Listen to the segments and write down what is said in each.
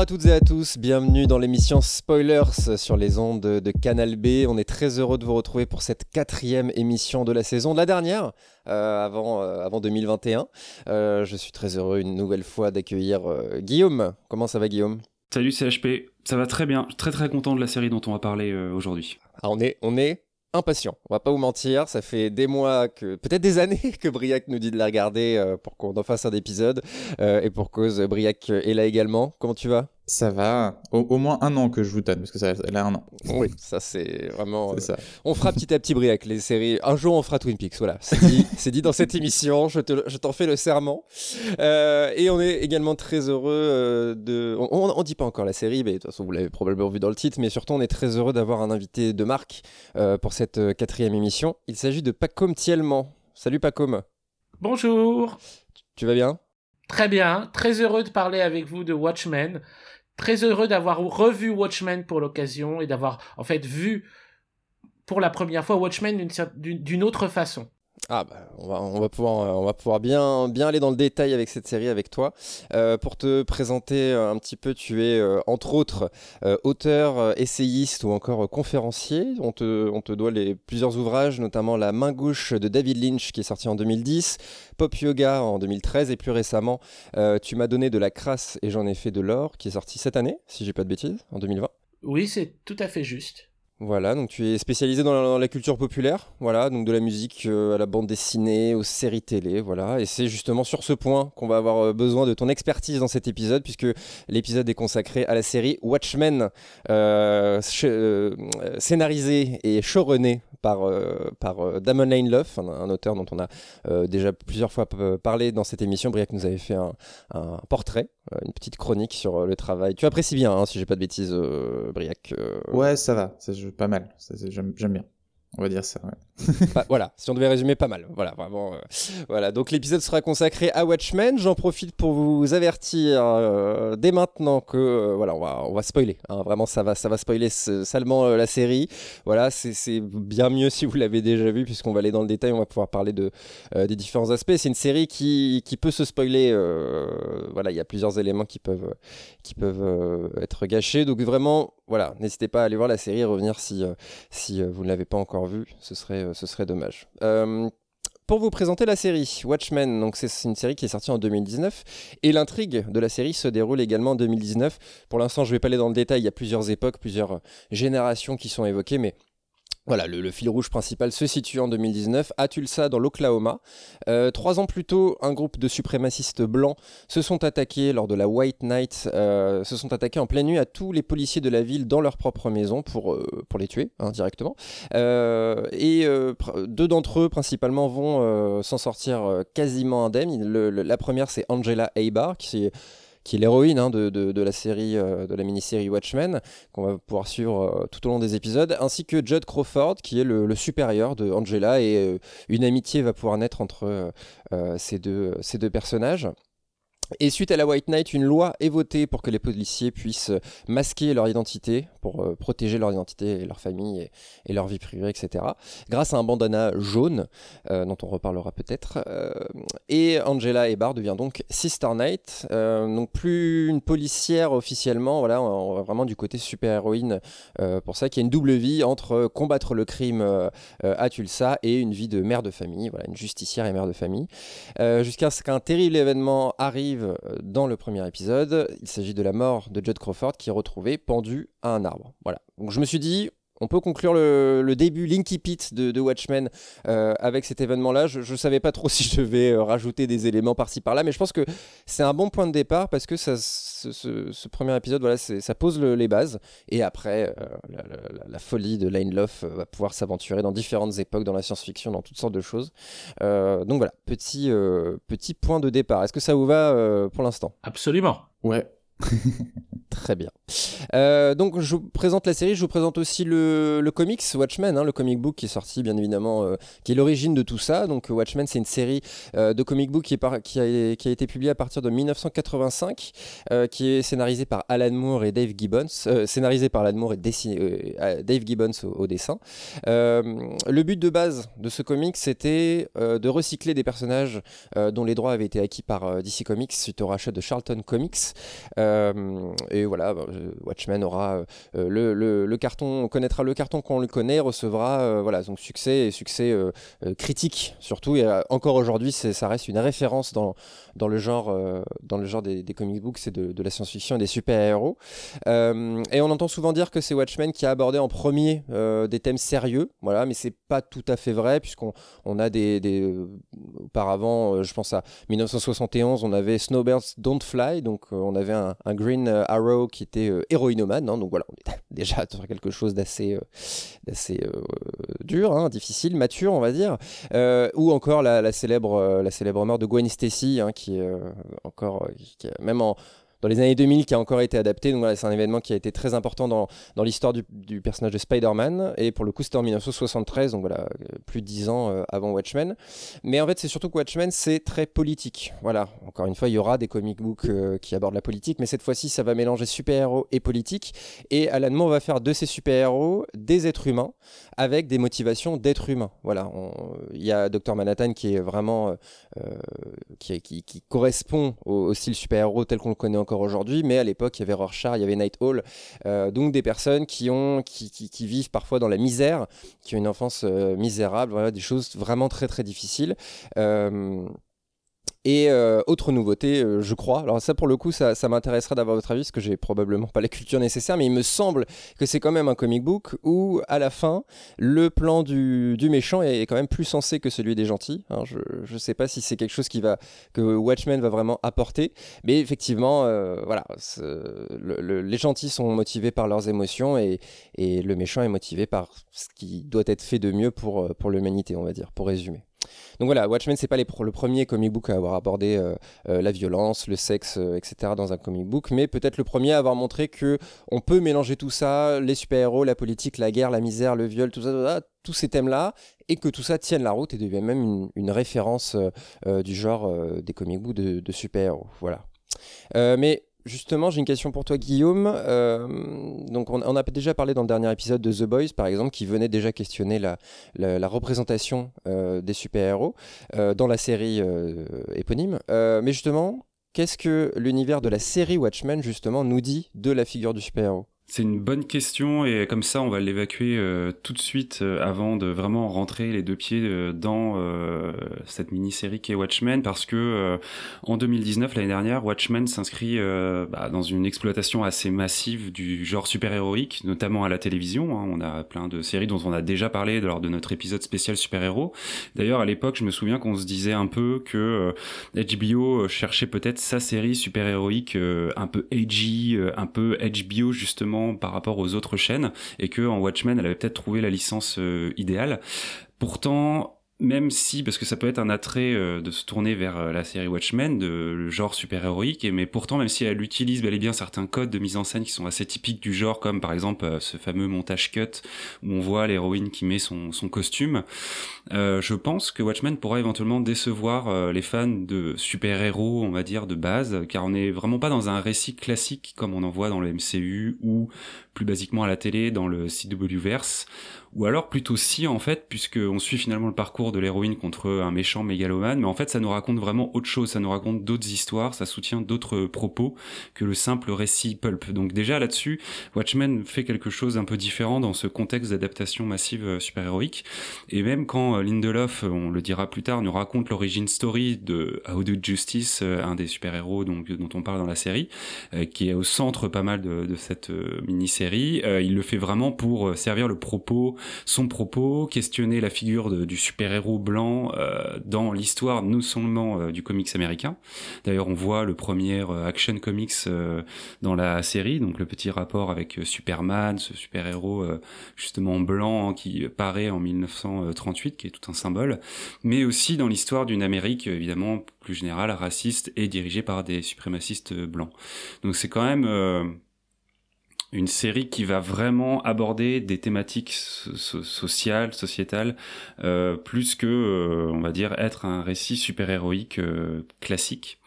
Bonjour à toutes et à tous, bienvenue dans l'émission Spoilers sur les ondes de Canal B. On est très heureux de vous retrouver pour cette quatrième émission de la saison, de la dernière, euh, avant, euh, avant 2021. Euh, je suis très heureux une nouvelle fois d'accueillir Guillaume. Comment ça va Guillaume? Salut CHP, ça va très bien, très très content de la série dont on va parler aujourd'hui. Ah, on est, on est impatient. On va pas vous mentir, ça fait des mois que, peut-être des années que Briac nous dit de la regarder euh, pour qu'on en fasse un épisode. Euh, et pour cause, Briac est là également. Comment tu vas? Ça va. Au, moins un an que je vous donne, parce que ça, a un an. Oui, ça c'est vraiment. ça. Euh, on fera petit à petit Briac les séries. Un jour on fera Twin Peaks, voilà. C'est dit, dit, dans cette émission, je, t'en fais le serment. Euh, et on est également très heureux euh, de. On, ne dit pas encore la série, mais de toute façon vous l'avez probablement vu dans le titre, mais surtout on est très heureux d'avoir un invité de marque pour cette quatrième émission. Il s'agit de Pacom Thielman. Salut Pacom. Bonjour. Tu vas bien? Très bien, très heureux de parler avec vous de Watchmen. Très heureux d'avoir revu Watchmen pour l'occasion et d'avoir en fait vu pour la première fois Watchmen d'une autre façon. Ah bah, on va, on va pouvoir, euh, on va pouvoir bien, bien aller dans le détail avec cette série avec toi. Euh, pour te présenter un petit peu, tu es euh, entre autres auteur, essayiste ou encore conférencier. On te, doit plusieurs ouvrages, notamment La main gauche de David Lynch qui est sorti en 2010, Pop Yoga en 2013 et plus récemment, tu m'as donné de la crasse et j'en ai fait de l'or qui est sorti cette année, si j'ai pas de bêtises, en 2020. Oui, c'est tout à fait juste. Voilà, donc tu es spécialisé dans la, culture populaire, voilà, donc de la musique euh, à la bande dessinée, aux séries télé, voilà, et c'est justement sur ce point qu'on va avoir euh, besoin de ton expertise dans cet épisode, puisque l'épisode est consacré à la série Watchmen, euh, scénarisée et showrunnée par, par Damon Lane Love, un, auteur dont on a déjà plusieurs fois parlé dans cette émission. Briac nous avait fait un, un portrait, une petite chronique sur le travail. Tu apprécies bien, hein, si j'ai pas de bêtises, Briac. Ouais, ça va. Je pas mal. J'aime bien. On va dire ça. voilà, si on devait résumer, pas mal. Voilà, vraiment. Euh, voilà, donc l'épisode sera consacré à Watchmen. J'en profite pour vous avertir euh, dès maintenant que euh, voilà, on va, on va spoiler. Hein. vraiment, ça va, ça va spoiler salement la série. Voilà, c'est bien mieux si vous l'avez déjà vu, puisqu'on va aller dans le détail. On va pouvoir parler de des différents aspects. C'est une série qui, qui peut se spoiler. voilà, il y a plusieurs éléments qui peuvent qui peuvent être gâchés. Donc vraiment, voilà, n'hésitez pas à aller voir la série et revenir si si vous ne l'avez pas encore vu. Ce serait ce serait dommage. Euh, pour vous présenter la série Watchmen, donc c'est une série qui est sortie en 2019 et l'intrigue de la série se déroule également en 2019. Pour l'instant, je ne vais pas aller dans le détail, il y a plusieurs époques, plusieurs générations qui sont évoquées, mais voilà, le, fil rouge principal se situe en 2019 à Tulsa, dans l'Oklahoma. Euh, trois ans plus tôt, un groupe de suprémacistes blancs se sont attaqués lors de la White Night, euh, se sont attaqués en pleine nuit à tous les policiers de la ville dans leur propre maison pour, euh, pour les tuer. Hein, et deux d'entre eux, principalement, vont s'en sortir quasiment indemnes. la première, c'est Angela Aybar, qui qui est l'héroïne hein, de, de, la série, euh, de la mini-série Watchmen, qu'on va pouvoir suivre euh, tout au long des épisodes, ainsi que Judd Crawford, qui est le, supérieur de Angela, et euh, une amitié va pouvoir naître entre ces, deux, ces deux personnages. Et suite à la White Night, une loi est votée pour que les policiers puissent masquer leur identité, pour euh, protéger leur identité et leur famille et, leur vie privée, etc. Grâce à un bandana jaune, euh, dont on reparlera peut-être. Euh, et Angela Ebar devient donc Sister Knight, donc plus une policière officiellement, voilà, vraiment du côté super-héroïne pour ça, qui a une double vie entre combattre le crime à Tulsa et une vie de mère de famille, voilà, une justicière et mère de famille. Jusqu'à ce qu'un terrible événement arrive dans le premier épisode. Il s'agit de la mort de Judd Crawford qui est retrouvé pendu à un arbre. Voilà. Donc je me suis dit, on peut conclure le, début, Linky Pit de, Watchmen euh, avec cet événement-là. Je ne savais pas trop si je devais euh, rajouter des éléments par-ci par-là, mais je pense que c'est un bon point de départ parce que ça, ce, premier épisode, voilà, ça pose les bases. Et après, euh, la, folie de Lane Love va pouvoir s'aventurer dans différentes époques, dans la science-fiction, dans toutes sortes de choses. donc voilà, petit, petit point de départ. Est-ce que ça vous va pour l'instant? Absolument. Ouais, Très bien. Euh, donc je vous présente la série, je vous présente aussi le, le comics Watchmen, hein, le comic book qui est sorti bien évidemment, euh, qui est l'origine de tout ça. Donc Watchmen c'est une série euh, de comic book qui, a, été publiée à partir de 1985, qui est scénarisée par Alan Moore et Dave Gibbons, scénarisée par Alan Moore et Dave Gibbons au, dessin. le but de base de ce comic c'était de recycler des personnages dont les droits avaient été acquis par DC Comics suite au rachat de Charlton Comics. Et voilà, bah, Watchmen aura le, le, le, carton, connaîtra le carton qu'on le connaît, recevra voilà donc succès et succès critique surtout. Et encore aujourd'hui, ça reste une référence dans, dans le genre, dans le genre des, des comic books, c'est de, la science-fiction et des super-héros. et on entend souvent dire que c'est Watchmen qui a abordé en premier des thèmes sérieux, voilà, mais c'est pas tout à fait vrai puisqu'on on a des, des auparavant, je pense à 1971, on avait Snowbirds Don't Fly, donc euh, on avait un, Green euh, Arrow qui était euh, héroïnomane, hein, donc voilà, on est déjà sur quelque chose d'assez d'assez dur, hein, difficile, mature, on va dire, ou encore la, célèbre, la célèbre mort de Gwen Stacy, hein, qui est encore, même en dans les années 2000 qui a encore été adapté. Donc voilà, c'est un événement qui a été très important dans, dans l'histoire du, personnage de Spider-Man. Et pour le coup, c'était en 1973, donc voilà, plus de 10 ans euh, avant Watchmen. Mais en fait, c'est surtout que Watchmen, c'est très politique. Voilà, encore une fois, il y aura des comic books euh, qui abordent la politique, mais cette fois-ci, ça va mélanger super-héros et politique. Et Alan Moore va faire de ces super-héros des êtres humains avec des motivations d'êtres humains. Voilà, il y a Dr. Manhattan qui est vraiment. Euh, qui, qui, qui, correspond au, au style super-héros tel qu'on le connaît encore aujourd'hui, mais à l'époque, il y avait Rorschach, il y avait Night Hall, euh, donc des personnes qui, ont, qui, vivent parfois dans la misère, qui ont une enfance euh, misérable, voilà, des choses vraiment très très difficiles. Euh, et euh, autre nouveauté, euh, je crois, alors ça pour le coup, ça, ça m'intéresserait d'avoir votre avis, parce que j'ai probablement pas la culture nécessaire, mais il me semble que c'est quand même un comic book où, à la fin, le plan du, du méchant est quand même plus sensé que celui des gentils. Hein. je ne sais pas si c'est quelque chose qui va, que Watchmen va vraiment apporter, mais effectivement, euh, voilà, les gentils sont motivés par leurs émotions et, et, le méchant est motivé par ce qui doit être fait de mieux pour, pour l'humanité, on va dire, pour résumer. Donc voilà, Watchmen, c'est pas le premier comic book à avoir abordé euh, euh, la violence, le sexe, euh, etc. dans un comic book, mais peut-être le premier à avoir montré que on peut mélanger tout ça, les super-héros, la politique, la guerre, la misère, le viol, tout ça, tous ces thèmes-là, et que tout ça tienne la route et devienne même une, référence du genre des comic books de, de super-héros. Voilà. mais Justement, j'ai une question pour toi, Guillaume. Euh, donc, on, a déjà parlé dans le dernier épisode de The Boys, par exemple, qui venait déjà questionner la, représentation euh, des super-héros euh, dans la série éponyme. mais justement, qu'est-ce que l'univers de la série Watchmen, justement, nous dit de la figure du super-héros? C'est une bonne question et comme ça on va l'évacuer euh, tout de suite euh, avant de vraiment rentrer les deux pieds euh, dans cette mini-série qui est Watchmen parce que en 2019 l'année dernière Watchmen s'inscrit bah, dans une exploitation assez massive du genre super-héroïque notamment à la télévision. Hein. On a plein de séries dont on a déjà parlé lors de notre épisode spécial super-héros. D'ailleurs à l'époque je me souviens qu'on se disait un peu que HBO cherchait peut-être sa série super-héroïque un peu edgy, un peu HBO justement par rapport aux autres chaînes et que en Watchmen elle avait peut-être trouvé la licence euh, idéale. Pourtant, même si, parce que ça peut être un attrait euh, de se tourner vers euh, la série Watchmen, de le genre super-héroïque, mais pourtant, même si elle utilise bel et bien certains codes de mise en scène qui sont assez typiques du genre, comme par exemple euh, ce fameux montage cut où on voit l'héroïne qui met son, costume, je pense que Watchmen pourra éventuellement décevoir les fans de super-héros, on va dire, de base, car on n'est vraiment pas dans un récit classique comme on en voit dans le MCU ou plus basiquement à la télé dans le CW-verse ou alors plutôt si en fait, puisque on suit finalement le parcours de l'héroïne contre un méchant mégalomane, mais en fait ça nous raconte vraiment autre chose, ça nous raconte d'autres histoires, ça soutient d'autres propos que le simple récit pulp. Donc déjà là-dessus, Watchmen fait quelque chose un peu différent dans ce contexte d'adaptation massive euh, super-héroïque, et même quand euh, Lindelof, on le dira plus tard, nous raconte l'origine story de How Do Justice, euh, un des super-héros dont on parle dans la série, qui est au centre pas mal de cette mini-série, il le fait vraiment pour servir le propos son propos, questionner la figure du super-héros blanc euh, dans l'histoire non seulement euh, du comics américain. D'ailleurs, on voit le premier euh, action comics dans la série, donc le petit rapport avec Superman, ce super-héros justement blanc qui paraît en 1938, qui est tout un symbole, mais aussi dans l'histoire d'une Amérique évidemment plus générale, raciste et dirigée par des suprémacistes blancs. Donc c'est quand même une série qui va vraiment aborder des thématiques sociales, sociétales, euh, plus que, euh, on va dire, être un récit super-héroïque euh, classique.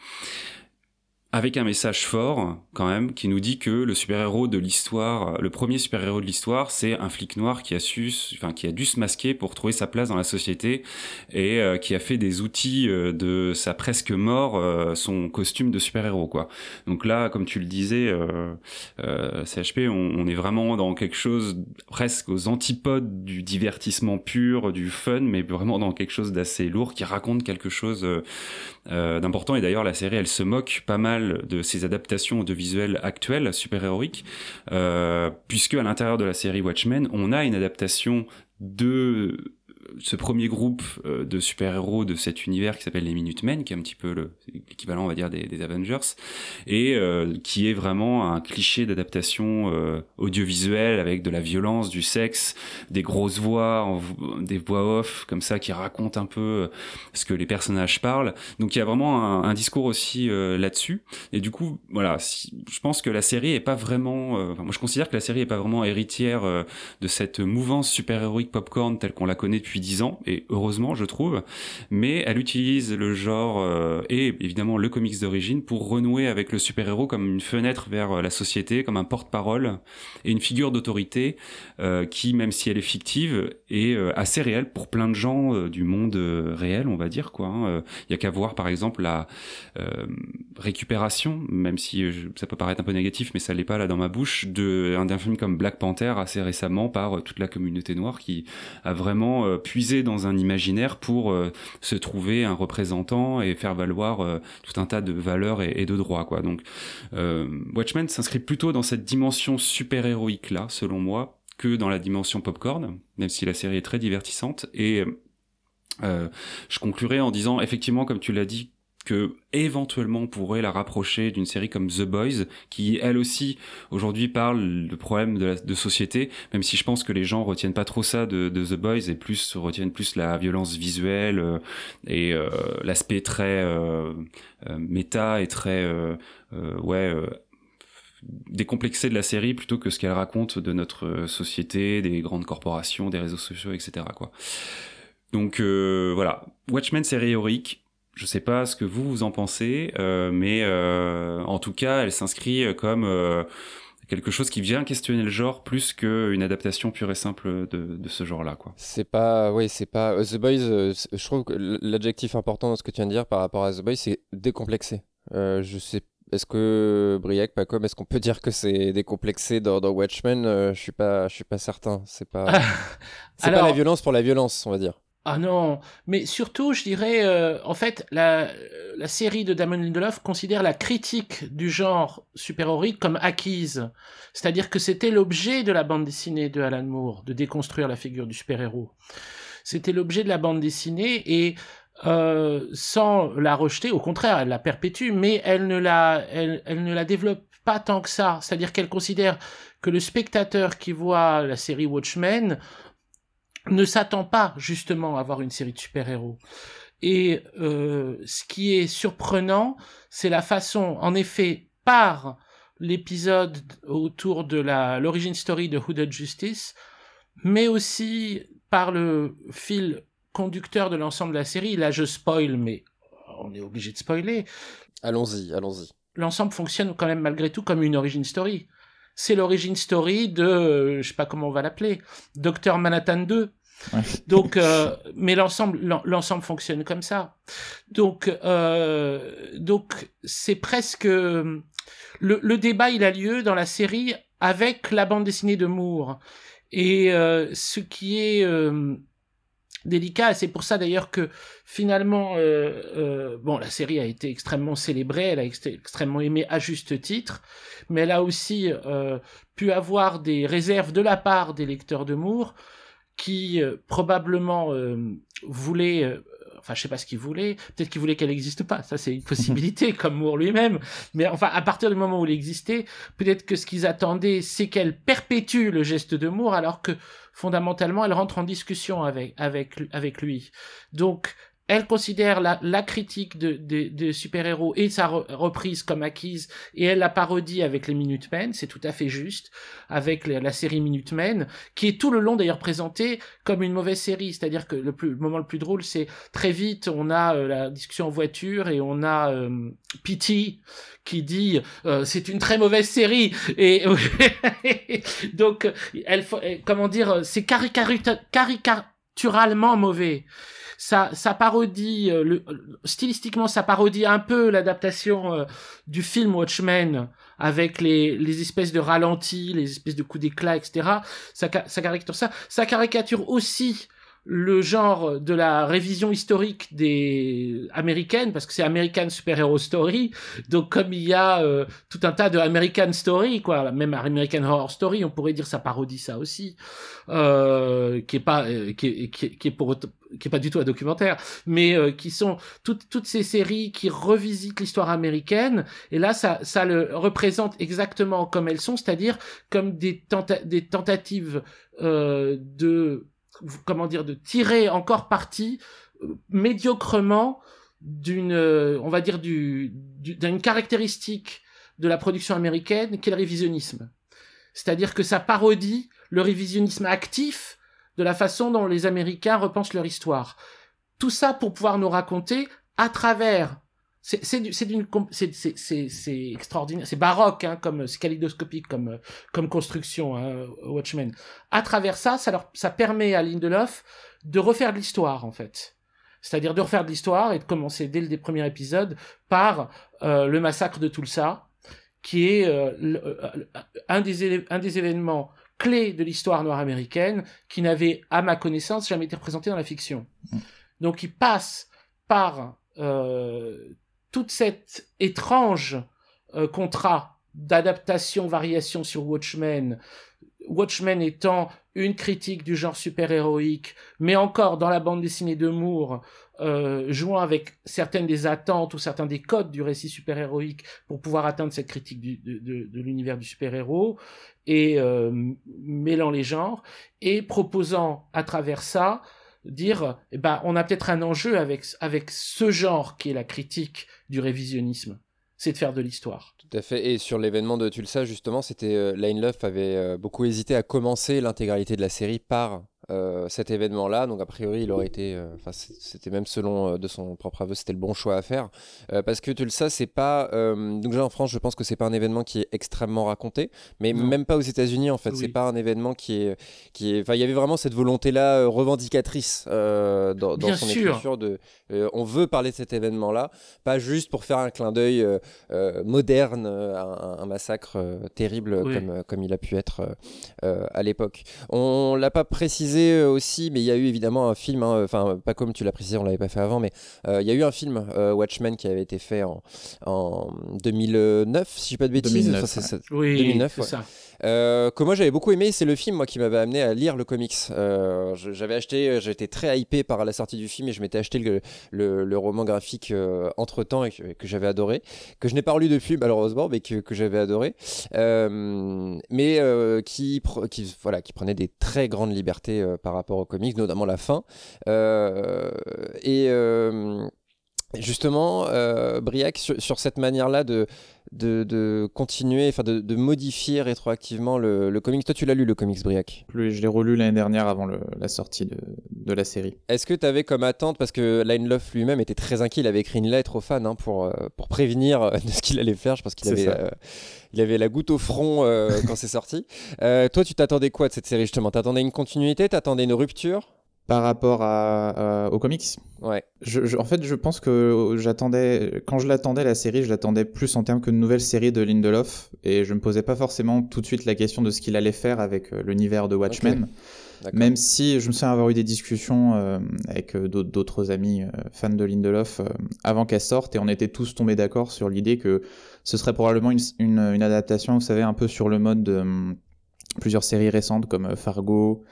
Avec un message fort quand même qui nous dit que le super-héros de l'histoire, le premier super-héros de l'histoire, c'est un flic noir qui a su, a dû se masquer pour trouver sa place dans la société et euh, qui a fait des outils euh, de sa presque mort euh, son costume de super-héros quoi. Donc là, comme tu le disais, CHP, on, on, est vraiment dans quelque chose presque aux antipodes du divertissement pur, du fun, mais vraiment dans quelque chose d'assez lourd qui raconte quelque chose d'important. Et d'ailleurs, la série, elle se moque pas mal de ces adaptations audiovisuelles actuelles, super-héroïques, euh, puisque à l'intérieur de la série Watchmen, on a une adaptation de ce premier groupe euh, de super-héros de cet univers qui s'appelle les Minutemen, qui est un petit peu l'équivalent, on va dire, des, Avengers, et euh, qui est vraiment un cliché d'adaptation euh, audiovisuelle avec de la violence, du sexe, des grosses voix, des voix off comme ça qui racontent un peu ce que les personnages parlent. Donc il y a vraiment un, discours aussi là-dessus. Et du coup, voilà, je pense que la série est pas vraiment, moi je considère que la série est pas vraiment héritière de cette mouvance super-héroïque popcorn telle qu'on la connaît depuis 10 ans, et heureusement, je trouve, mais elle utilise le genre euh, et évidemment le comics d'origine pour renouer avec le super-héros comme une fenêtre vers euh, la société, comme un porte-parole et une figure d'autorité euh, qui, même si elle est fictive, est assez réelle pour plein de gens du monde réel, on va dire quoi. Hein. Il y a qu'à voir par exemple la récupération, même si ça peut paraître un peu négatif, mais ça l'est pas là dans ma bouche, d'un film comme Black Panther assez récemment par toute la communauté noire qui a vraiment dans un imaginaire pour euh, se trouver un représentant et faire valoir euh, tout un tas de valeurs et, de droits quoi. Donc euh, Watchmen s'inscrit plutôt dans cette dimension super héroïque là, selon moi, que dans la dimension popcorn, même si la série est très divertissante et je conclurai en disant effectivement, comme tu l'as dit, que éventuellement on pourrait la rapprocher d'une série comme The Boys, qui elle aussi aujourd'hui parle de problèmes de, société, même si je pense que les gens retiennent pas trop ça de, The Boys et plus retiennent plus la violence visuelle euh, et euh, l'aspect très euh, méta et très ouais décomplexé de la série plutôt que ce qu'elle raconte de notre société, des grandes corporations, des réseaux sociaux, etc. Quoi. Donc voilà, Watchmen série héroïque, je sais pas ce que vous vous en pensez, euh, mais euh, en tout cas, elle s'inscrit comme euh, quelque chose qui vient questionner le genre plus qu'une adaptation pure et simple de, de ce genre-là, quoi. C'est pas, oui, c'est pas The Boys. je trouve que l'adjectif important dans ce que tu viens de dire par rapport à The Boys, c'est décomplexé. je sais est-ce que Briac, Pacom, est-ce qu'on peut dire que c'est décomplexé dans, dans Watchmen? Je suis pas, je suis pas certain. C'est pas, c'est pas la violence pour la violence, on va dire. Ah non, mais surtout, je dirais, euh, en fait, la, série de Damon Lindelof considère la critique du genre super-héroïque comme acquise. C'est-à-dire que c'était l'objet de la bande dessinée de Alan Moore, de déconstruire la figure du super-héros. C'était l'objet de la bande dessinée et euh, sans la rejeter, au contraire, elle la perpétue, mais elle ne la, elle, elle ne la développe pas tant que ça. C'est-à-dire qu'elle considère que le spectateur qui voit la série Watchmen ne s'attend pas justement à avoir une série de super-héros. Et euh, ce qui est surprenant, c'est la façon, en effet, par l'épisode autour de la l'origine story de Hooded Justice, mais aussi par le fil conducteur de l'ensemble de la série. Là, je spoil, mais on est obligé de spoiler. Allons-y, allons-y. L'ensemble fonctionne quand même malgré tout comme une origin story c'est l'origine story de, euh, je sais pas comment on va l'appeler, Docteur Manhattan 2. Donc, euh, mais l'ensemble, l'ensemble fonctionne comme ça. Donc, euh, donc c'est presque le, le, débat, il a lieu dans la série avec la bande dessinée de Moore. Et euh, ce qui est euh, délicat. C'est pour ça d'ailleurs que finalement, euh, euh, bon, la série a été extrêmement célébrée, elle a été extrêmement aimée à juste titre, mais elle a aussi euh, pu avoir des réserves de la part des lecteurs de Moore qui probablement euh, voulaient enfin je sais pas ce qu'ils voulaient, peut-être qu'ils voulaient qu'elle n'existe pas, ça c'est une possibilité comme Moore lui-même, mais enfin à partir du moment où elle existait, peut-être que ce qu'ils attendaient c'est qu'elle perpétue le geste de Moore alors que fondamentalement elle rentre en discussion avec avec avec lui. Donc elle considère la, la critique de, de, de super-héros et sa reprise comme acquise, et elle la parodie avec les Minutemen, c'est tout à fait juste, avec la, série Minutemen, qui est tout le long d'ailleurs présentée comme une mauvaise série, c'est-à-dire que le, plus, le moment le plus drôle, c'est très vite, on a euh, la discussion en voiture, et on a euh, Pity qui dit euh, c'est une très mauvaise série, et donc, elle, comment dire, c'est caricaturalement mauvais ça, ça parodie, euh, le, stylistiquement, ça parodie un peu l'adaptation euh, du film Watchmen avec les, les espèces de ralentis, les espèces de coups d'éclat, etc. Ça, ça caricature ça. Ça caricature aussi le genre de la révision historique des américaines parce que c'est American Superhero Story. Donc comme il y a euh, tout un tas de American Story quoi même American Horror Story on pourrait dire ça parodie ça aussi euh, qui est pas euh, qui, est, qui, qui, est pour qui est pas du tout un documentaire mais euh, qui sont toutes toutes ces séries qui revisitent l'histoire américaine. Et là ça ça le représente exactement comme elles sont c'est-à-dire comme des des tentatives de comment dire, de tirer encore parti euh, médiocrement d'une, euh, on va dire, du, d'une caractéristique de la production américaine qui est le révisionnisme. C'est-à-dire que ça parodie le révisionnisme actif de la façon dont les Américains repensent leur histoire. Tout ça pour pouvoir nous raconter à travers c'est c'est c'est c'est c'est extraordinaire. C'est baroque hein, comme c'est kaléidoscopique comme comme construction hein, Watchmen. À travers ça ça leur ça permet à Lindelof de refaire de l'histoire en fait. C'est-à-dire de refaire de l'histoire et de commencer dès le premier épisode par euh, le massacre de Tulsa qui est euh, euh, un des un des événements clés de l'histoire noire américaine qui n'avait à ma connaissance jamais été représenté dans la fiction. Mmh. donc il passe par euh, toute cette étrange euh, contrat d'adaptation variation sur Watchmen. Watchmen étant une critique du genre super-héroïque, mais encore dans la bande dessinée de Moore, euh, jouant avec certaines des attentes ou certains des codes du récit super-héroïque pour pouvoir atteindre cette critique de l'univers du super-héros, et euh, mêlant les genres, et proposant à travers ça dire, eh ben, on a peut-être un enjeu avec, avec ce genre qui est la critique du révisionnisme, c'est de faire de l'histoire. Tout à fait. Et sur l'événement de Tulsa, justement, c'était euh, Line Love avait euh, beaucoup hésité à commencer l'intégralité de la série par euh, cet événement-là. Donc a priori, il aurait été, euh, enfin c'était même selon euh, de son propre aveu, c'était le bon choix à faire parce que tu le sais, c'est pas donc déjà en France, je pense que c'est pas un événement qui est extrêmement raconté, mais même pas aux États-Unis en fait. C'est pas un événement qui est qui est, enfin il y avait vraiment cette volonté-là revendicatrice dans, dans son écriture de on veut parler de cet événement-là, pas juste pour faire un clin d'œil moderne à un, massacre terrible comme comme il a pu être à l'époque. On l'a pas précisé euh, aussi, mais il y a eu évidemment un film, hein, enfin pas comme tu l'as précisé, on l'avait pas fait avant, mais euh, il y a eu un film euh, Watchmen qui avait été fait en, en 2009, si je dis pas de bêtises. 2009, oui, 2009 ça. Euh, que moi j'avais beaucoup aimé, c'est le film moi qui m'avait amené à lire le comics. Euh, j'avais acheté, j'étais très hypé par la sortie du film et je m'étais acheté le, le, roman graphique euh, entre temps et que, j'avais adoré, que je n'ai pas relu depuis malheureusement, mais que, que j'avais adoré, mais qui, qui, voilà, qui prenait des très grandes libertés par rapport aux comics, notamment la fin. et Justement, euh, Briac, sur, cette manière-là de, de, continuer, enfin de, modifier rétroactivement le, le comics. Toi, tu l'as lu le comics, Briac? Je l'ai relu l'année dernière avant la sortie de, la série. Est-ce que tu avais comme attente, parce que Line Love lui-même était très inquiet, il avait écrit une lettre aux fans hein, pour, euh, pour prévenir euh, de ce qu'il allait faire. Je pense qu'il avait, il avait la goutte au front quand c'est sorti. toi, tu t'attendais quoi de cette série justement? T'attendais une continuité? T'attendais une rupture? Par rapport à, aux comics. Ouais. Je, en fait, je pense que j'attendais, quand je l'attendais la série, je l'attendais plus en termes que de nouvelle série de Lindelof, et je me posais pas forcément tout de suite la question de ce qu'il allait faire avec euh, l'univers de Watchmen. Même si je me souviens avoir eu des discussions euh, avec euh, d'autres amis fans de Lindelof avant qu'elle sorte, et on était tous tombés d'accord sur l'idée que ce serait probablement une, une, une, adaptation, vous savez, un peu sur le mode de hum, plusieurs séries récentes comme Fargo.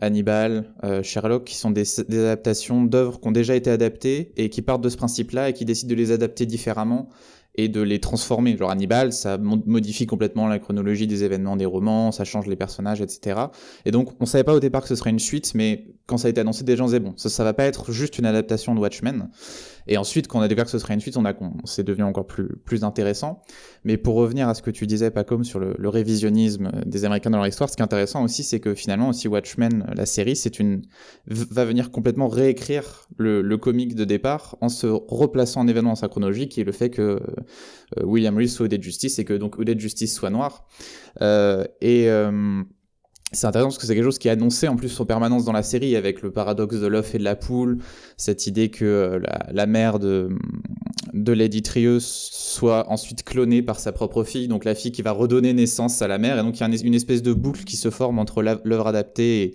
Hannibal, euh, Sherlock, qui sont des, adaptations d'œuvres qui ont déjà été adaptées et qui partent de ce principe-là et qui décident de les adapter différemment et de les transformer. Genre Hannibal, ça modifie complètement la chronologie des événements des romans, ça change les personnages, etc. Et donc on savait pas au départ que ce serait une suite, mais quand ça a été annoncé, des gens disaient bon, ça, ça va pas être juste une adaptation de Watchmen. Et ensuite, quand on a découvert que ce serait une suite, on a, c'est devenu encore plus, plus intéressant. Mais pour revenir à ce que tu disais, Pacom, sur le, le révisionnisme des Américains dans leur histoire, ce qui est intéressant aussi, c'est que finalement aussi Watchmen, la série, c'est une, va venir complètement réécrire le, le comic de départ en se replaçant en événement dans sa chronologie, qui est le fait que William Reese soit Odette Justice et que donc Odette Justice soit noir. Euh, et, euh, c'est intéressant parce que c'est quelque chose qui est annoncé en plus en permanence dans la série avec le paradoxe de l'œuf et de la poule, cette idée que euh, la, la mère de, de Lady Trieux soit ensuite clonée par sa propre fille, donc la fille qui va redonner naissance à la mère, et donc il y a une espèce de boucle qui se forme entre l'œuvre adaptée et,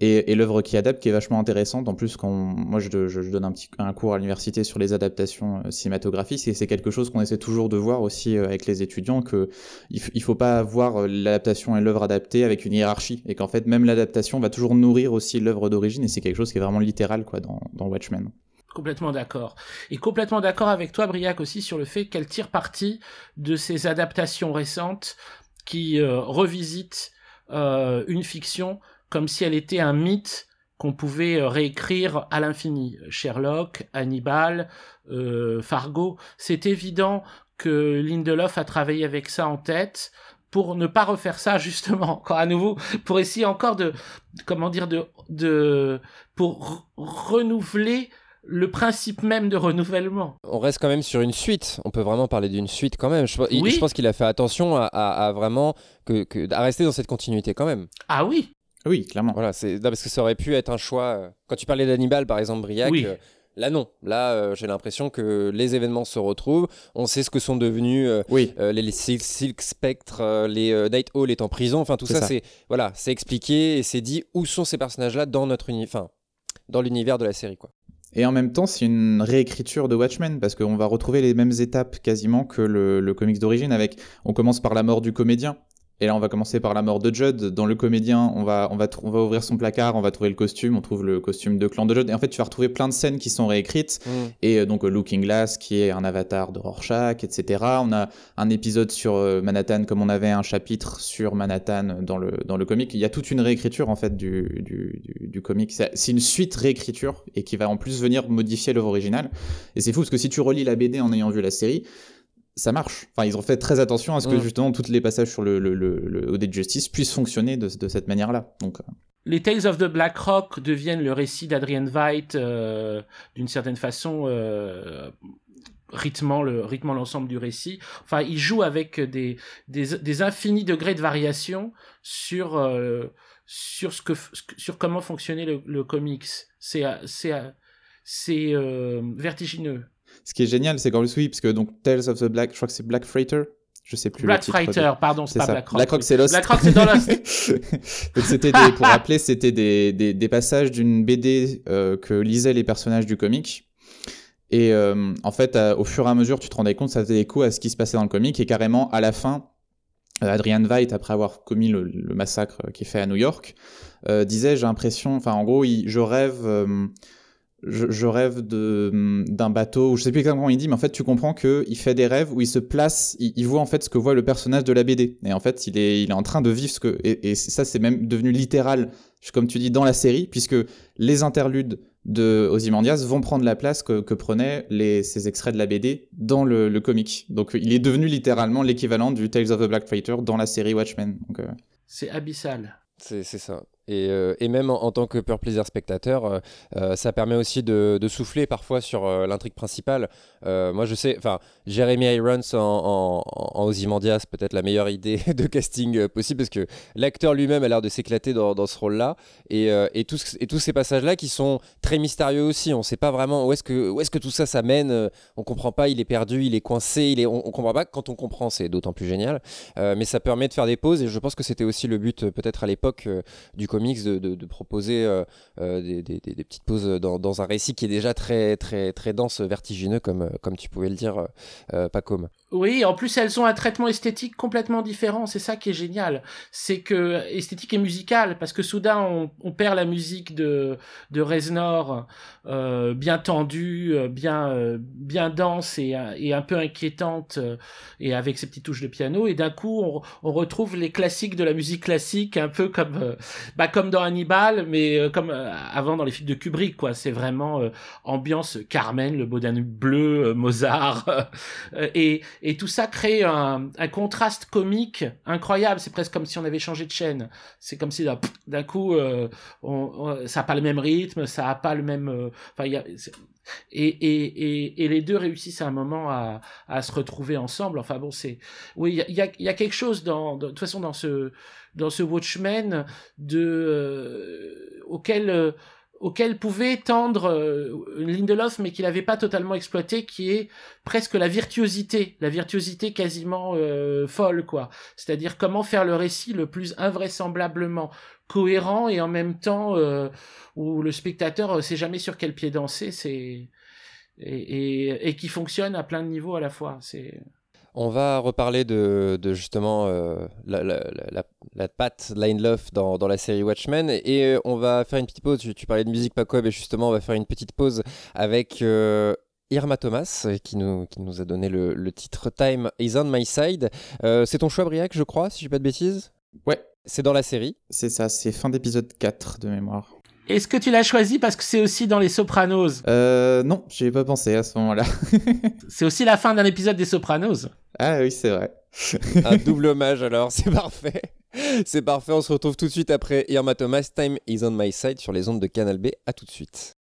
et, l'œuvre qui adapte qui est vachement intéressante. En plus, quand moi je, donne un petit un cours à l'université sur les adaptations euh, cinématographiques, et c'est quelque chose qu'on essaie toujours de voir aussi euh, avec les étudiants que il, faut pas voir euh, l'adaptation et l'œuvre adaptée avec une hiérarchie, et qu'en fait même l'adaptation va toujours nourrir aussi l'œuvre d'origine, et c'est quelque chose qui est vraiment littéral quoi dans, dans Watchmen. Complètement d'accord. Et complètement d'accord avec toi, Briac, aussi sur le fait qu'elle tire parti de ces adaptations récentes qui euh, revisitent une fiction comme si elle était un mythe qu'on pouvait euh, réécrire à l'infini. Sherlock, Hannibal, euh, Fargo, c'est évident que Lindelof a travaillé avec ça en tête pour ne pas refaire ça justement encore à nouveau pour essayer encore de comment dire de de pour renouveler le principe même de renouvellement. On reste quand même sur une suite. On peut vraiment parler d'une suite quand même. Je, oui. je pense qu'il a fait attention à, à, à vraiment que, que, à rester dans cette continuité quand même. Ah oui. Oui, clairement. Voilà, c'est parce que ça aurait pu être un choix. Euh, quand tu parlais d'Hannibal, par exemple, Briac. Oui. Euh, Là non, là euh, j'ai l'impression que les événements se retrouvent, on sait ce que sont devenus euh, oui. euh, les, les, Silk Spectre, les Night Hall est en prison, enfin tout ça, ça. c'est voilà, c'est expliqué et c'est dit où sont ces personnages là dans notre enfin dans l'univers de la série quoi. Et en même temps, c'est une réécriture de Watchmen parce qu'on va retrouver les mêmes étapes quasiment que le, le comics d'origine. Avec, on commence par la mort du comédien. Et là, on va commencer par la mort de Judd. Dans le comédien, on va, on va, on va ouvrir son placard, on va trouver le costume, on trouve le costume de clan de Judd. Et en fait, tu vas retrouver plein de scènes qui sont réécrites. Mm. Et euh, donc, Looking Glass, qui est un avatar de Rorschach, etc. On a un épisode sur euh, Manhattan, comme on avait un chapitre sur Manhattan dans le, dans le comic. Il y a toute une réécriture, en fait, du, du, du, du comic. C'est une suite réécriture et qui va en plus venir modifier l'œuvre originale. Et c'est fou parce que si tu relis la BD en ayant vu la série, ça marche. Enfin, ils ont fait très attention à ce que mmh. justement tous les passages sur le, le, le, le OD Justice puissent fonctionner de, de cette manière-là. Donc, euh... les Tales of the Black Rock deviennent le récit d'Adrian Veidt euh, d'une certaine façon. Euh, rythmant le rythmant l'ensemble du récit enfin il joue avec des des, des infinis degrés de variation sur euh, sur ce que sur comment fonctionnait le, le comics c'est c'est c'est vertigineux ce qui est génial, c'est qu'en plus, oui, parce que donc Tales of the Black, je crois que c'est Black Freighter, je sais plus. Black Freighter, de... pardon, c'est pas ça. Black Rock. Black Rock, c'est Lost. Black Rock, c'est dans Lost. donc c'était des, pour rappeler, c'était des, des, des, passages d'une BD euh, que lisaient les personnages du comic. Et euh, en fait, au fur et à mesure, tu te rendais compte, ça faisait écho à ce qui se passait dans le comic. Et carrément, à la fin, euh, Adrian Veidt, après avoir commis le, le, massacre qui est fait à New York, disait, j'ai l'impression, enfin, en gros, il, je rêve je, je, rêve de d'un bateau, je sais plus exactement comment il dit, mais en fait tu comprends que il fait des rêves où il se place, il, il, voit en fait ce que voit le personnage de la BD, et en fait il est il est en train de vivre ce que et, et ça c'est même devenu littéral, comme tu dis dans la série, puisque les interludes de Ozymandias vont prendre la place que, que prenaient les, ces extraits de la BD dans le, le comic. Donc il est devenu littéralement l'équivalent du Tales of the Black Fighter dans la série Watchmen. Euh... C'est abyssal. C'est ça. Et, euh, et, même en, tant que pure plaisir spectateur, euh, euh, ça permet aussi de, de souffler parfois sur l'intrigue principale. Moi, je sais, enfin, Jeremy Irons en, en, en Ozymandias, peut-être la meilleure idée de casting possible, parce que l'acteur lui-même a l'air de s'éclater dans, dans, ce rôle-là. Et, et, tous, et tous ces passages-là qui sont très mystérieux aussi. On ne sait pas vraiment où est-ce que, est que tout ça s'amène. On comprend pas, il est perdu, il est coincé, il est, on, on comprend pas. Quand on comprend, c'est d'autant plus génial. mais ça permet de faire des pauses, et je pense que c'était aussi le but, peut-être à l'époque, du comics de, proposer euh, euh, des, petites pauses dans, un récit qui est déjà très très très dense, vertigineux comme comme tu pouvais le dire, euh, comme. Oui, en plus elles ont un traitement esthétique complètement différent. C'est ça qui est génial, c'est que esthétique et musicale, parce que soudain on, on perd la musique de de Reznor, euh, bien tendue, bien bien dense et, et un peu inquiétante, et avec ses petites touches de piano. Et d'un coup on, on retrouve les classiques de la musique classique, un peu comme bah comme dans Hannibal, mais comme avant dans les films de Kubrick, quoi. C'est vraiment ambiance Carmen, le beau bleu, Mozart, et, et tout ça crée un, un contraste comique incroyable. C'est presque comme si on avait changé de chaîne. C'est comme si d'un coup, on, ça n'a pas le même rythme, ça n'a pas le même. Enfin, il y a, et, et, et, les deux réussissent à un moment à, à se retrouver ensemble. Enfin bon, c'est oui, il y a, y a, quelque chose dans, de, toute façon dans ce dans ce Watchmen de euh, auquel euh, auquel pouvait tendre euh, Lindelof, mais qu'il n'avait pas totalement exploité, qui est presque la virtuosité, la virtuosité quasiment folle, quoi. C'est-à-dire comment faire le récit le plus invraisemblablement cohérent et en même temps où le spectateur ne sait jamais sur quel pied danser, c'est et, et, qui fonctionne à plein de niveaux à la fois. C'est on va reparler de, de justement euh, la, la, la, la, patte Line Love dans, dans, la série Watchmen et euh, on va faire une petite pause. Tu, parlais de musique Paco et justement on va faire une petite pause avec euh, Irma Thomas qui nous, qui nous a donné le, le titre Time is on my side. c'est ton choix Briac je crois si je dis pas de bêtises? Ouais. C'est dans la série C'est ça, c'est fin d'épisode 4 de mémoire. Est-ce que tu l'as choisi parce que c'est aussi dans Les Sopranos? Euh, non, j'y ai pas pensé à ce moment-là. c'est aussi la fin d'un épisode des Sopranos. Ah oui, c'est vrai. Un double hommage alors, c'est parfait. C'est parfait, on se retrouve tout de suite après Irma Thomas, Time is on my side sur les ondes de Canal B. À tout de suite.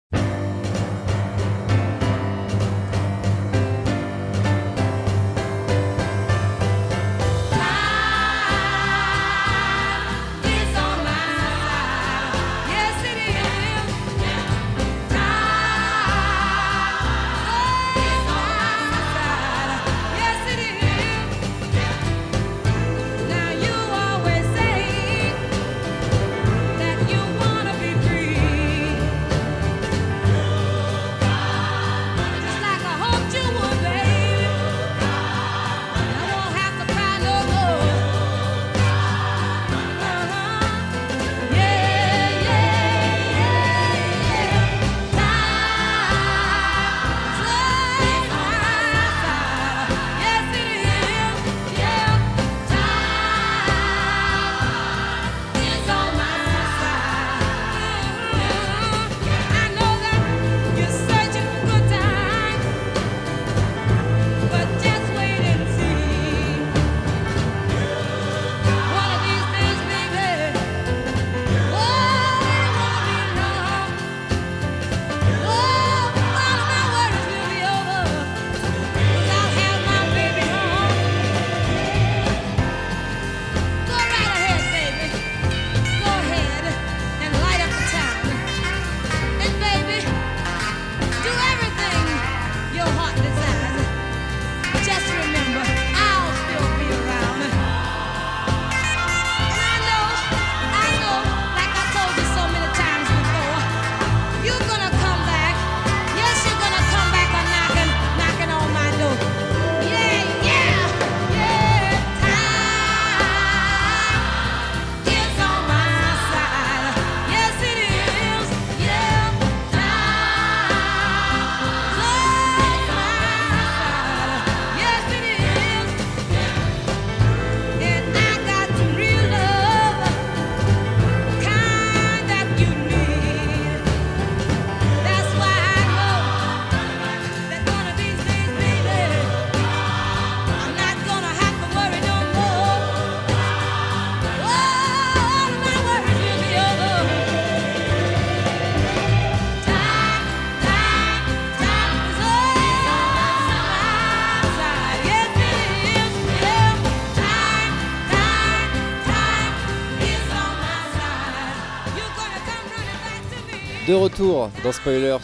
Retour dans Spoilers,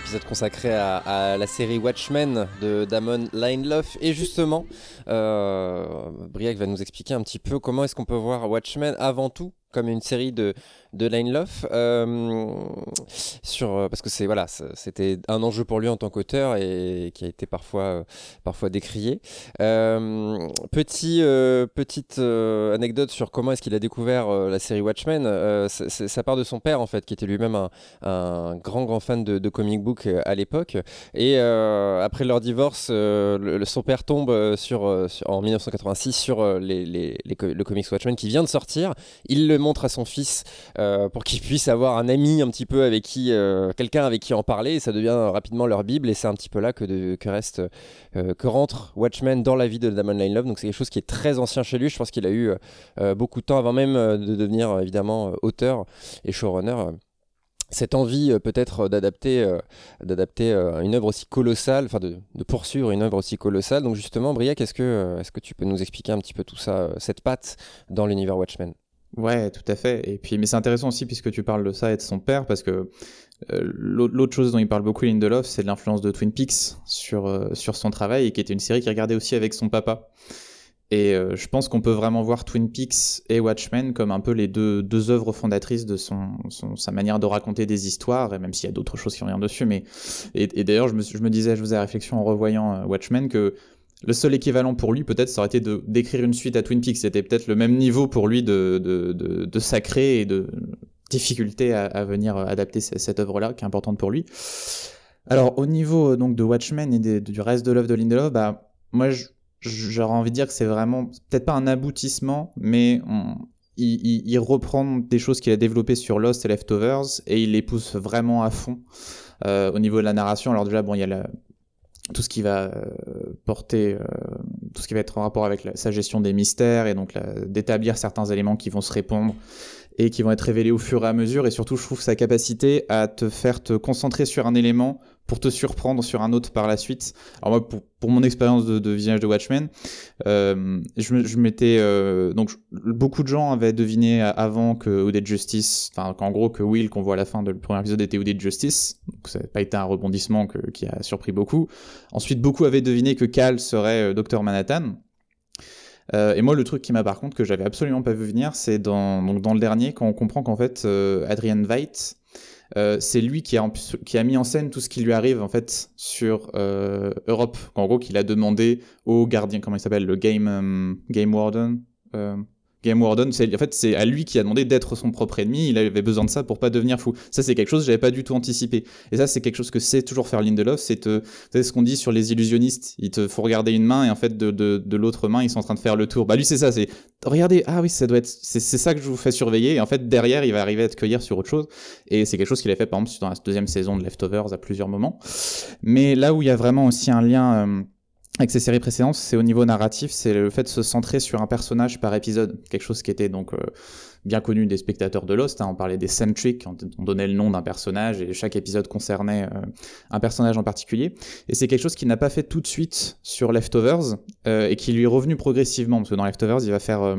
épisode consacré à, la série Watchmen de Damon Lindelof. Et justement, euh, Briac va nous expliquer un petit peu comment est-ce qu'on peut voir Watchmen avant tout comme une série de, de Line Love, euh, sur, euh, parce que c'est voilà, c'était un enjeu pour lui en tant qu'auteur et qui a été parfois, euh, parfois décrié. petit, petite anecdote sur comment est-ce qu'il a découvert la série Watchmen. ça part de son père en fait, qui était lui-même un, grand grand fan de, de comic book à l'époque. Et après leur divorce, son père tombe sur, en 1986 sur les, les, le comics Watchmen qui vient de sortir. Il le montre à son fils pour qu'ils puissent avoir un ami un petit peu avec qui, quelqu'un avec qui en parler, et ça devient rapidement leur bible, et c'est un petit peu là que, que reste, que rentre Watchmen dans la vie de Damon Lindelof. Donc c'est quelque chose qui est très ancien chez lui. Je pense qu'il a eu beaucoup de temps avant même de devenir évidemment auteur et showrunner cette envie euh, peut-être euh, d'adapter euh, d'adapter une œuvre aussi colossale, enfin de, poursuivre une œuvre aussi colossale. Donc justement, Briac, est-ce que, est-ce que tu peux nous expliquer un petit peu tout ça, cette patte dans l'univers Watchmen? Ouais, tout à fait. Et puis, mais c'est intéressant aussi puisque tu parles de ça et de son père, parce que l'autre chose dont il parle beaucoup Lindelof, c'est l'influence de Twin Peaks sur, sur son travail, et qui était une série qu'il regardait aussi avec son papa. Et euh, je pense qu'on peut vraiment voir Twin Peaks et Watchmen comme un peu les deux, deux œuvres fondatrices de son, sa manière de raconter des histoires, et même s'il y a d'autres choses qui reviennent dessus. Mais... Et, d'ailleurs, je me, disais, je faisais réflexion en revoyant euh, Watchmen que le seul équivalent pour lui, peut-être, ça aurait été d'écrire une suite à Twin Peaks. C'était peut-être le même niveau pour lui de, de, de, de sacré et de difficulté à, venir adapter cette œuvre-là, qui est importante pour lui. Alors, au niveau donc de Watchmen et du reste de l'œuvre de Lindelof, bah, moi, j'aurais envie de dire que c'est vraiment, peut-être pas un aboutissement, mais il, reprend des choses qu'il a développées sur Lost et Leftovers et il les pousse vraiment à fond euh, au niveau de la narration. Alors déjà, bon, il y a tout ce qui va euh, porter, euh, tout ce qui va être en rapport avec sa gestion des mystères et donc d'établir certains éléments qui vont se répondre et qui vont être révélés au fur et à mesure. Et surtout, je trouve sa capacité à te faire te concentrer sur un élément pour te surprendre sur un autre par la suite. Alors moi, pour, pour mon expérience de, de, visionnage de Watchmen, euh, je, je m'étais euh, donc beaucoup de gens avaient deviné avant que Hooded Justice, enfin qu'en gros que Will qu'on voit à la fin le premier épisode était Hooded Justice, donc ça n'a pas été un rebondissement que, qui a surpris beaucoup. Ensuite, beaucoup avaient deviné que Cal serait euh, Docteur Manhattan. Euh, et moi, le truc qui m'a par contre que j'avais absolument pas vu venir, c'est dans, donc dans le dernier, quand on comprend qu'en fait, euh, Adrian Veidt, euh, c'est lui qui a, mis en scène tout ce qui lui arrive en fait sur euh, Europe. En gros, qu'il a demandé au gardien, comment il s'appelle, le game euh, game warden. Game Warden, c'est en fait c'est à lui qui a demandé d'être son propre ennemi. Il avait besoin de ça pour pas devenir fou. Ça c'est quelque chose que j'avais pas du tout anticipé. Et ça c'est quelque chose que c'est toujours faire Lindelof. C'est ce qu'on dit sur les illusionnistes. Il te faut regarder une main et en fait de l'autre main ils sont en train de faire le tour. Bah lui c'est ça. C'est regardez ah oui ça doit être c'est, c'est ça que je vous fais surveiller. Et en fait derrière il va arriver à te cueillir sur autre chose. Et c'est quelque chose qu'il a fait par exemple dans la deuxième saison de Leftovers à plusieurs moments. Mais là où il y a vraiment aussi un lien euh, avec ces séries précédentes, c'est au niveau narratif, c'est le fait de se centrer sur un personnage par épisode, quelque chose qui était donc euh, bien connu des spectateurs de Lost. Hein. on parlait des centric, on, donnait le nom d'un personnage et chaque épisode concernait euh, un personnage en particulier. Et c'est quelque chose qu'il n'a pas fait tout de suite sur Leftovers euh, et qui lui est revenu progressivement parce que dans Leftovers, il va faire euh,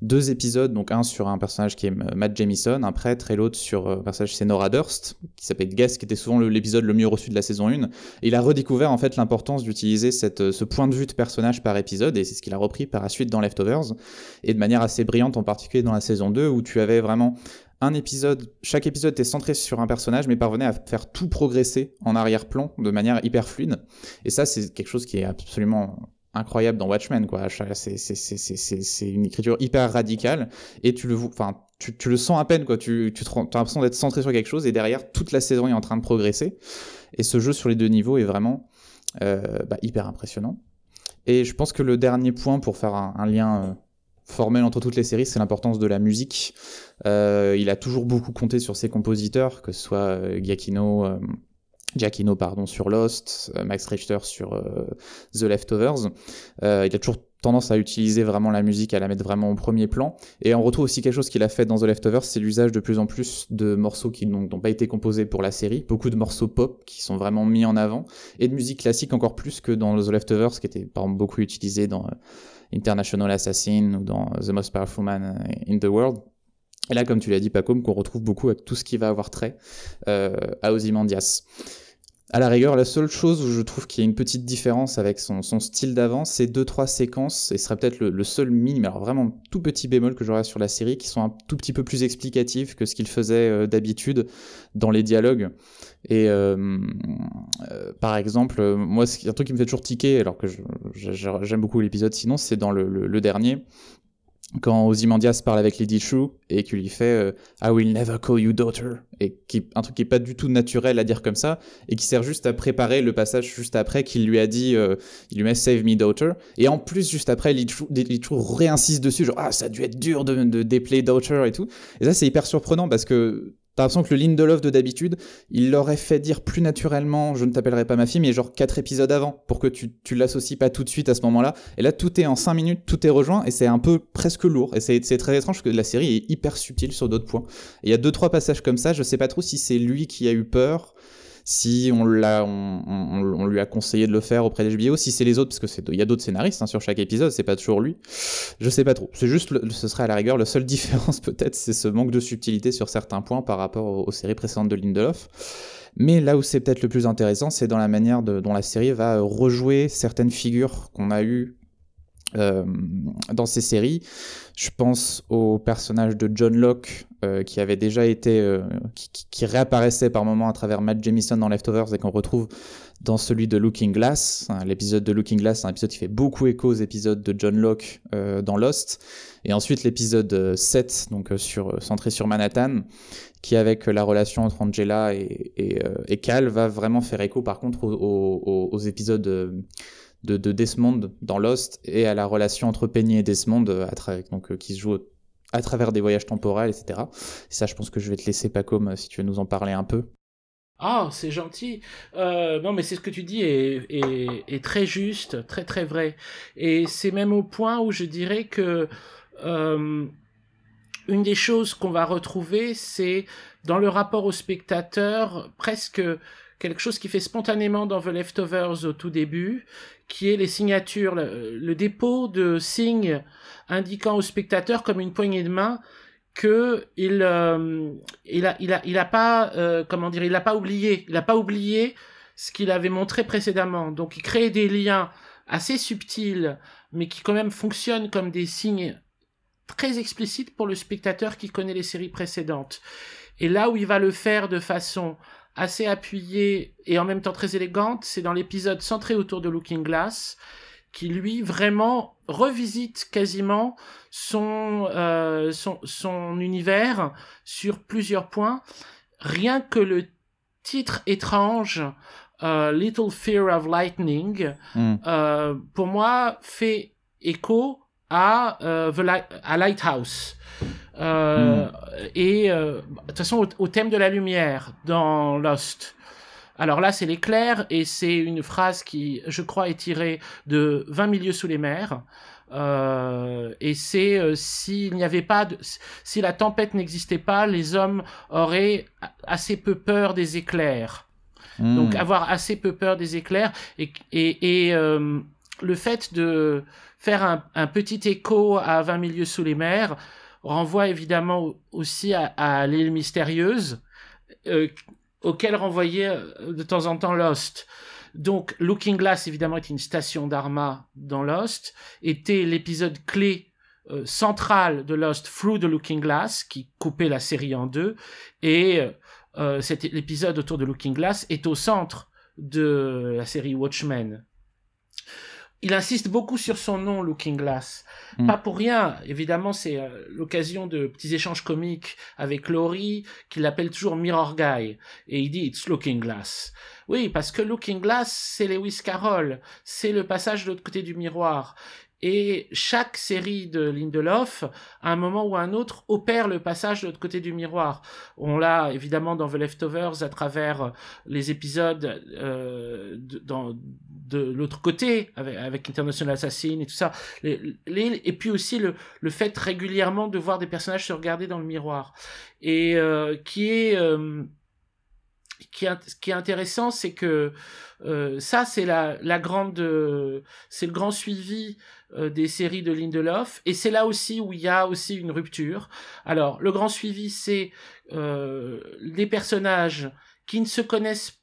deux épisodes, donc un sur un personnage qui est Matt Jamison, un prêtre, et l'autre sur un personnage c'est Nora Durst, qui s'appelle Guest, qui était souvent l'épisode le, mieux reçu de la saison 1. Et il a redécouvert en fait l'importance d'utiliser cette, ce point de vue de personnage par épisode et c'est ce qu'il a repris par la suite dans Leftovers et de manière assez brillante en particulier dans la saison 2 où tu avais vraiment un épisode, chaque épisode était centré sur un personnage, mais parvenait à faire tout progresser en arrière-plan de manière hyper fluide. Et ça, c'est quelque chose qui est absolument incroyable dans Watchmen, quoi. C'est une écriture hyper radicale, et tu le, sens à peine, quoi. Tu, as l'impression d'être centré sur quelque chose, et derrière, toute la saison est en train de progresser. Et ce jeu sur les deux niveaux est vraiment euh, bah, hyper impressionnant. Et je pense que le dernier point pour faire un, lien euh, formel entre toutes les séries, c'est l'importance de la musique. Euh, il a toujours beaucoup compté sur ses compositeurs, que ce soit Giacchino, Giacchino pardon, sur Lost, euh, Max Richter sur euh, The Leftovers. il a toujours tendance à utiliser vraiment la musique, à la mettre vraiment au premier plan. Et on retrouve aussi quelque chose qu'il a fait dans The Leftovers, c'est l'usage de plus en plus de morceaux qui n'ont pas été composés pour la série, beaucoup de morceaux pop qui sont vraiment mis en avant, et de musique classique encore plus que dans The Leftovers, qui était par exemple beaucoup utilisé dans International Assassin ou dans The Most Powerful Man in the World. Et là, comme tu l'as dit, Pacom, qu'on retrouve beaucoup avec tout ce qui va avoir trait euh, à Ozymandias. À la rigueur, la seule chose où je trouve qu'il y a une petite différence avec son, style d'avant, c'est deux trois séquences, et ce serait peut-être le, seul minime, alors vraiment tout petit bémol que j'aurais sur la série, qui sont un tout petit peu plus explicatives que ce qu'il faisait euh, d'habitude dans les dialogues. Et euh, euh, par exemple, moi, un truc qui me fait toujours tiquer, alors que j'aime beaucoup l'épisode sinon, c'est dans le, le, dernier, quand Ozymandias parle avec Lady True et qu'il lui fait euh, I will never call you daughter. Et qui un truc qui est pas du tout naturel à dire comme ça et qui sert juste à préparer le passage juste après qu'il lui a dit euh, il lui met save me daughter. Et en plus juste après Lady True, réinsiste dessus genre ah ça a dû être dur de, de déplay daughter et tout. Et ça c'est hyper surprenant parce que T'as l'impression que le Lindelof de d'habitude, il l'aurait fait dire plus naturellement, je ne t'appellerai pas ma fille, mais genre quatre épisodes avant, pour que tu, tu l'associes pas tout de suite à ce moment-là. Et là, tout est en cinq minutes, tout est rejoint, et c'est un peu presque lourd. Et c'est très étrange que la série est hyper subtile sur d'autres points. Il y a deux, trois passages comme ça, je sais pas trop si c'est lui qui a eu peur, si on, l'a, on, lui a conseillé de le faire auprès des HBO, si c'est les autres, parce que c'est, il y a d'autres scénaristes hein, sur chaque épisode, c'est pas toujours lui. Je sais pas trop. C'est juste, ce serait à la rigueur, la seule différence peut-être, c'est ce manque de subtilité sur certains points par rapport aux, séries précédentes de Lindelof. Mais là où c'est peut-être le plus intéressant, c'est dans la manière dont la série va rejouer certaines figures qu'on a eues euh, dans ces séries. Je pense au personnage de John Locke euh, qui avait déjà été, euh, qui, réapparaissait par moments à travers Matt Jamison dans Leftovers et qu'on retrouve dans celui de Looking Glass. L'épisode de Looking Glass, c'est un épisode qui fait beaucoup écho aux épisodes de John Locke dans Lost. Et ensuite l'épisode 7, donc sur, centré sur Manhattan, qui avec la relation entre Angela et, et, Cal va vraiment faire écho par contre aux, aux épisodes de, Desmond dans Lost et à la relation entre Penny et Desmond euh, à donc, euh, qui se joue à travers des voyages temporels, etc. Et ça, je pense que je vais te laisser, Paco, si tu veux nous en parler un peu. Ah, c'est gentil. Euh, non, mais c'est ce que tu dis est, est, très juste, très très vrai. Et c'est même au point où je dirais que une des choses qu'on va retrouver, c'est dans le rapport au spectateur presque quelque chose qui fait spontanément dans The Leftovers au tout début, qui est les signatures, le, dépôt de signes indiquant au spectateur comme une poignée de main que il euh, il a il a il a pas euh, comment dire il a pas oublié il a pas oublié ce qu'il avait montré précédemment. Donc il crée des liens assez subtils mais qui quand même fonctionnent comme des signes très explicites pour le spectateur qui connaît les séries précédentes. Et là où il va le faire de façon assez appuyée et en même temps très élégante, c'est dans l'épisode centré autour de Looking Glass, qui lui vraiment revisite quasiment son, euh, son, son univers sur plusieurs points. Rien que le titre étrange, euh, Little Fear of Lightning, hmm. euh, pour moi fait écho à, The à Lighthouse. Euh, hmm. Et euh, de toute façon, au, thème de la lumière dans Lost. Alors là, c'est l'éclair et c'est une phrase qui, je crois, est tirée de 20 milieux sous les mers. Euh, et c'est euh, s'il n'y avait pas de, si la tempête n'existait pas, les hommes auraient assez peu peur des éclairs. Hmm. Donc avoir assez peu peur des éclairs et, et, et euh, le fait de faire un, petit écho à 20 milieux sous les mers, renvoie évidemment aussi à, l'île mystérieuse, euh, auquel renvoyait euh, de temps en temps Lost. Donc, Looking Glass, évidemment, est une station d'Arma dans Lost, était l'épisode clé euh, central de Lost, Through the Looking Glass, qui coupait la série en deux, et euh, l'épisode autour de Looking Glass est au centre de la série Watchmen il insiste beaucoup sur son nom, Looking Glass. Hmm. Pas pour rien. Évidemment, c'est euh, l'occasion de petits échanges comiques avec Laurie, qui l'appelle toujours Mirror Guy. Et il dit It's Looking Glass. Oui, parce que Looking Glass, c'est Lewis Carroll. C'est le passage de l'autre côté du miroir. Et chaque série de Lindelof, à un moment ou à un autre, opère le passage de l'autre côté du miroir. On l'a évidemment dans The Leftovers à travers les épisodes euh, de, de l'autre côté, avec, International Assassin et tout ça. et puis aussi le, le fait régulièrement de voir des personnages se regarder dans le miroir. Et euh, qui est... Euh, qui ce qui est intéressant, c'est que euh, ça, c'est la, la grande, euh, c'est le grand suivi euh, des séries de Lindelof, et c'est là aussi où il y a aussi une rupture. Alors, le grand suivi, c'est euh, des personnages qui ne se connaissent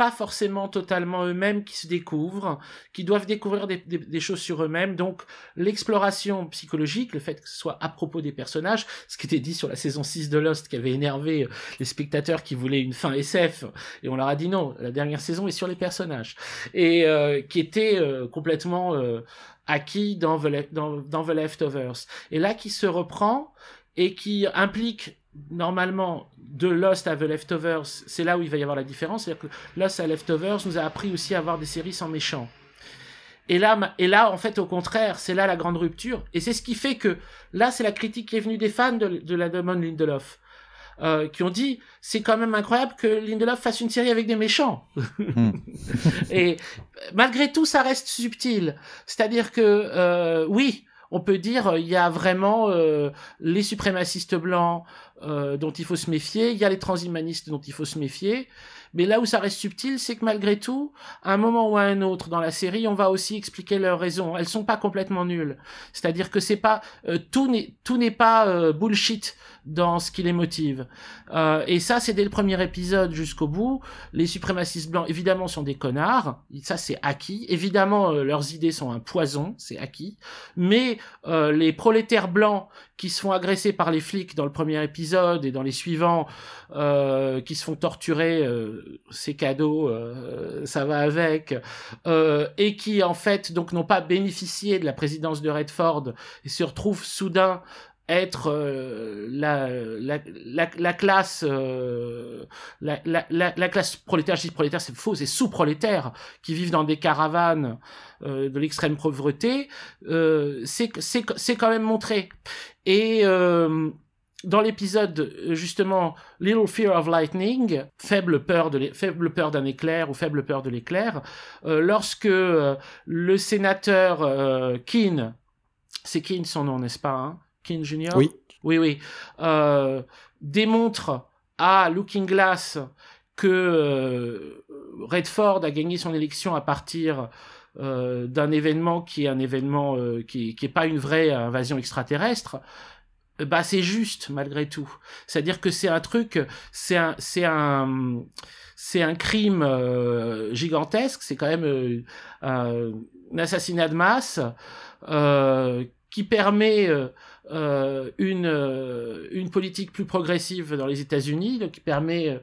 pas forcément totalement eux-mêmes qui se découvrent, qui doivent découvrir des, choses sur eux-mêmes. Donc l'exploration psychologique, le fait que ce soit à propos des personnages, ce qui était dit sur la saison 6 de Lost qui avait énervé euh, les spectateurs qui voulaient une fin SF, et on leur a dit non, la dernière saison est sur les personnages, et euh, qui était euh, complètement acquis dans The, dans, dans The Leftovers. Et là, qui se reprend et qui implique normalement de Lost à The Leftovers, c'est là où il va y avoir la différence. C'est-à-dire que Lost à Leftovers nous a appris aussi à avoir des séries sans méchants. Et là, et là, en fait, au contraire, c'est là la grande rupture. Et c'est ce qui fait que là, c'est la critique qui est venue des fans de, de la demande Lindelof. Euh, qui ont dit c'est quand même incroyable que Lindelof fasse une série avec des méchants. Hmm. et malgré tout, ça reste subtil. C'est-à-dire que euh, oui, on peut dire il y a vraiment euh, les suprémacistes blancs euh, dont il faut se méfier, il y a les transhumanistes dont il faut se méfier. Mais là où ça reste subtil, c'est que malgré tout, à un moment ou à un autre dans la série, on va aussi expliquer leurs raisons. Elles sont pas complètement nulles. C'est-à-dire que c'est pas euh, tout n'est tout n'est pas euh, bullshit dans ce qui les motive. Euh, et ça, c'est dès le premier épisode jusqu'au bout. Les suprémacistes blancs, évidemment, sont des connards. Ça, c'est acquis. Évidemment, leurs idées sont un poison. C'est acquis. Mais les prolétaires blancs qui se font agresser par les flics dans le premier épisode et dans les suivants, euh, qui se font torturer, euh, ces cadeaux, euh, ça va avec, euh, et qui en fait donc n'ont pas bénéficié de la présidence de Redford et se retrouvent soudain être euh, la, la, la, la, classe la, la, la, classe prolétaire, je dis prolétaire c'est faux, c'est sous-prolétaire qui vivent dans des caravanes de l'extrême pauvreté, c'est c'est quand même montré. Et dans l'épisode justement Little Fear of Lightning, faible peur de faible peur d'un éclair ou faible peur de l'éclair, euh, lorsque euh, le sénateur euh, Keane, c'est Keane son nom n'est-ce pas hein King Junior? Oui. Oui, oui. Euh, démontre à Looking Glass que euh, Redford a gagné son élection à partir euh, d'un événement qui est un événement euh, qui, qui est pas une vraie invasion extraterrestre. Bah c'est juste malgré tout. C'est-à-dire que c'est un truc, c'est un, c'est un, c'est un crime euh, gigantesque. C'est quand même euh, un, assassinat de masse qui permet euh, une, euh, une politique plus progressive dans les États-Unis, qui permet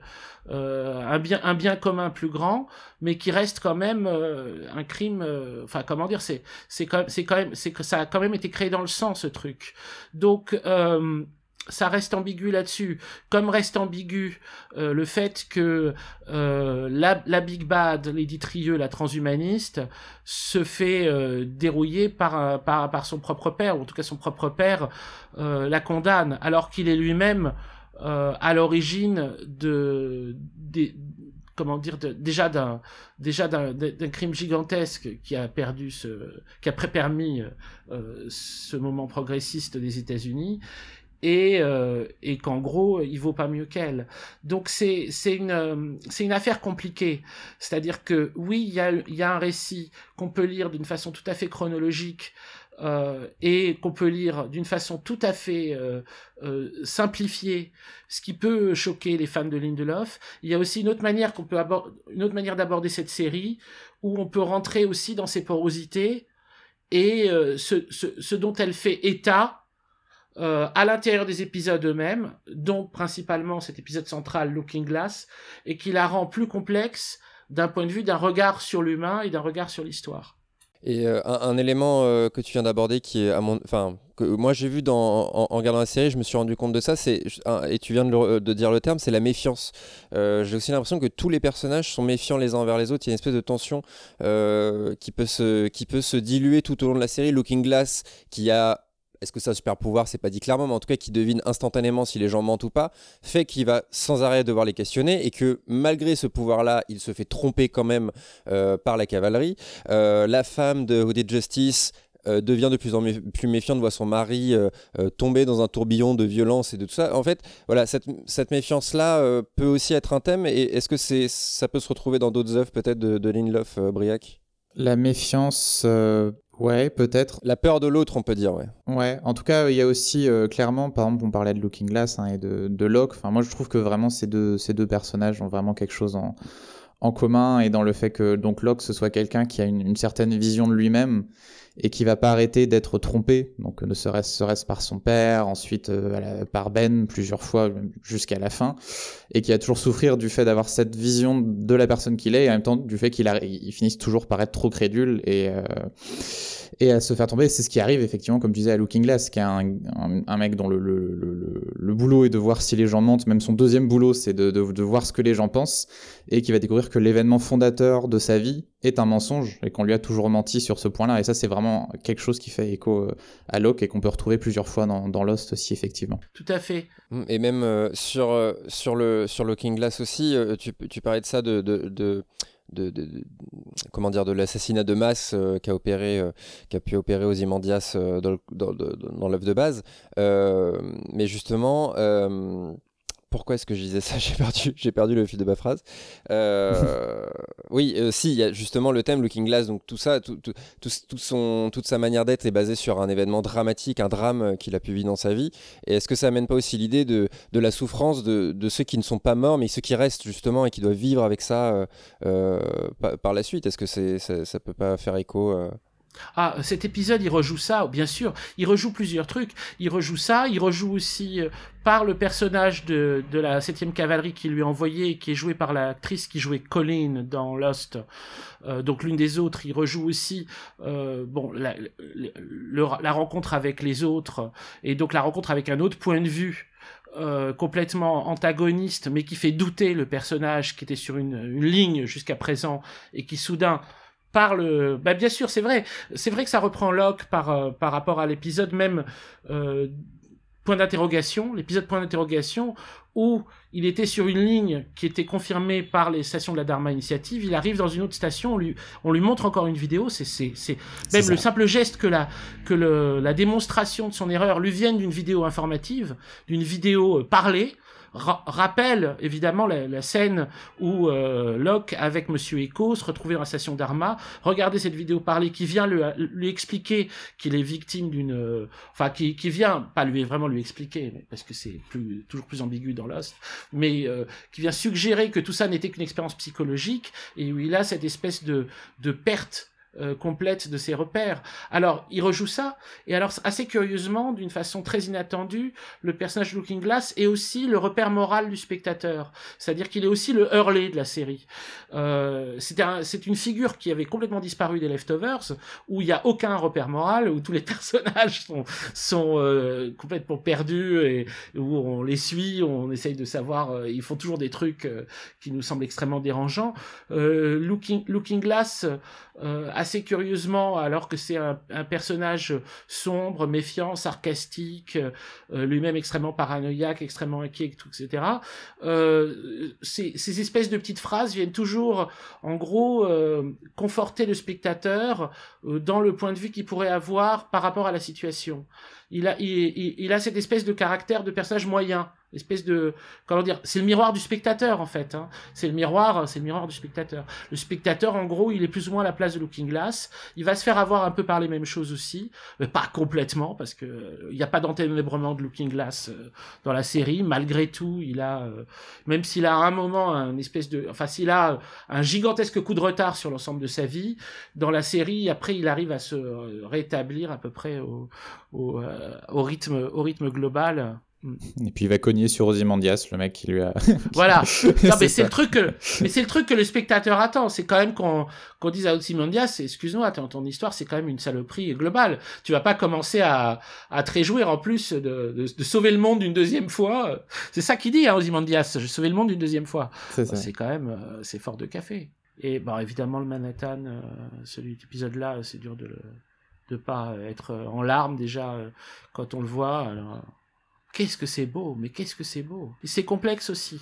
euh, un, bien, un bien commun plus grand, mais qui reste quand même un crime. Enfin, comment dire, c'est quand, quand même ça a quand même été créé dans le sang ce truc. Donc ça reste ambigu là-dessus, comme reste ambigu euh, le fait que euh, la, la, Big Bad, Lady Trieux, la transhumaniste, se fait euh, dérouiller par, par, par son propre père, ou en tout cas son propre père euh, la condamne, alors qu'il est lui-même euh, à l'origine de, de, comment dire de, déjà d'un déjà d'un crime gigantesque qui a perdu ce qui a prépermis euh, ce moment progressiste des États-Unis et, euh, et qu'en gros il vaut pas mieux qu'elle. Donc c'est c'est une euh, c'est une affaire compliquée. C'est-à-dire que oui il y a il y a un récit qu'on peut lire d'une façon tout à fait chronologique euh, et qu'on peut lire d'une façon tout à fait euh, euh, simplifiée, ce qui peut choquer les fans de Lindelof. Il y a aussi une autre manière qu'on peut une autre manière d'aborder cette série où on peut rentrer aussi dans ses porosités et euh, ce, ce, ce dont elle fait état euh, à l'intérieur des épisodes eux-mêmes, dont principalement cet épisode central Looking Glass, et qui la rend plus complexe d'un point de vue d'un regard sur l'humain et d'un regard sur l'histoire. Et euh, un, un, élément euh, que tu viens d'aborder qui est à mon, enfin que moi j'ai vu en, regardant la série, je me suis rendu compte de ça, c'est et tu viens de, dire le terme, c'est la méfiance. J'ai aussi l'impression que tous les personnages sont méfiants les uns envers les autres. Il y a une espèce de tension qui peut se qui peut se diluer tout au long de la série. Looking Glass qui a est-ce que c'est un super pouvoir C'est pas dit clairement, mais en tout cas qui devine instantanément si les gens mentent ou pas, fait qu'il va sans arrêt devoir les questionner et que malgré ce pouvoir-là, il se fait tromper quand même euh, par la cavalerie. Euh, la femme de Hooded Justice euh, devient de plus en plus méfiante, voit son mari tomber dans un tourbillon de violence et de tout ça. En fait, voilà, cette, cette méfiance-là peut aussi être un thème. Et est-ce que c'est, ça peut se retrouver dans d'autres œuvres peut-être de, de Lindelof, Briac? La méfiance, Ouais, peut-être. La peur de l'autre, on peut dire, ouais. Ouais, en tout cas, il y a aussi euh, clairement, par exemple, on parlait de Looking Glass hein, et de, de Locke. Enfin, moi, je trouve que vraiment ces deux, ces deux personnages ont vraiment quelque chose en, en commun et dans le fait que donc Locke ce soit quelqu'un qui a une, une certaine vision de lui-même et qui va pas arrêter d'être trompé, donc ne serait-ce serait par son père, ensuite euh, par Ben plusieurs fois jusqu'à la fin, et qui va toujours souffrir du fait d'avoir cette vision de la personne qu'il est, et en même temps du fait qu'il il finisse toujours par être trop crédule et euh, et à se faire tomber. C'est ce qui arrive effectivement, comme tu disais, à Looking Glass, qui est un, un, mec dont le, le, le, le, boulot est de voir si les gens mentent. Même son deuxième boulot, c'est de, de, de, voir ce que les gens pensent, et qui va découvrir que l'événement fondateur de sa vie est un mensonge, et qu'on lui a toujours menti sur ce point-là. Et ça, c'est vraiment quelque chose qui fait écho euh, à Locke et qu'on peut retrouver plusieurs fois dans, dans, Lost aussi, effectivement. Tout à fait. Mm, et même euh, sur, euh, sur, le, sur Looking Glass aussi, tu, tu parlais de ça, de, de de, comment dire de l'assassinat de masse euh, qu'a opéré euh, qu'a pu opérer Ozymandias euh, dans, dans, dans l'œuvre de base mais justement pourquoi est-ce que je disais ça J'ai perdu, j'ai perdu le fil de ma phrase. Euh, oui, euh, si, il y a justement le thème Looking Glass, donc tout ça, tout, tout, tout, son, toute sa manière d'être est basée sur un événement dramatique, un drame euh, qu'il a pu vivre dans sa vie. Et est-ce que ça amène pas aussi l'idée de, de, la souffrance de, de, ceux qui ne sont pas morts, mais ceux qui restent justement et qui doivent vivre avec ça par, la suite? Est-ce que c'est, ça, ça, peut pas faire écho ah, cet épisode, il rejoue ça, bien sûr. Il rejoue plusieurs trucs. Il rejoue ça, il rejoue aussi euh, par le personnage de, la 7 cavalerie qui lui a envoyé, qui est joué par l'actrice qui jouait Colleen dans Lost. Euh, donc l'une des autres, il rejoue aussi euh, bon la, rencontre avec les autres et donc la rencontre avec un autre point de vue. Complètement antagoniste, mais qui fait douter le personnage qui était sur une ligne jusqu'à présent et qui soudain Bah bien sûr, c'est vrai. C'est vrai que ça reprend Locke par euh, par rapport à l'épisode même euh, point d'interrogation, l'épisode point d'interrogation où il était sur une ligne qui était confirmée par les stations de la Dharma Initiative. Il arrive dans une autre station, on lui on lui montre encore une vidéo. C'est c'est c'est même le simple geste que la que le, la démonstration de son erreur lui vienne d'une vidéo informative, d'une vidéo euh, rappelle évidemment la, scène où euh, Locke avec Monsieur Echo se retrouvait dans la station d'Arma, regardez cette vidéo parler qui vient lui, lui expliquer qu'il est victime d'une, euh, enfin qui, qui vient pas lui vraiment lui expliquer parce que c'est plus toujours plus ambigu dans Lost, mais euh, qui vient suggérer que tout ça n'était qu'une expérience psychologique et où il a cette espèce de de perte euh, complète de ses repères. Alors, il rejoue ça, et alors, assez curieusement, d'une façon très inattendue, le personnage Looking Glass est aussi le repère moral du spectateur. C'est-à-dire qu'il est aussi le Hurley de la série. Euh, c'est une figure qui avait complètement disparu des Leftovers, où il n'y a aucun repère moral, où tous les personnages sont, sont euh, complètement perdus, et où on les suit, on essaye de savoir, euh, ils font toujours des trucs euh, qui nous semblent extrêmement dérangeants. Looking, Looking Glass euh, assez curieusement, alors que c'est un, personnage sombre, méfiant, sarcastique, euh, lui-même extrêmement paranoïaque, extrêmement inquiet, etc. Euh, ces, ces, espèces de petites phrases viennent toujours, en gros, euh, conforter le spectateur dans le point de vue qu'il pourrait avoir par rapport à la situation. Il a, il, il a cette espèce de caractère de personnage moyen. Espèce de comment dire c'est le miroir du spectateur en fait hein. c'est le miroir c'est le miroir du spectateur. Le spectateur en gros il est plus ou moins à la place de Looking Glass. Il va se faire avoir un peu par les mêmes choses aussi mais pas complètement parce que il n'y a pas d'enténébrement de Looking Glass euh, dans la série. Malgré tout il a euh, même s'il a à un moment un espèce de enfin s'il a un gigantesque coup de retard sur l'ensemble de sa vie dans la série après il arrive à se rétablir à peu près au, au, euh, au rythme au rythme global et puis il va cogner sur Ozymandias, le mec qui lui a. voilà. non, mais c'est le truc que, mais c'est le truc que le spectateur attend. C'est quand même qu'on qu'on dise à Ozymandias, excuse-moi, ton histoire, c'est quand même une saloperie globale. Tu vas pas commencer à à te réjouir en plus de, de, sauver le monde une deuxième fois. C'est ça qu'il dit, hein, Ozymandias. Je sauver le monde une deuxième fois. C'est quand même, euh, c'est fort de café. Et bon, évidemment, le Manhattan, euh, celui d'épisode-là, c'est dur de le de pas être en larmes déjà euh, quand on le voit. Qu'est-ce que c'est beau, mais qu'est-ce que c'est beau. Et c'est complexe aussi.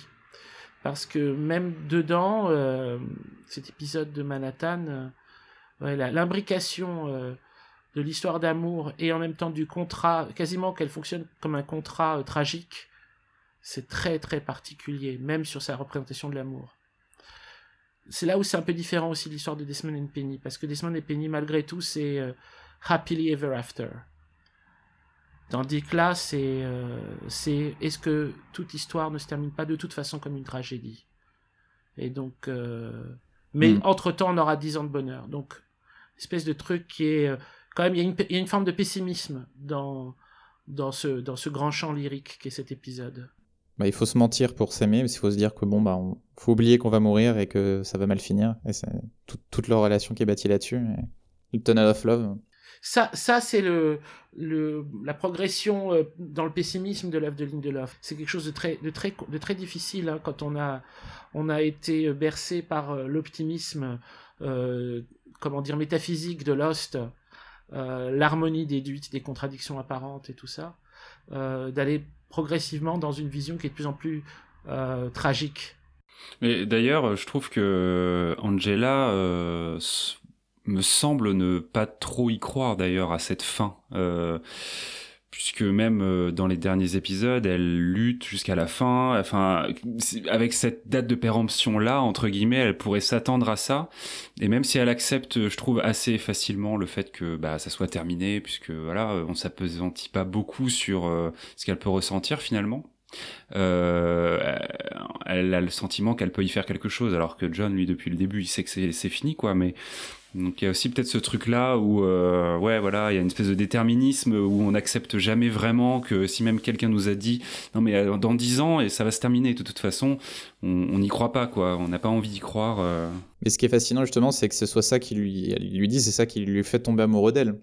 Parce que même dedans, euh, cet épisode de Manhattan, euh, l'imbrication euh, de l'histoire d'amour et en même temps du contrat, quasiment qu'elle fonctionne comme un contrat tragique, c'est très très particulier, même sur sa représentation de l'amour. C'est là où c'est un peu différent aussi l'histoire de Desmond et Penny, parce que Desmond et Penny, malgré tout, c'est happily ever after. Tandis que là, c'est euh, c'est est-ce que toute histoire ne se termine pas de toute façon comme une tragédie? Et donc, euh, mais hmm. entre temps, on aura dix ans de bonheur. Donc, espèce de truc qui est euh, quand même, il y, a une forme de pessimisme dans, dans, ce, dans ce grand champ lyrique qu'est cet épisode. Bah, il faut se mentir pour s'aimer, mais il faut se dire que bon, bah, faut oublier qu'on va mourir et que ça va mal finir. Et c'est toute leur relation qui est bâtie là-dessus. Le tunnel of love. Ça, ça c'est le, le, la progression euh, dans le pessimisme de l'œuvre de Lindelof. C'est quelque chose de très, de très, de très difficile hein, quand on a, on a été bercé par euh, l'optimisme, euh, comment dire, métaphysique de Lost, l'harmonie déduite des contradictions apparentes et tout ça, d'aller progressivement dans une vision qui est de plus en plus tragique. Mais d'ailleurs, je trouve que Angela me semble ne pas trop y croire d'ailleurs à cette fin. Euh, puisque même euh, dans les derniers épisodes, elle lutte jusqu'à la fin. Enfin, avec cette date de péremption là, entre guillemets, elle pourrait s'attendre à ça. Et même si elle accepte, je trouve assez facilement le fait que bah ça soit terminé, puisque voilà, on s'apesantit pas beaucoup sur euh, ce qu'elle peut ressentir finalement. Euh, elle a le sentiment qu'elle peut y faire quelque chose, alors que John, lui, depuis le début, il sait que c'est fini, quoi. Mais donc il y a aussi peut-être ce truc-là où, euh, ouais, voilà, il y a une espèce de déterminisme où on n'accepte jamais vraiment que si même quelqu'un nous a dit, non mais euh, dans dix ans et ça va se terminer de toute façon, on n'y croit pas, quoi. On n'a pas envie d'y croire. Mais ce qui est fascinant justement, c'est que ce soit ça qui lui, lui dit, c'est ça qui lui fait tomber amoureux d'elle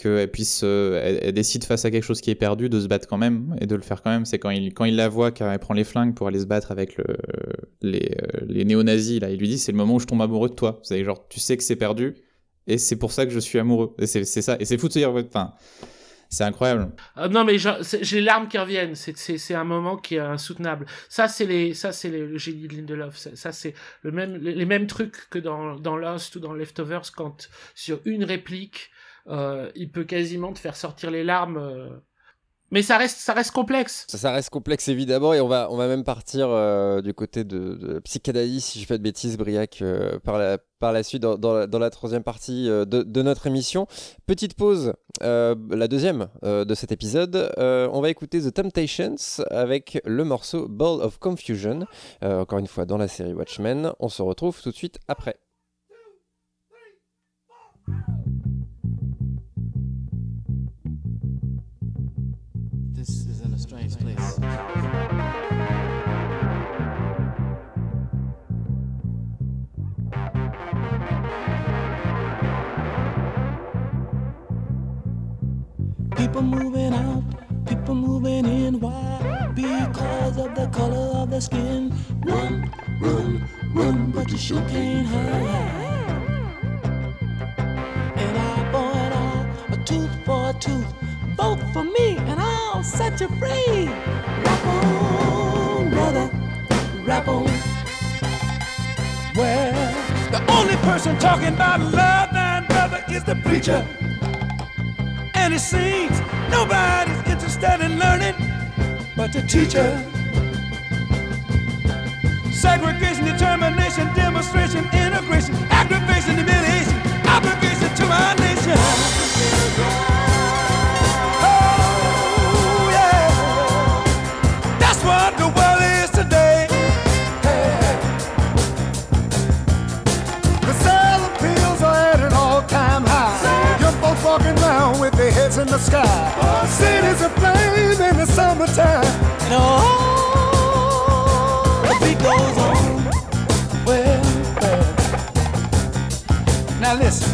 qu'elle puisse, euh, elle, décide face à quelque chose qui est perdu de se battre quand même et de le faire quand même. C'est quand il, quand il la voit, qu'elle prend les flingues pour aller se battre avec le, les, euh, les néo-nazis, là, il lui dit c'est le moment où je tombe amoureux de toi. C'est genre, tu sais que c'est perdu et c'est pour ça que je suis amoureux. Et c'est ça. Et c'est fou de se dire, enfin, c'est incroyable. Euh, non, mais j'ai les larmes qui reviennent. C'est un moment qui est insoutenable. Ça, c'est les, ça, c'est le génie de Lindelof. Ça, c'est le même, les, mêmes trucs que dans, dans Lost ou dans Leftovers quand sur une réplique, euh, il peut quasiment te faire sortir les larmes. Euh. Mais ça reste, ça reste complexe. Ça, reste complexe évidemment, et on va, on va même partir euh, du côté de, de si je fais de bêtises, Briac, par, la, par la suite dans, la, troisième partie de, notre émission. Petite pause, la deuxième de cet épisode. on va écouter The Temptations avec le morceau Ball of Confusion, encore une fois dans la série Watchmen. On se retrouve tout de suite après. People moving out, people moving in. Why? Because of the color of their skin. Run, run, run, but you sure can't hide. An eye for an eye, a tooth for a tooth vote for me and I'll set you free. Rap on, brother, rap on. Well, the only person talking about love and brother is the preacher. Nobody's interested in learning but the teacher. Segregation, determination, demonstration, integration, aggravation, humiliation, obligation to our nation. In the sky. Oh, Cities aflame in the summertime. And oh, the beat goes on. Well, well. Now listen.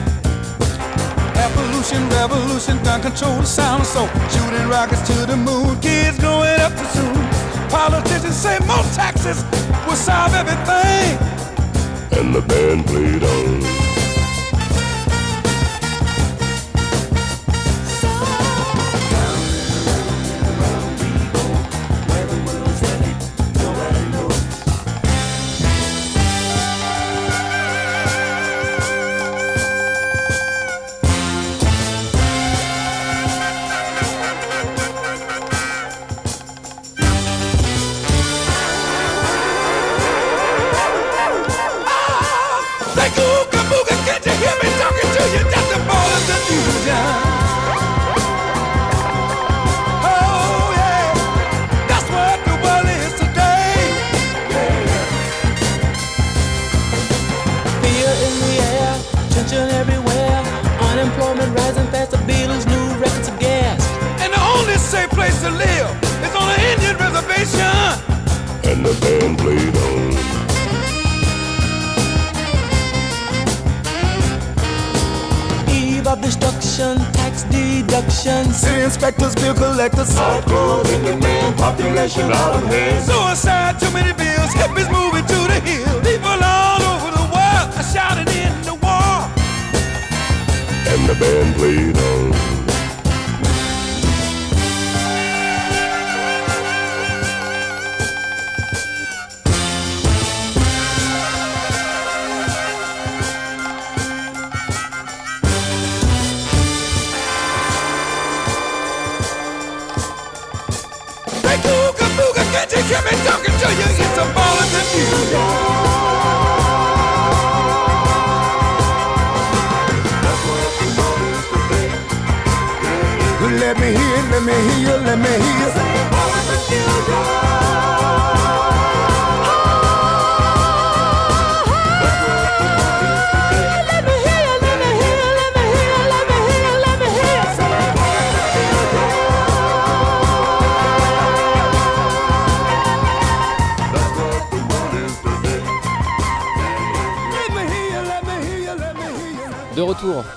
Evolution, revolution, gun control the sound so shooting rockets to the moon. Kids growing up too soon. Politicians say more taxes will solve everything. And the band played on.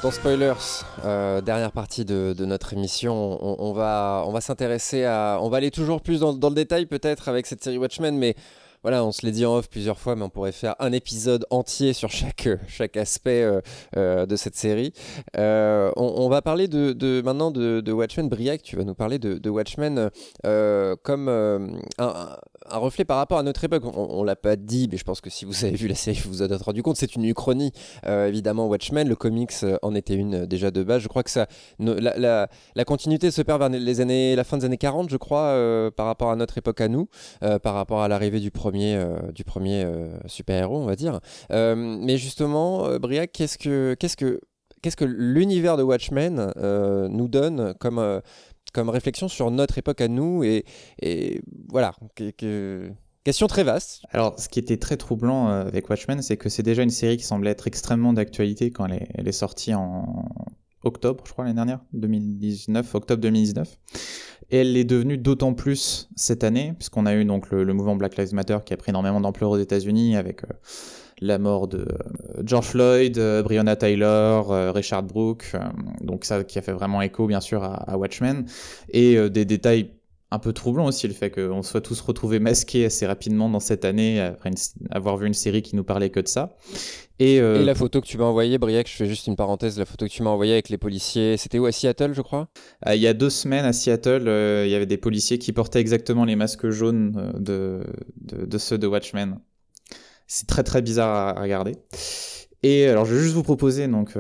Dans Spoilers, euh, dernière partie de, notre émission, on, va, on va s'intéresser à... On va aller toujours plus dans, le détail peut-être avec cette série Watchmen, mais voilà, on se l'est dit en off plusieurs fois, mais on pourrait faire un épisode entier sur chaque, chaque aspect euh, euh, de cette série. On, va parler de, maintenant de, Watchmen. Briac, tu vas nous parler de, Watchmen comme un, reflet par rapport à notre époque. On, l'a pas dit, mais je pense que si vous avez vu la série, vous vous êtes rendu compte. C'est une uchronie, évidemment, Watchmen. Le comics en était une déjà de base. Je crois que ça, la, continuité se perd vers les années, la fin des années 40, je crois, par rapport à notre époque à nous, par rapport à l'arrivée du premier, euh, du premier euh, super-héros, on va dire. Euh, mais justement, Briac, qu'est-ce que, qu'est-ce que, qu'est-ce que l'univers de Watchmen nous donne comme, comme réflexion sur notre époque à nous et, voilà. Question très vaste. Alors, ce qui était très troublant avec Watchmen, c'est que c'est déjà une série qui semblait être extrêmement d'actualité quand elle est, elle est sortie en octobre, je crois, l'année dernière, 2019, octobre 2019. Et elle est devenue d'autant plus cette année, puisqu'on a eu donc le, mouvement Black Lives Matter qui a pris énormément d'ampleur aux États-Unis avec euh, la mort de euh, George Floyd, euh, Breonna Taylor, Richard Brooke, donc ça qui a fait vraiment écho bien sûr à, Watchmen, et des détails un peu troublants aussi, le fait qu'on soit tous retrouvés masqués assez rapidement dans cette année, après avoir vu une série qui nous parlait que de ça. Euh, Et, la photo que tu m'as envoyée, Briac, je fais juste une parenthèse, la photo que tu m'as envoyée avec les policiers, c'était où à Seattle, je crois? Euh, Il y a deux semaines à Seattle, euh, il y avait des policiers qui portaient exactement les masques jaunes de, de, ceux de Watchmen. C'est très très bizarre à regarder. Et alors, je vais juste vous proposer, donc,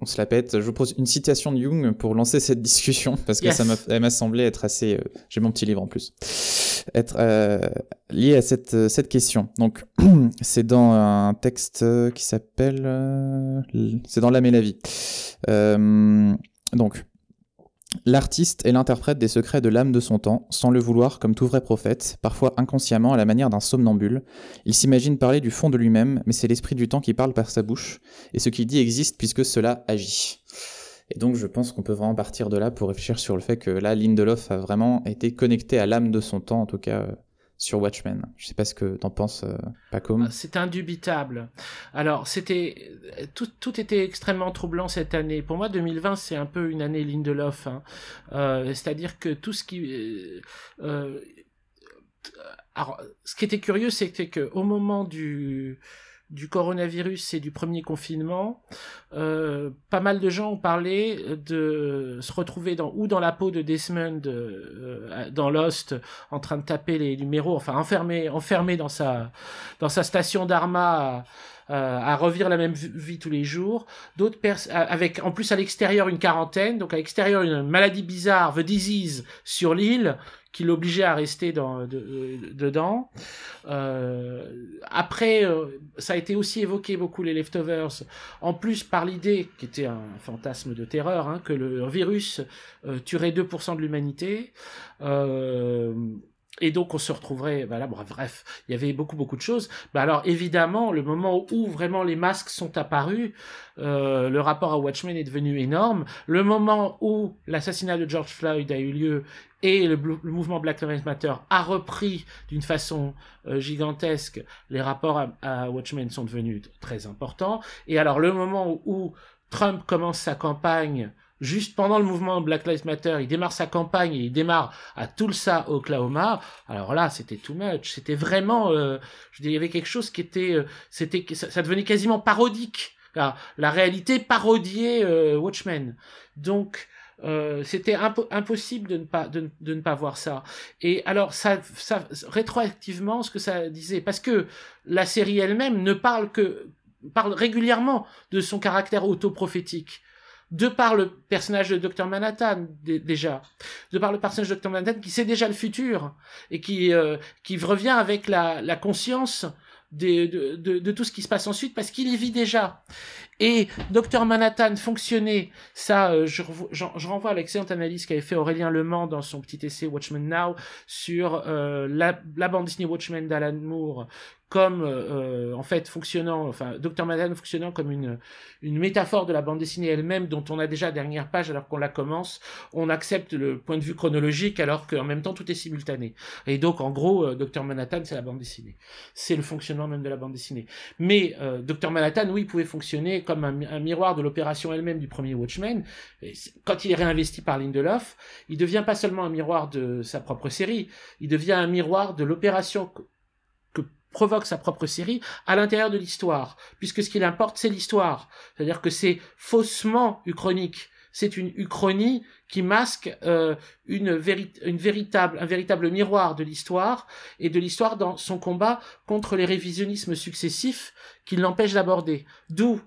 on, se la pète. Je vous pose une citation de Jung pour lancer cette discussion, parce que ça m'a semblé être assez. J'ai mon petit livre en plus être euh, lié à cette, euh, cette question. Donc, c'est dans un texte qui s'appelle. Euh, c'est dans L'âme et la vie. donc, L'artiste est l'interprète des secrets de l'âme de son temps, sans le vouloir comme tout vrai prophète, parfois inconsciemment à la manière d'un somnambule. Il s'imagine parler du fond de lui-même, mais c'est l'esprit du temps qui parle par sa bouche, et ce qu'il dit existe puisque cela agit. Et donc je pense qu'on peut vraiment partir de là pour réfléchir sur le fait que là, Lindelof a vraiment été connecté à l'âme de son temps, en tout cas euh, sur Watchmen. Je sais pas ce que t'en penses, euh, Paco. Ah, c'est indubitable. Alors c'était tout, tout, était extrêmement troublant cette année. Pour moi, 2020 c'est un peu une année Lindelof. Hein. Euh, C'est-à-dire que tout ce qui euh, alors, ce qui était curieux, c'était que au moment du du coronavirus et du premier confinement, euh, pas mal de gens ont parlé de se retrouver dans ou dans la peau de Desmond euh, dans Lost en train de taper les numéros, enfin enfermé enfermé dans sa dans sa station d'Arma euh, à revivre la même vie tous les jours. D'autres avec en plus à l'extérieur une quarantaine, donc à l'extérieur une maladie bizarre, the disease sur l'île qui l'obligeait à rester dans, dedans. Euh, après, euh, ça a été aussi évoqué beaucoup les leftovers, en plus par l'idée, qui était un fantasme de terreur, hein, que le virus euh, tuerait 2% de l'humanité. Et donc on se retrouverait, voilà, bref, il y avait beaucoup beaucoup de choses. Bah alors évidemment, le moment où vraiment les masques sont apparus, euh, le rapport à Watchmen est devenu énorme. Le moment où l'assassinat de George Floyd a eu lieu et le, mouvement Black Lives Matter a repris d'une façon euh, gigantesque, les rapports à, Watchmen sont devenus très importants. Et alors le moment où Trump commence sa campagne juste pendant le mouvement Black Lives Matter, il démarre sa campagne et il démarre à Tulsa, Oklahoma. Alors là, c'était too much. C'était vraiment, euh, je il y avait quelque chose qui était, euh, c'était, ça, devenait quasiment parodique. La, la réalité parodiait euh, Watchmen. Donc, euh, c'était impossible de ne pas de, de, ne pas voir ça. Et alors ça, ça rétroactivement ce que ça disait parce que la série elle-même ne parle que parle régulièrement de son caractère autoprophétique de par le personnage de Dr Manhattan déjà, de par le personnage de Dr Manhattan qui sait déjà le futur et qui euh, qui revient avec la, la conscience de, de, de, tout ce qui se passe ensuite parce qu'il y vit déjà. Et Dr Manhattan fonctionnait, ça euh, je, je, renvoie à l'excellente analyse qu'avait fait Aurélien Le Mans dans son petit essai Watchmen Now sur euh, la, la bande Disney Watchmen d'Alan Moore comme euh, en fait fonctionnant, enfin Dr Manhattan fonctionnant comme une une métaphore de la bande dessinée elle-même dont on a déjà la dernière page alors qu'on la commence, on accepte le point de vue chronologique alors qu'en même temps tout est simultané. Et donc en gros euh, Dr Manhattan c'est la bande dessinée, c'est le fonctionnement même de la bande dessinée. Mais euh, Dr Manhattan oui pouvait fonctionner comme un, miroir de l'opération elle-même du premier Watchmen. Quand il est réinvesti par Lindelof, il devient pas seulement un miroir de sa propre série, il devient un miroir de l'opération provoque sa propre série à l'intérieur de l'histoire, puisque ce qui importe, c'est l'histoire. C'est-à-dire que c'est faussement uchronique. C'est une uchronie qui masque euh, une, une véritable, un véritable miroir de l'histoire et de l'histoire dans son combat contre les révisionnismes successifs qui l'empêchent d'aborder. D'où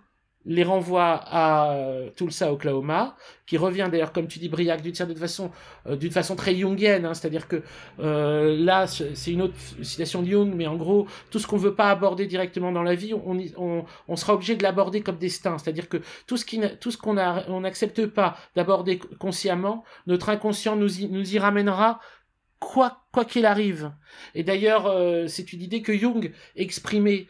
les renvoie à euh, Tulsa, Oklahoma, qui revient d'ailleurs, comme tu dis, Briac, d'une certaine façon, euh, d'une façon très jungienne, hein, c'est-à-dire que euh, là, c'est une autre citation de Jung, mais en gros, tout ce qu'on veut pas aborder directement dans la vie, on, sera obligé de l'aborder comme destin, c'est-à-dire que tout ce qu'on n'accepte pas d'aborder consciemment, notre inconscient nous y, nous y ramènera quoi quoi qu'il arrive. Et d'ailleurs, euh, c'est une idée que Jung exprimait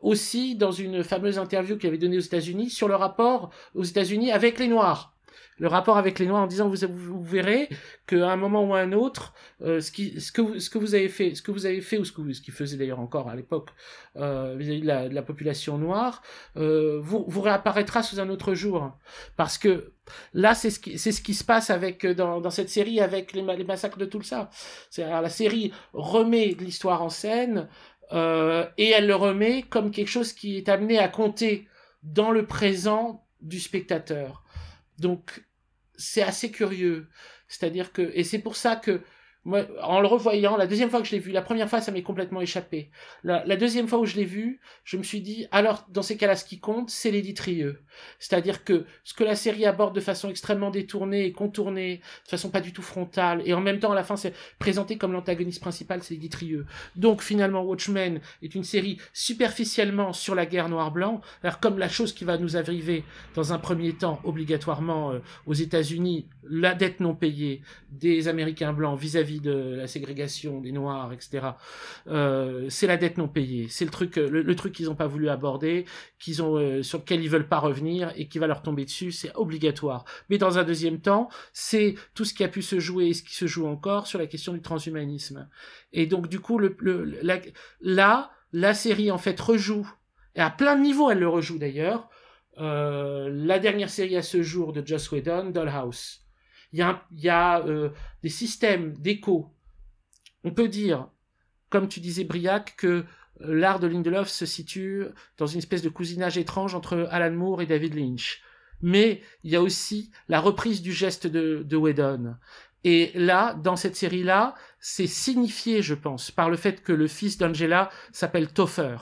aussi dans une fameuse interview qu'il avait donnée aux États-Unis sur le rapport aux États-Unis avec les Noirs. Le rapport avec les Noirs en disant vous, vous, verrez qu'à un moment ou à un autre, euh, ce, qui, que vous, avez fait, ce que vous avez fait ou ce que ce qu'il faisait d'ailleurs encore à l'époque euh, vis-à-vis de la, population noire, euh, vous, réapparaîtra sous un autre jour. Parce que là, c'est ce qui, qui se passe avec dans, cette série avec les, les massacres de Tulsa. C'est la série remet l'histoire en scène, euh, et elle le remet comme quelque chose qui est amené à compter dans le présent du spectateur. Donc c'est assez curieux. C'est-à-dire que et c'est pour ça que moi, en le revoyant, la deuxième fois que je l'ai vu, la première fois, ça m'est complètement échappé. La, deuxième fois où je l'ai vu, je me suis dit, alors, dans ces cas-là, ce qui compte, c'est l'éditrieux. C'est-à-dire que ce que la série aborde de façon extrêmement détournée et contournée, de façon pas du tout frontale, et en même temps, à la fin, c'est présenté comme l'antagoniste principal, c'est l'éditrieux. Donc, finalement, Watchmen est une série superficiellement sur la guerre noir-blanc, alors comme la chose qui va nous arriver dans un premier temps, obligatoirement, euh, aux États-Unis, la dette non payée des Américains blancs vis-à-vis de la ségrégation des Noirs, etc. Euh, c'est la dette non payée. C'est le truc, euh, le, truc qu'ils n'ont pas voulu aborder, qu'ils ont, euh, sur lequel ils veulent pas revenir et qui va leur tomber dessus. C'est obligatoire. Mais dans un deuxième temps, c'est tout ce qui a pu se jouer et ce qui se joue encore sur la question du transhumanisme. Et donc, du coup, le, la, là, la série, en fait, rejoue, et à plein de niveaux, elle le rejoue d'ailleurs, la dernière série à ce jour de Joss Whedon, Dollhouse. Il y a, euh, des systèmes d'écho. On peut dire, comme tu disais Briac, que euh, l'art de Lindelof se situe dans une espèce de cousinage étrange entre Alan Moore et David Lynch. Mais il y a aussi la reprise du geste de, de Whedon. Et là, dans cette série-là, c'est signifié, je pense, par le fait que le fils d'Angela s'appelle Topher.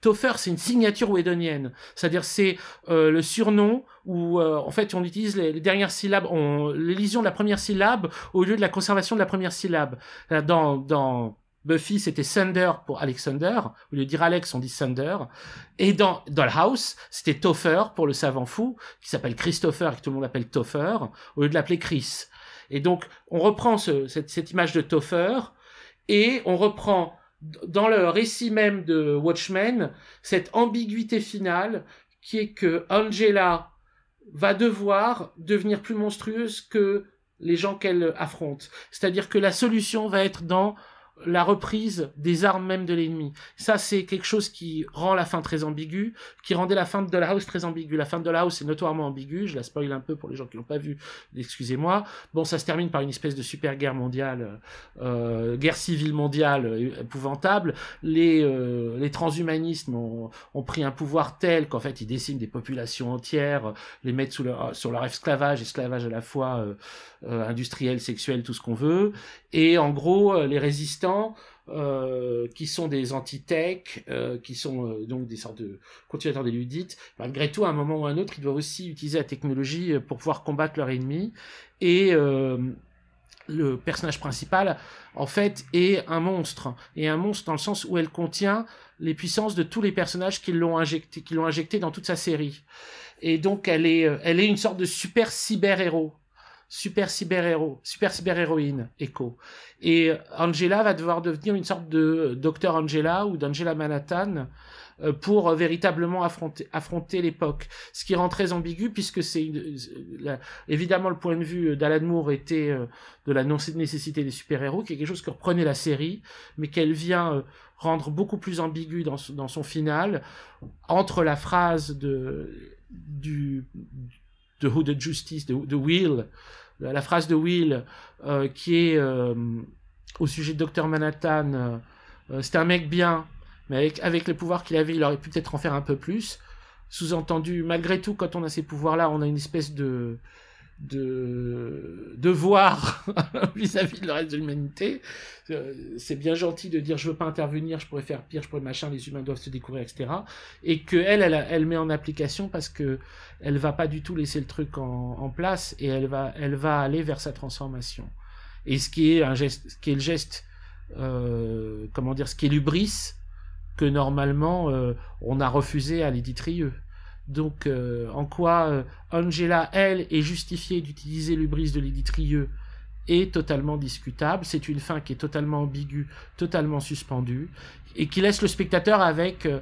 Topher, c'est une signature wedonienne. C'est-à-dire, c'est euh, le surnom où, euh, en fait, on utilise les, dernières syllabes, l'élision de la première syllabe au lieu de la conservation de la première syllabe. Euh, dans, Buffy, c'était Thunder pour Alexander. Au lieu de dire Alex, on dit Thunder. Et dans Dollhouse, c'était Topher pour le savant fou, qui s'appelle Christopher et que tout le monde appelle Topher, au lieu de l'appeler Chris. Et donc, on reprend cette, cette image de Topher, Et on reprend dans le récit même de Watchmen cette ambiguïté finale qui est que Angela va devoir devenir plus monstrueuse que les gens qu'elle affronte. C'est-à-dire que la solution va être dans la reprise des armes même de l'ennemi. Ça, c'est quelque chose qui rend la fin très ambiguë, qui rendait la fin de House très ambiguë. La fin de House est notoirement ambiguë, je la spoil un peu pour les gens qui l'ont pas vu, excusez-moi. Bon, ça se termine par une espèce de super guerre mondiale, euh, guerre civile mondiale épouvantable. Les, euh, les transhumanistes ont, ont, pris un pouvoir tel qu'en fait, ils déciment des populations entières, les mettent sous leur, sur leur esclavage, esclavage à la fois euh, euh industriel, sexuel, tout ce qu'on veut. Et en gros, les résistants euh, qui sont des anti-tech, euh, qui sont euh, donc des sortes de continuateurs des ludites, malgré tout, à un moment ou à un autre, ils doivent aussi utiliser la technologie pour pouvoir combattre leur ennemi. Et le personnage principal, en fait, est un monstre. Et un monstre dans le sens où elle contient les puissances de tous les personnages qui l'ont injecté, qui l'ont injecté dans toute sa série. Et donc, elle est, elle est une sorte de super cyber-héros super cyber-héros, super cyber-héroïne, Echo. Et Angela va devoir devenir une sorte de Docteur Angela ou d'Angela Manhattan euh, pour véritablement affronter, l'époque. Ce qui rend très ambigu puisque c'est évidemment le point de vue d'Alan Moore était euh, de la nécessité des super-héros, qui est quelque chose que reprenait la série, mais qu'elle vient euh, rendre beaucoup plus ambigu dans, dans son final, entre la phrase de, du, de Who the Justice, de, de Will, la phrase de Will euh, qui est euh, au sujet de Dr Manhattan, euh, c'était un mec bien, mais avec, avec les pouvoirs qu'il avait, il aurait pu peut-être en faire un peu plus. Sous-entendu, malgré tout, quand on a ces pouvoirs-là, on a une espèce de de devoir vis-à-vis de le reste de l'humanité. c'est bien gentil de dire je veux pas intervenir, je pourrais faire pire, je pourrais machin, les humains doivent se découvrir, etc. Et que elle, elle, met en application parce que elle va pas du tout laisser le truc en, place et elle va, elle va aller vers sa transformation. Et ce qui est un geste, le geste, euh, comment dire, ce qui est l'ubris que normalement euh, on a refusé à l'éditrieux. Donc, euh, en quoi euh, Angela, elle, est justifiée d'utiliser l'ubris de l'éditrieux est totalement discutable. C'est une fin qui est totalement ambiguë, totalement suspendue, et qui laisse le spectateur avec euh,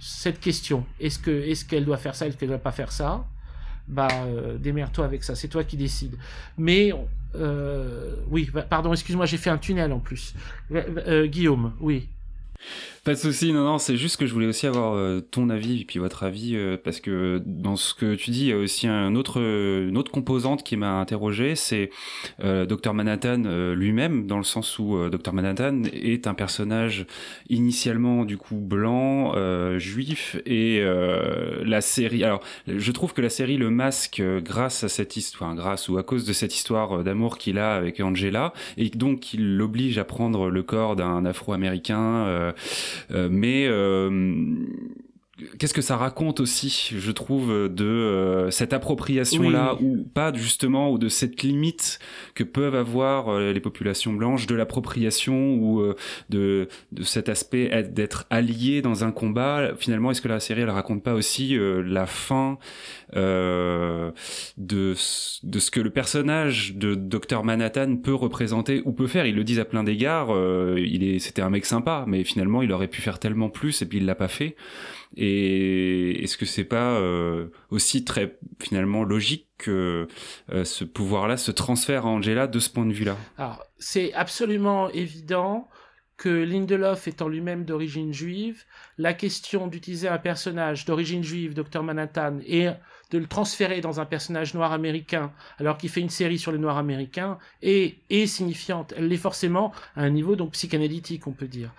cette question. Est-ce que est-ce qu'elle doit faire ça, est-ce qu'elle ne doit pas faire ça? Bah, démerde-toi avec ça, c'est toi qui décides. Mais, oui, pardon, excuse-moi, j'ai fait un tunnel en plus. Guillaume, oui. Pas de souci, non, non, c'est juste que je voulais aussi avoir euh, ton avis et puis votre avis euh, parce que dans ce que tu dis, il y a aussi un autre, une autre composante qui m'a interrogé, c'est euh, Dr Manhattan euh, lui-même, dans le sens où Dr Manhattan est un personnage initialement du coup blanc, juif et la série. Alors, je trouve que la série le masque grâce à cette histoire, grâce ou à cause de cette histoire d'amour qu'il a avec Angela et donc il l'oblige à prendre le corps d'un Afro-américain euh, mais euh, qu'est-ce que ça raconte aussi, je trouve, de euh, cette appropriation-là, ou pas justement, ou de cette limite que peuvent avoir euh, les populations blanches de l'appropriation ou euh, de, de cet aspect d'être allié dans un combat? Finalement, est-ce que la série, elle raconte pas aussi la fin de, de ce que le personnage de Dr Manhattan peut représenter ou peut faire? Ils le disent à plein d'égards, il est, c'était un mec sympa, mais finalement, il aurait pu faire tellement plus et puis il l'a pas fait. Et est-ce que c'est pas euh, aussi très finalement logique que euh, ce pouvoir-là se transfère à Angela de ce point de vue-là? Alors, c'est absolument évident que Lindelof étant lui-même d'origine juive, la question d'utiliser un personnage d'origine juive, Dr Manhattan, et de le transférer dans un personnage noir américain, alors qu'il fait une série sur les noirs américains, est, est signifiante. Elle l'est forcément à un niveau donc psychanalytique, on peut dire.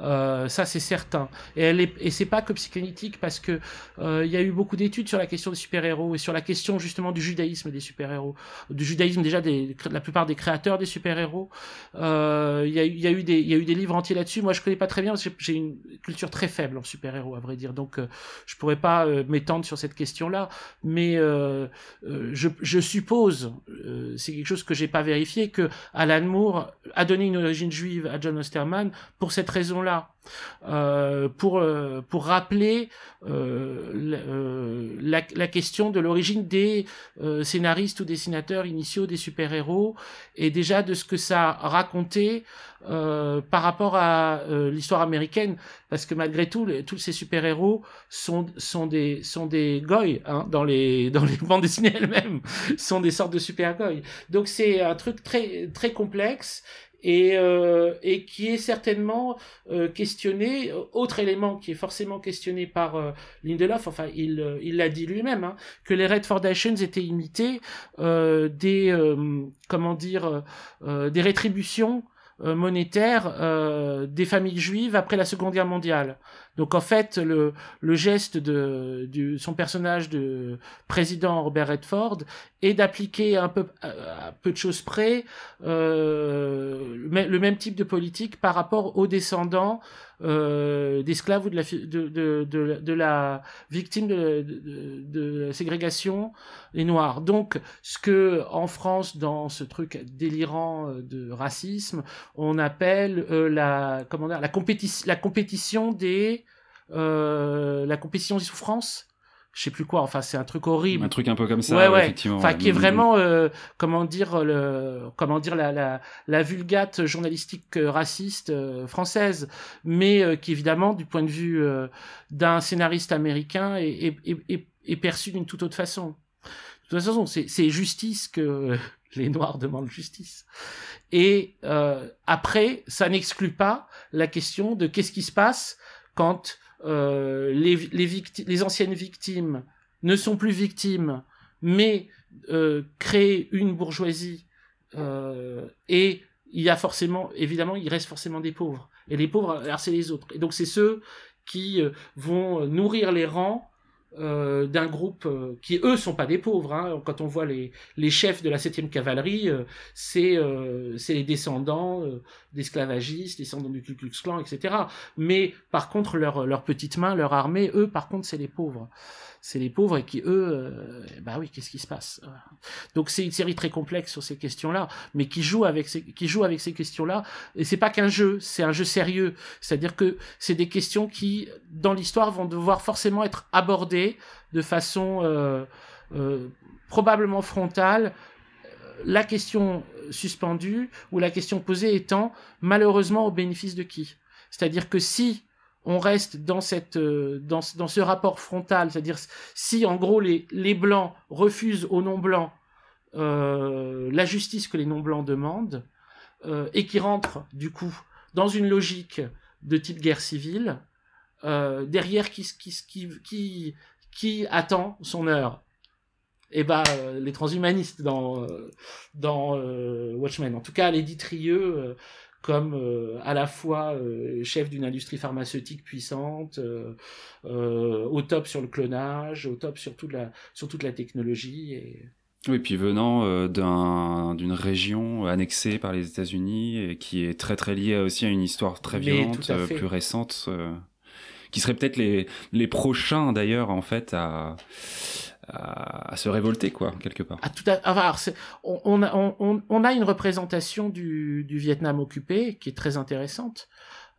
Euh, ça, c'est certain. Et elle et c'est pas que psychanalytique parce que euh, il y a eu beaucoup d'études sur la question des super-héros et sur la question justement du judaïsme des super-héros, du judaïsme déjà des, la plupart des créateurs des super-héros. Euh, il y, a, eu des, y a eu des livres entiers là-dessus. Moi, je connais pas très bien j'ai une culture très faible en super-héros, à vrai dire. Donc, euh, je pourrais pas euh, m'étendre sur cette question-là mais euh, euh, je, je, suppose, euh, c'est quelque chose que j'ai pas vérifié, que Alan Moore a donné une origine juive à John Osterman pour cette raison-là. Euh, pour euh, pour rappeler euh, la, question de l'origine des scénaristes ou dessinateurs initiaux des super héros et déjà de ce que ça racontait par rapport à l'histoire américaine. Parce que malgré tout tous ces super héros sont sont des sont des goy hein, dans les dans les bandes dessinées elles-mêmes. Sont des sortes de super goy donc c'est un truc très très complexe et, euh, et qui est certainement euh, questionné. Autre élément qui est forcément questionné par euh, Lindelof, enfin il euh, il l'a dit lui-même, hein, que les Red Foundations étaient imités euh, des comment dire des rétributions monétaires des familles juives après la Seconde Guerre mondiale. Donc en fait, le, geste de son personnage de président Robert Redford est d'appliquer un peu à peu de choses près euh, le même type de politique par rapport aux descendants euh, d'esclaves ou de la, victime de, la ségrégation les noirs. Donc, ce que en France, dans ce truc délirant euh, de racisme, on appelle euh, la, compétition la compétition des euh, la compétition des souffrances je sais plus quoi enfin c'est un truc horrible. Un truc un peu comme ça ouais, ouais. effectivement enfin qui est vraiment euh, comment dire le comment dire la la, la vulgate journalistique euh, raciste euh, française mais euh, qui évidemment du point de vue euh, d'un scénariste américain est, est, est, est perçu d'une toute autre façon. De toute façon c'est c'est justice que les noirs demandent justice. Et après ça n'exclut pas la question de qu'est-ce qui se passe quand euh, les, les, anciennes victimes ne sont plus victimes, mais euh, créent une bourgeoisie euh, et il y a forcément, évidemment, il reste forcément des pauvres. Et les pauvres, c'est les autres. Et donc c'est ceux qui vont nourrir les rangs d'un groupe qui eux sont pas des pauvres hein. quand on voit les, chefs de la 7e cavalerie c'est les descendants d'esclavagistes descendants du Ku Klux Klan etc mais par contre leur leur petite main leur armée eux par contre c'est les pauvres. C'est les pauvres et qui eux euh, bah oui qu'est-ce qui se passe? Donc c'est une série très complexe sur ces questions là mais qui joue avec ces qui joue avec ces questions là et c'est pas qu'un jeu c'est un jeu sérieux. C'est à dire que c'est des questions qui dans l'histoire vont devoir forcément être abordées de façon euh, euh, probablement frontale. La question suspendue ou la question posée étant malheureusement au bénéfice de qui? C'est-à-dire que si on reste euh, dans, ce rapport frontal, c'est-à-dire si en gros les blancs refusent aux non blancs euh, la justice que les non blancs demandent euh, et qui rentrent du coup dans une logique de type guerre civile, derrière qui qui attend son heure? Et eh ben euh, les transhumanistes dans euh, dans Watchmen en tout cas les Trieux comme euh, à la fois euh, chef d'une industrie pharmaceutique puissante, euh, euh, au top sur le clonage, au top sur toute la, sur toute la technologie. Et... Oui, puis venant euh, d'un, d'une région annexée par les États-Unis et qui est très très liée aussi à une histoire très violente, plus récente, qui serait peut-être les, les prochains d'ailleurs en fait à à, à, se révolter, quoi, quelque part. À tout à, alors, on, on, a, on, on, a une représentation du, du Vietnam occupé qui est très intéressante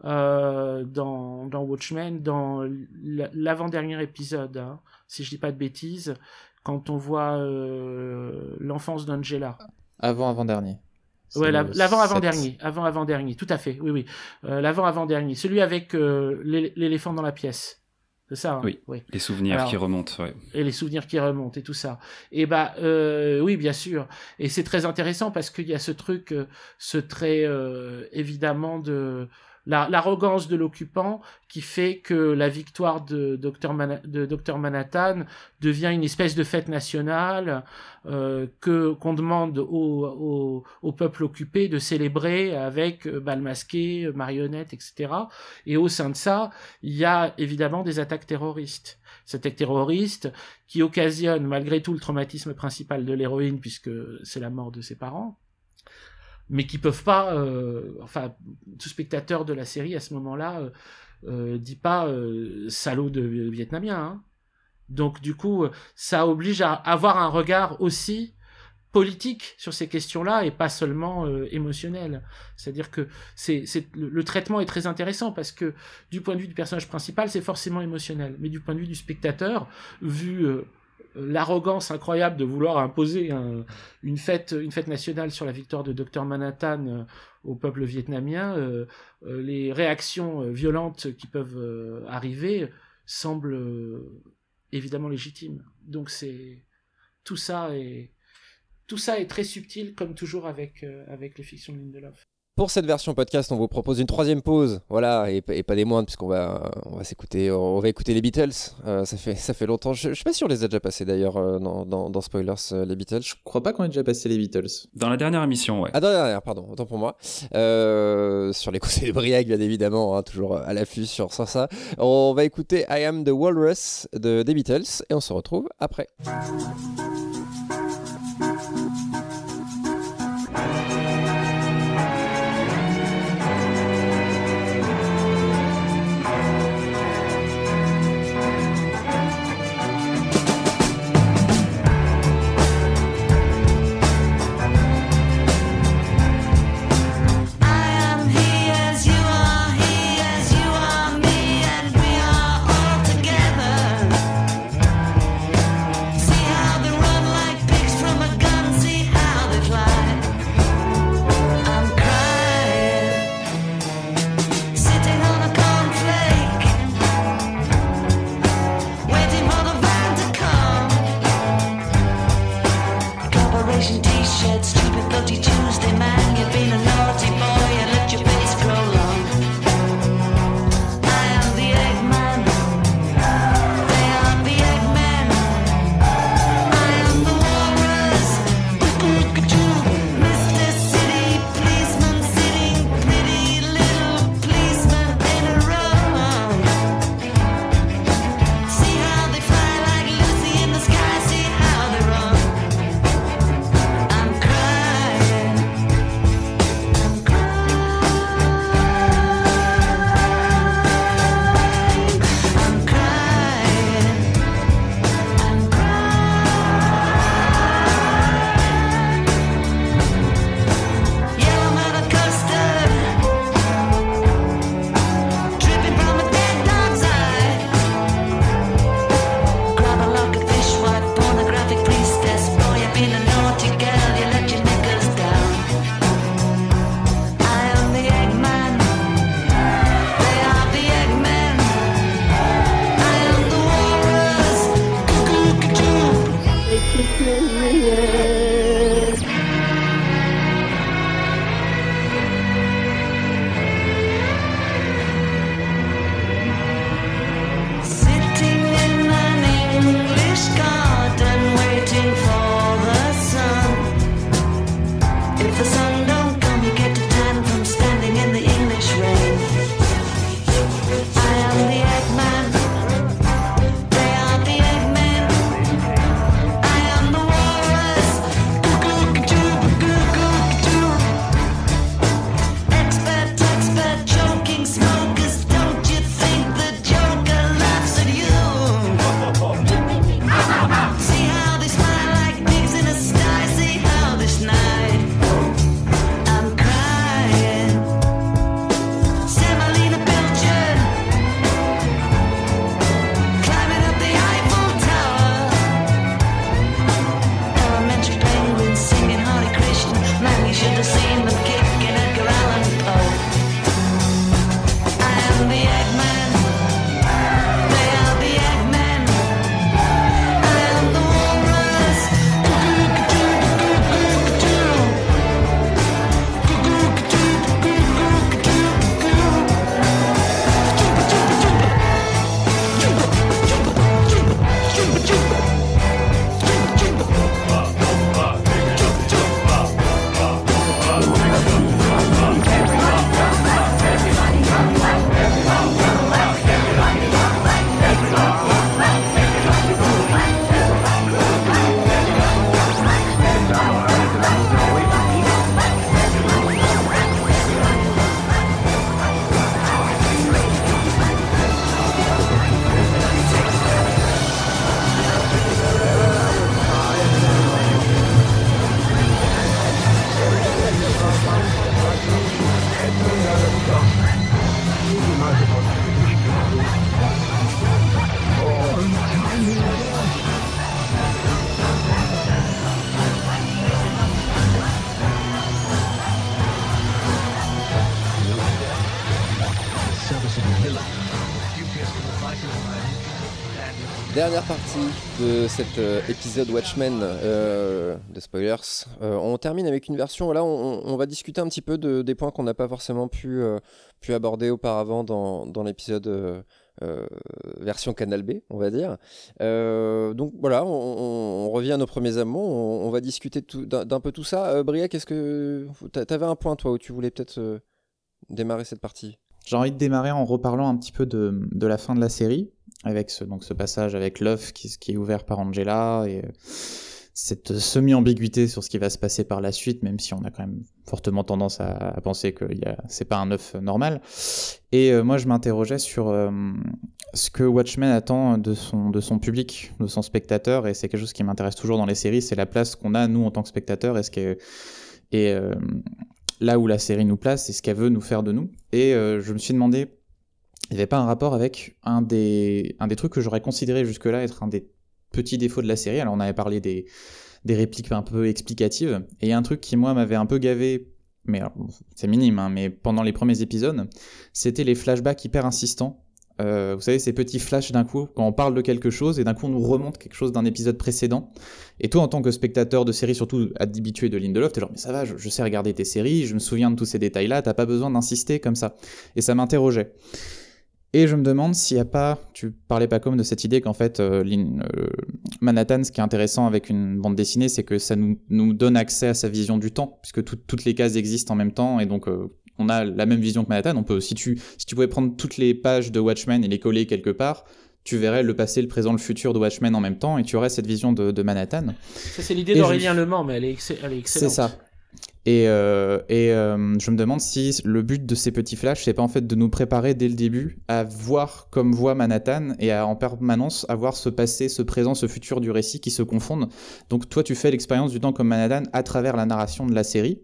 euh, dans, dans Watchmen, dans l'avant-dernier épisode, hein, si je dis pas de bêtises, quand on voit euh, l'enfance d'Angela. Avant-avant-dernier. Ouais, l'avant-avant-dernier, avant-avant-dernier, tout à fait, oui, oui. Euh, l'avant-avant-dernier, celui avec euh, l'éléphant dans la pièce. C'est ça. Hein oui. oui. Les souvenirs Alors, qui remontent. Ouais. Et les souvenirs qui remontent et tout ça. Et bah euh, oui, bien sûr. Et c'est très intéressant parce qu'il y a ce truc, euh, ce trait euh, évidemment de l'arrogance de l'occupant qui fait que la victoire de Dr, de Manhattan devient une espèce de fête nationale euh, que qu'on demande au, au, au, peuple occupé de célébrer avec euh, bal masqué, marionnettes, etc. Et au sein de ça, il y a évidemment des attaques terroristes. Ces attaques terroristes qui occasionnent malgré tout le traumatisme principal de l'héroïne puisque c'est la mort de ses parents mais qui peuvent pas, euh, enfin, tout spectateur de la série à ce moment-là euh, euh, dit pas euh, salaud de vietnamien. Hein. Donc du coup, ça oblige à avoir un regard aussi politique sur ces questions-là et pas seulement émotionnel. C'est-à-dire que le, traitement est très intéressant parce que du point de vue du personnage principal, c'est forcément émotionnel, mais du point de vue du spectateur, vu l'arrogance incroyable de vouloir imposer une fête, nationale sur la victoire de Dr Manhattan euh, au peuple vietnamien, les réactions violentes qui peuvent arriver semblent évidemment légitimes. Donc c'est tout ça est tout ça est très subtil, comme toujours avec, euh, avec les fictions de Lindelof. Pour cette version podcast, on vous propose une troisième pause, voilà, et, pas des moindres, puisqu'on va, on va s'écouter, on va écouter les Beatles. Euh, ça fait, ça fait longtemps. Je, je sais pas si on les a déjà passés d'ailleurs euh, dans, dans, Spoilers, les Beatles. Je crois pas qu'on ait déjà passé les Beatles. Dans la dernière émission, ouais. Ah, dans la dernière, pardon, autant pour moi. sur les conseils de Briac, bien évidemment, hein, toujours à l'affût sur ça, ça. On va écouter I Am the Walrus de, des Beatles, et on se retrouve après. Dernière partie de cet euh, épisode Watchmen euh, de spoilers. Euh, on termine avec une version. Voilà, on, va discuter un petit peu de, des points qu'on n'a pas forcément pu, pu aborder auparavant dans, l'épisode version Canal B, on va dire. donc voilà, on, revient à nos premiers amours. On, va discuter d'un peu tout ça. Bria, qu'est-ce que t'avais un point toi où tu voulais peut-être démarrer cette partie? J'ai envie de démarrer en reparlant un petit peu de la fin de la série avec ce, donc ce passage avec l'œuf qui, qui, est ouvert par Angela et euh, cette semi-ambiguïté sur ce qui va se passer par la suite, même si on a quand même fortement tendance à, penser que c'est pas un œuf normal. Et euh, moi, je m'interrogeais sur euh, ce que Watchmen attend de son, de son public, de son spectateur, et c'est quelque chose qui m'intéresse toujours dans les séries, c'est la place qu'on a, nous, en tant que spectateurs, et, ce que, et là où la série nous place, et ce qu'elle veut nous faire de nous. Et je me suis demandé il n'y avait pas un rapport avec un des, un des trucs que j'aurais considéré jusque-là être un des petits défauts de la série. Alors on avait parlé des, des répliques un peu explicatives, et il y a un truc qui moi m'avait un peu gavé, mais c'est minime, hein, mais pendant les premiers épisodes, c'était les flashbacks hyper insistants. Euh, vous savez, ces petits flashs d'un coup, quand on parle de quelque chose, et d'un coup on nous remonte quelque chose d'un épisode précédent. Et toi, en tant que spectateur de série, surtout habitué de Lindelof, t'es genre, mais ça va, je, je, sais regarder tes séries, je me souviens de tous ces détails-là, t'as pas besoin d'insister comme ça. Et ça m'interrogeait. Et je me demande s'il n'y a pas, tu parlais pas comme de cette idée qu'en fait, euh, euh, Manhattan, ce qui est intéressant avec une bande dessinée, c'est que ça nous, nous, donne accès à sa vision du temps, puisque toutes les cases existent en même temps, et donc euh, on a la même vision que Manhattan. On peut, si tu, si tu pouvais prendre toutes les pages de Watchmen et les coller quelque part, tu verrais le passé, le présent, le futur de Watchmen en même temps, et tu aurais cette vision de, de Manhattan. Ça, c'est l'idée d'Aurélien Le Mans, mais elle est, elle est excellente. C'est ça. Et, euh, euh, je me demande si le but de ces petits flashs, c'est pas en fait de nous préparer dès le début à voir comme voit Manhattan et à en permanence avoir ce passé, ce présent, ce futur du récit qui se confondent. Donc toi, tu fais l'expérience du temps comme Manhattan à travers la narration de la série.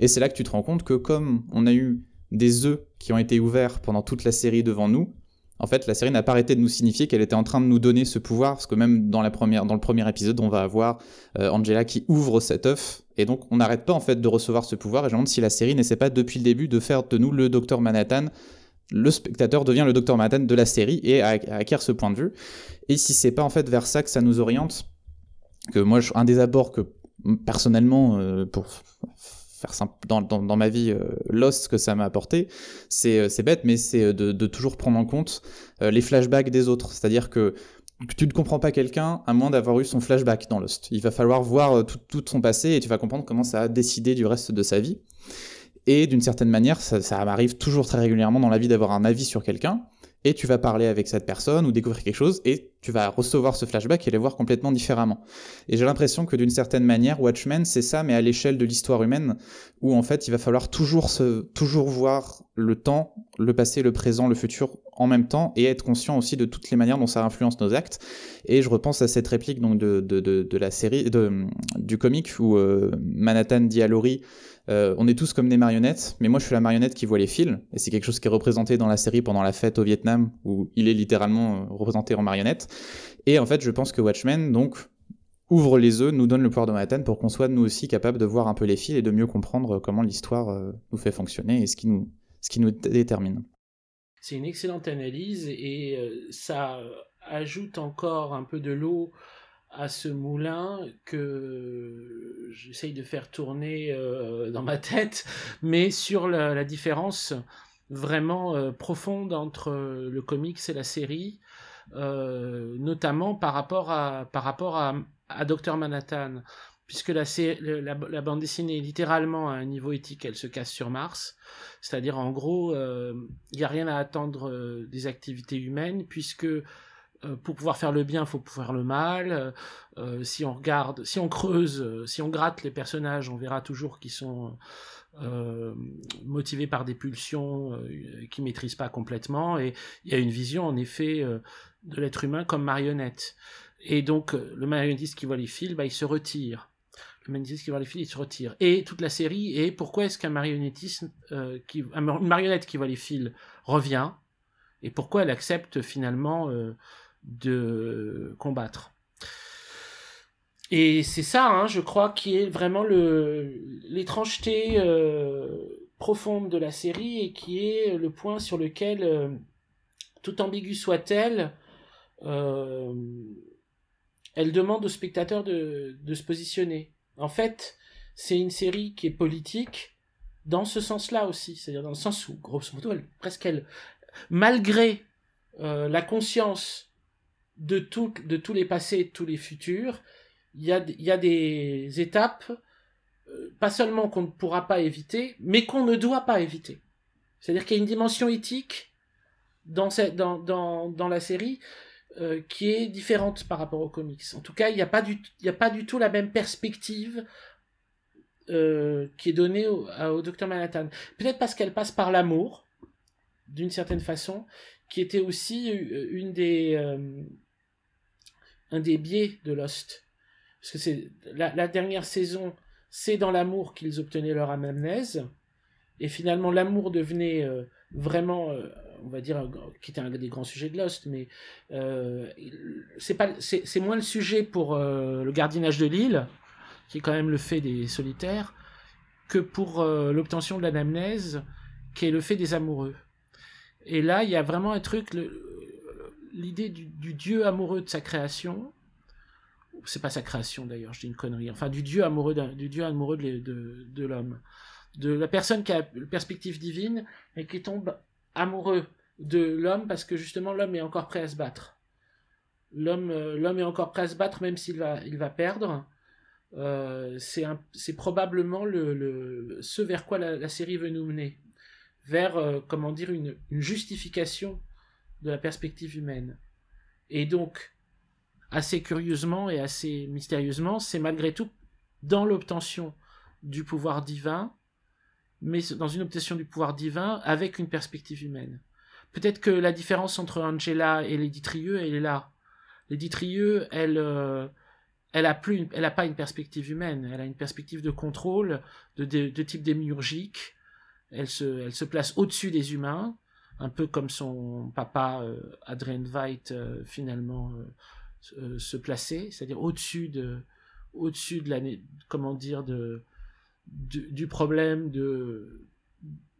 Et c'est là que tu te rends compte que comme on a eu des œufs qui ont été ouverts pendant toute la série devant nous, en fait, la série n'a pas arrêté de nous signifier qu'elle était en train de nous donner ce pouvoir, parce que même dans, le premier épisode, on va avoir euh, Angela qui ouvre cet œuf, et donc on n'arrête pas en fait de recevoir ce pouvoir, et je me demande si la série n'essaie pas depuis le début de faire de nous le Docteur Manhattan, le spectateur devient le Docteur Manhattan de la série, et acquiert ce point de vue, et si c'est pas en fait vers ça que ça nous oriente, que moi, un des abords que personnellement, euh, pour dans, ma vie euh, Lost que ça m'a apporté, c'est euh, bête, mais c'est euh, de, toujours prendre en compte euh, les flashbacks des autres. C'est-à-dire que tu ne comprends pas quelqu'un à moins d'avoir eu son flashback dans Lost. Il va falloir voir tout, tout, son passé et tu vas comprendre comment ça a décidé du reste de sa vie. Et d'une certaine manière, ça, ça m'arrive toujours très régulièrement dans la vie d'avoir un avis sur quelqu'un et tu vas parler avec cette personne ou découvrir quelque chose et tu vas recevoir ce flashback et les voir complètement différemment. Et j'ai l'impression que d'une certaine manière, Watchmen, c'est ça, mais à l'échelle de l'histoire humaine, où en fait, il va falloir toujours se, toujours voir le temps, le passé, le présent, le futur en même temps et être conscient aussi de toutes les manières dont ça influence nos actes. Et je repense à cette réplique donc de, la série, du comic où euh, Manhattan dit à Laurie euh, on est tous comme des marionnettes, mais moi je suis la marionnette qui voit les fils, et c'est quelque chose qui est représenté dans la série pendant la fête au Vietnam, où il est littéralement euh, représenté en marionnette. Et en fait, je pense que Watchmen, donc, ouvre les œufs, nous donne le pouvoir de Manhattan pour qu'on soit nous aussi capables de voir un peu les fils et de mieux comprendre comment l'histoire euh, nous fait fonctionner et ce qui nous, ce qui nous détermine. C'est une excellente analyse et ça ajoute encore un peu de l'eau à ce moulin que j'essaye de faire tourner euh, dans ma tête, mais sur la, différence vraiment euh, profonde entre le comics et la série, euh, notamment par rapport à, par rapport à, à Dr Manhattan, puisque la, la, bande dessinée est littéralement à un niveau éthique, elle se casse sur Mars, c'est-à-dire en gros, il n'y a rien à attendre des activités humaines, puisque euh, pour pouvoir faire le bien, il faut pouvoir le mal. Euh, euh, si on regarde, si on creuse, si on gratte les personnages, on verra toujours qu'ils sont motivés par des pulsions qu'ils maîtrisent pas complètement. Et il y a une vision, en effet, de l'être humain comme marionnette. Et donc, le marionnettiste qui voit les fils, bah, il se retire. Le marionnettiste qui voit les fils, il se retire. Et toute la série est pourquoi est-ce qu'un marionnettiste, une marionnette qui voit les fils revient? Et pourquoi elle accepte finalement de combattre. Et c'est ça, hein, je crois, qui est vraiment l'étrangeté euh, profonde de la série et qui est le point sur lequel, euh, tout ambigu soit-elle, euh, elle demande aux spectateurs de, de se positionner. En fait, c'est une série qui est politique dans ce sens-là aussi, c'est-à-dire dans le sens où, grosso modo, elle, presque elle, malgré la conscience de, tout, de tous les passés et de tous les futurs, il y a, y a des étapes, euh, pas seulement qu'on ne pourra pas éviter, mais qu'on ne doit pas éviter. C'est-à-dire qu'il y a une dimension éthique dans, cette, dans, dans, dans la série euh, qui est différente par rapport aux comics. En tout cas, il n'y a, pas du, a pas du tout la même perspective euh, qui est donnée au, au Docteur Manhattan. Peut-être parce qu'elle passe par l'amour, d'une certaine façon, qui était aussi une des, un des biais de Lost. Parce que c'est la, dernière saison, c'est dans l'amour qu'ils obtenaient leur amnèse. Et finalement, l'amour devenait euh, vraiment, euh, on va dire, qui était un des grands sujets de Lost, mais euh, c'est moins le sujet pour le gardiennage de l'île, qui est quand même le fait des solitaires, que pour l'obtention de l'anamnèse, qui est le fait des amoureux. Et là, il y a vraiment un truc, l'idée du, dieu amoureux de sa création, c'est pas sa création d'ailleurs, je dis une connerie, enfin du dieu amoureux, du dieu amoureux de, de, l'homme de la personne qui a une perspective divine et qui tombe amoureux de l'homme parce que justement l'homme est encore prêt à se battre. L'homme, euh, l'homme est encore prêt à se battre même s'il va, il va perdre. Euh, c'est, probablement le, ce vers quoi la, la, série veut nous mener. Vers, euh, comment dire, une, une justification de la perspective humaine. Et donc, assez curieusement et assez mystérieusement, c'est malgré tout dans l'obtention du pouvoir divin mais dans une obtention du pouvoir divin avec une perspective humaine. Peut-être que la différence entre Angela et Lady Trieux, elle est là. Lady Trieux, elle, euh, elle a plus, elle a pas une perspective humaine. Elle a une perspective de contrôle, de, de, de type démiurgique. Elle se, elle se place au-dessus des humains, un peu comme son papa euh, Adrien Veidt euh, finalement euh, se plaçait, c'est-à-dire au-dessus de, au-dessus de la, comment dire, du, problème de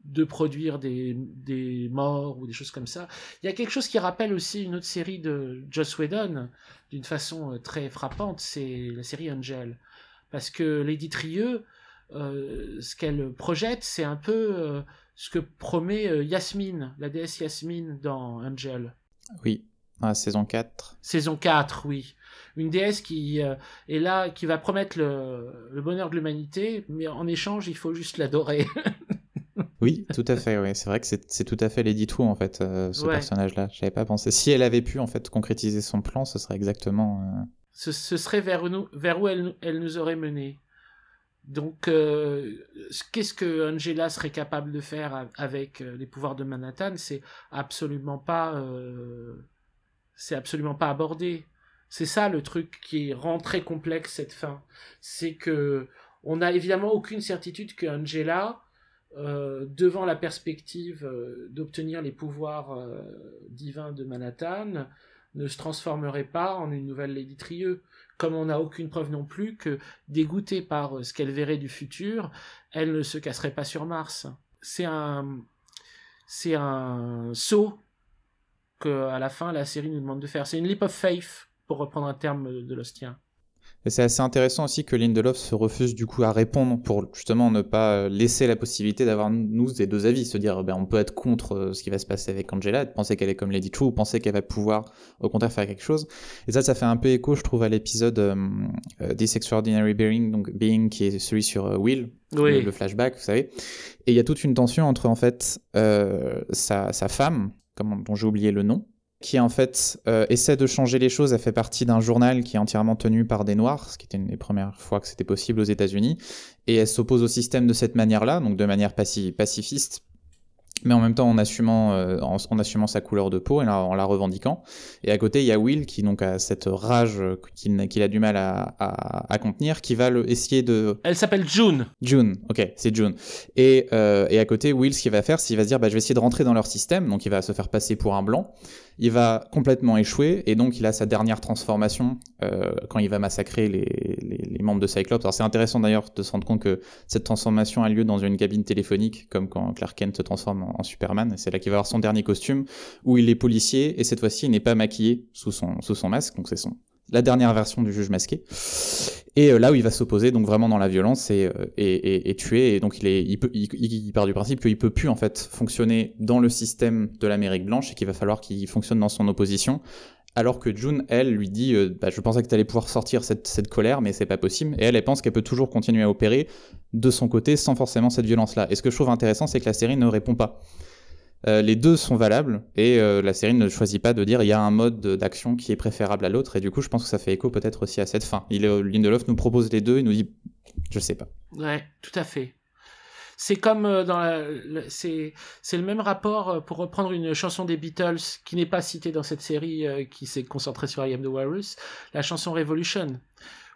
de produire des, des morts ou des choses comme ça. Il y a quelque chose qui rappelle aussi une autre série de Joss Whedon d'une façon très frappante, c'est la série Angel. Parce que Lady Trieux, ce qu'elle projette, c'est un peu ce que promet euh, Yasmine, la déesse Yasmine dans Angel. Oui, ah, saison 4. Saison 4, oui une déesse qui euh, est là, qui va promettre le, le bonheur de l'humanité, mais en échange, il faut juste l'adorer. oui, tout à fait. Oui. C'est vrai que c'est tout à fait Lady Two, en fait, euh, ce ouais. personnage-là. J'avais pas pensé. Si elle avait pu, en fait, concrétiser son plan, ce serait exactement. Euh... Ce, ce, serait vers, nous, vers où elle, elle nous aurait mené. Donc, euh, qu'est-ce que Angela serait capable de faire avec les pouvoirs de Manhattan C'est absolument pas, euh, c'est absolument pas abordé. C'est ça le truc qui rend très complexe cette fin. C'est que on n'a évidemment aucune certitude que Angela, euh, devant la perspective euh, d'obtenir les pouvoirs euh, divins de Manhattan, ne se transformerait pas en une nouvelle Lady Trieux. Comme on n'a aucune preuve non plus que, dégoûtée par ce qu'elle verrait du futur, elle ne se casserait pas sur Mars. C'est un, c'est un saut que à la fin la série nous demande de faire. C'est une leap of faith pour reprendre un terme de l'Ostien. Et c'est assez intéressant aussi que Lindelof se refuse du coup à répondre pour justement ne pas laisser la possibilité d'avoir nous des deux avis, se dire ben on peut être contre ce qui va se passer avec Angela, de penser qu'elle est comme Lady True, ou penser qu'elle va pouvoir au contraire faire quelque chose. Et ça, ça fait un peu écho, je trouve, à l'épisode euh, This Extraordinary Being, donc Being qui est celui sur euh, Will, oui. le, flashback, vous savez. Et il y a toute une tension entre en fait euh, sa, sa femme, comme, dont j'ai oublié le nom, qui en fait euh, essaie de changer les choses. Elle fait partie d'un journal qui est entièrement tenu par des Noirs, ce qui était une des premières fois que c'était possible aux États-Unis. Et elle s'oppose au système de cette manière-là, donc de manière paci pacifiste, mais en même temps en assumant, euh, en, en, assumant sa couleur de peau et en, en, la revendiquant. Et à côté, il y a Will qui donc a cette rage qu'il qu a du mal à, à, à, contenir, qui va le, essayer de... Elle s'appelle June. June, ok, c'est June. Et, euh, et à côté, Will, ce qu'il va faire, c'est qu'il va se dire, bah, je vais essayer de rentrer dans leur système, donc il va se faire passer pour un blanc. Il va complètement échouer, et donc il a sa dernière transformation euh, quand il va massacrer les, les, les membres de Cyclops. Alors c'est intéressant d'ailleurs de se rendre compte que cette transformation a lieu dans une cabine téléphonique, comme quand Clark Kent se transforme en, Superman. C'est là qu'il va avoir son dernier costume où il est policier et cette fois-ci il n'est pas maquillé sous son, sous son masque, donc c'est son la dernière version du juge masqué. Et euh, là où il va s'opposer donc vraiment dans la violence et, euh, et, et, tuer. Et donc il, est, il, peut, il, part du principe qu'il peut plus en fait fonctionner dans le système de l'Amérique blanche et qu'il va falloir qu'il fonctionne dans son opposition alors que June, elle, lui dit euh, bah, Je pensais que tu allais pouvoir sortir cette, cette colère, mais c'est pas possible. Et elle, elle pense qu'elle peut toujours continuer à opérer de son côté sans forcément cette violence-là. Et ce que je trouve intéressant, c'est que la série ne répond pas. Euh, les deux sont valables et euh, la série ne choisit pas de dire il y a un mode d'action qui est préférable à l'autre et du coup je pense que ça fait écho peut-être aussi à cette fin. Il, Lindelof nous propose les deux et nous dit je sais pas. Ouais, tout à fait. C'est comme euh, dans la, c'est c'est le même rapport pour reprendre une chanson des Beatles qui n'est pas citée dans cette série qui s'est concentrée sur I Am the Walrus, la chanson Revolution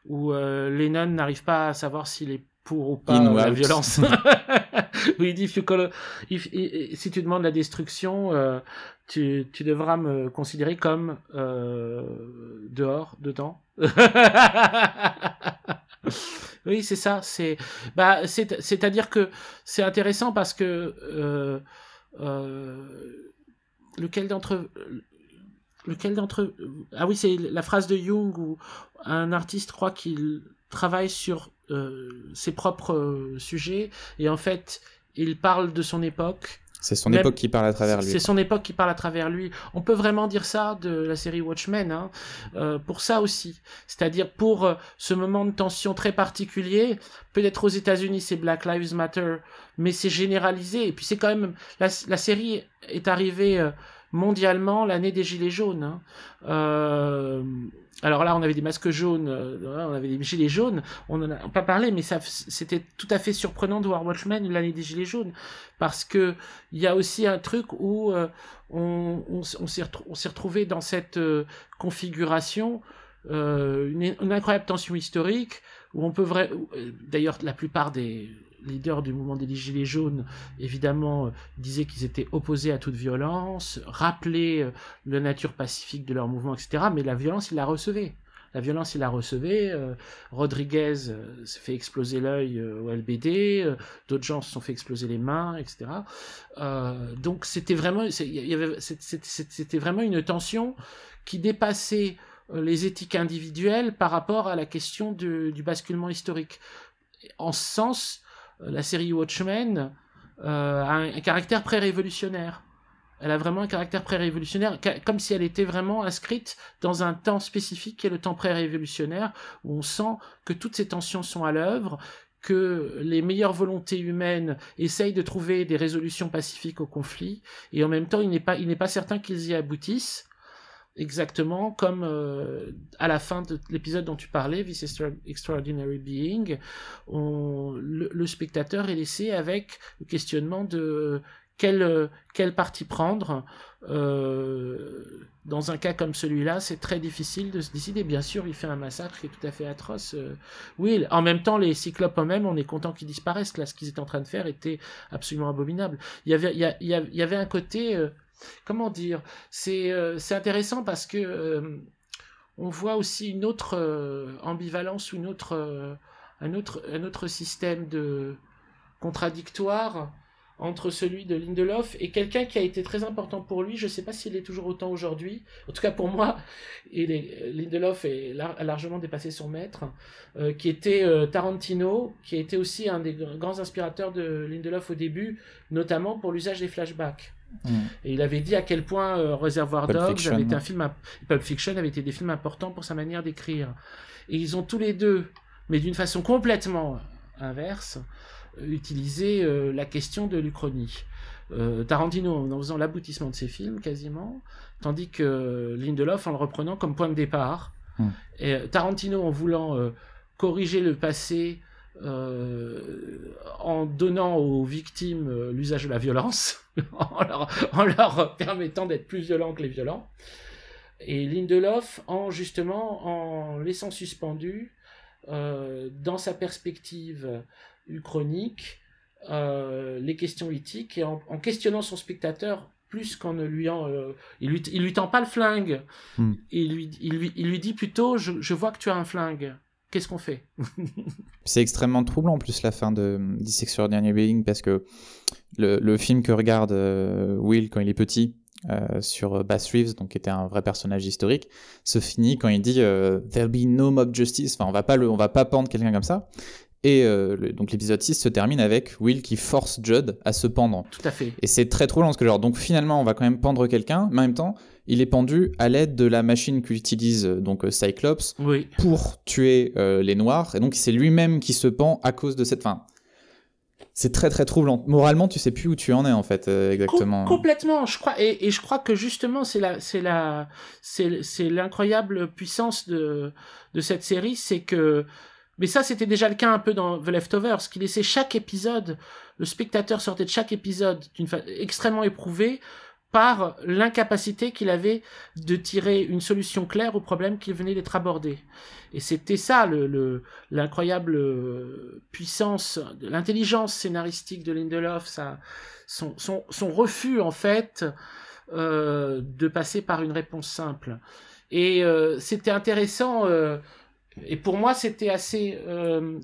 où Lennon n'arrive pas à savoir s'il est pour ou pas la violence. oui, il dit si tu demandes la destruction, tu, tu devras me considérer comme dehors, dedans. Oui, c'est ça. C'est bah, c'est-à-dire que c'est intéressant parce que euh, euh, lequel d'entre lequel d'entre ah oui c'est la phrase de Jung où un artiste croit qu'il travaille sur euh, ses propres sujets et en fait il parle de son époque c'est son époque qui parle à travers lui. C'est son époque qui parle à travers lui. On peut vraiment dire ça de la série Watchmen, hein, euh, pour ça aussi. C'est-à-dire pour euh, ce moment de tension très particulier. Peut-être aux États-Unis c'est Black Lives Matter, mais c'est généralisé. Et puis c'est quand même la, la, série est arrivée euh, mondialement l'année des Gilets jaunes. Hein. Alors là, on avait des masques jaunes, euh, on avait des gilets jaunes. On n'en a pas parlé, mais ça, c'était tout à fait surprenant de voir Watchmen l'année des gilets jaunes, parce que il y a aussi un truc où euh, on, s'est retrouvé dans cette euh, configuration, une, une, incroyable tension historique, où on peut. D'ailleurs, la plupart des leader du mouvement des Gilets jaunes, évidemment, euh, disaient qu'ils étaient opposés à toute violence, rappelaient euh, la nature pacifique de leur mouvement, etc. Mais la violence, ils la recevaient. La violence, il la recevait. Euh, Rodriguez s'est fait exploser l'œil au LBD. D'autres gens se sont fait exploser les mains, etc. donc c'était vraiment, c'était vraiment une tension qui dépassait les éthiques individuelles par rapport à la question du basculement historique. En ce sens, la série Watchmen euh, a un, caractère pré-révolutionnaire. Elle a vraiment un caractère pré-révolutionnaire, comme si elle était vraiment inscrite dans un temps spécifique qui est le temps pré-révolutionnaire, où on sent que toutes ces tensions sont à l'œuvre, que les meilleures volontés humaines essayent de trouver des résolutions pacifiques au conflit, et en même temps, il n'est pas certain qu'ils y aboutissent exactement comme euh, à la fin de l'épisode dont tu parlais, This Extraordinary Being, le, spectateur est laissé avec le questionnement de quelle, quelle partie prendre. Euh, dans un cas comme celui-là, c'est très difficile de se décider. Bien sûr, il fait un massacre qui est tout à fait atroce. Euh, oui, en même temps, les cyclopes eux-mêmes, on est content qu'ils disparaissent. Là, ce qu'ils étaient en train de faire était absolument abominable. Il y avait un côté comment dire, euh, c'est intéressant parce que euh, on voit aussi une autre euh, ambivalence ou une autre, un, autre, un autre système de contradictoire entre celui de Lindelof et quelqu'un qui a été très important pour lui. Je ne sais pas s'il est toujours autant aujourd'hui. En tout cas, pour moi, il est, Lindelof est a largement dépassé son maître, qui était Tarantino, qui a été aussi un des grands inspirateurs de Lindelof au début, notamment pour l'usage des flashbacks. Mm. Et il avait dit à quel point euh, Reservoir Dogs avait été un film, Pulp Fiction avait été des films importants pour sa manière d'écrire. Et ils ont tous les deux, mais d'une façon complètement inverse, euh, utilisé euh, la question de l'Uchronie. Tarantino en faisant l'aboutissement de ses films quasiment, tandis que Lindelof en le reprenant comme point de départ. Mm. Et Tarantino en voulant corriger le passé euh, en donnant aux victimes euh, l'usage de la violence, en, leur, permettant d'être plus violents que les violents. Et Lindelof, en justement en laissant suspendu euh, dans sa perspective uchronique les questions éthiques et en, questionnant son spectateur plus qu'en ne lui en, il lui il lui tend pas le flingue, hmm. il, lui, il, lui, il lui dit plutôt je, je vois que tu as un flingue qu'est-ce qu'on fait C'est extrêmement troublant en plus la fin de This Extraordinary Being parce que le, film que regarde euh, Will quand il est petit euh, sur Bass Reeves, donc qui était un vrai personnage historique, se finit quand il dit euh, There'll be no mob justice. Enfin, on va pas le, on va pas pendre quelqu'un comme ça. Et donc l'épisode 6 se termine avec Will qui force Judd à se pendre. Tout à fait. Et c'est très troublant parce que genre donc finalement on va quand même pendre quelqu'un, mais en même temps il est pendu à l'aide de la machine qu'utilise donc Cyclops pour tuer les Noirs. Et donc c'est lui-même qui se pend à cause de cette fin c'est très très troublant. Moralement, tu sais plus où tu en es en fait euh, exactement. complètement, je crois et, je crois que justement c'est la c'est la c'est l'incroyable puissance de de cette série, c'est que mais ça c'était déjà le cas un peu dans The Leftovers, qui laissait chaque épisode, le spectateur sortait de chaque épisode d'une extrêmement éprouvé par l'incapacité qu'il avait de tirer une solution claire au problème qui venait d'être abordé. Et c'était ça le, l'incroyable euh, puissance, l'intelligence scénaristique de Lindelof, son refus en fait euh, de passer par une réponse simple. Et euh, c'était intéressant. et pour moi, c'était assez,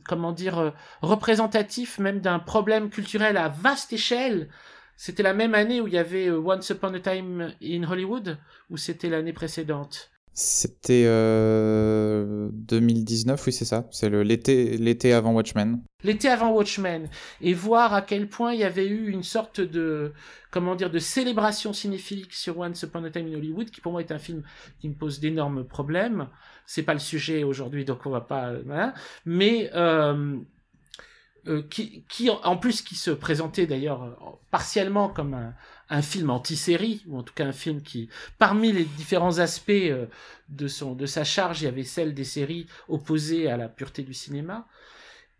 comment dire, représentatif même d'un problème culturel à vaste échelle c'était la même année où il y avait euh, Once Upon a Time in Hollywood ou c'était l'année précédente? C'était euh, 2019, oui c'est ça. C'est l'été, l'été avant Watchmen. L'été avant Watchmen et voir à quel point il y avait eu une sorte de comment dire de célébration cinéphilique sur Once Upon a Time in Hollywood qui pour moi est un film qui me pose d'énormes problèmes. C'est pas le sujet aujourd'hui donc on va pas. Mais euh, euh, qui, en plus qui se présentait d'ailleurs euh, partiellement comme un, film anti-série, ou en tout cas un film qui, parmi les différents aspects euh, de, son, de sa charge, il y avait celle des séries opposées à la pureté du cinéma,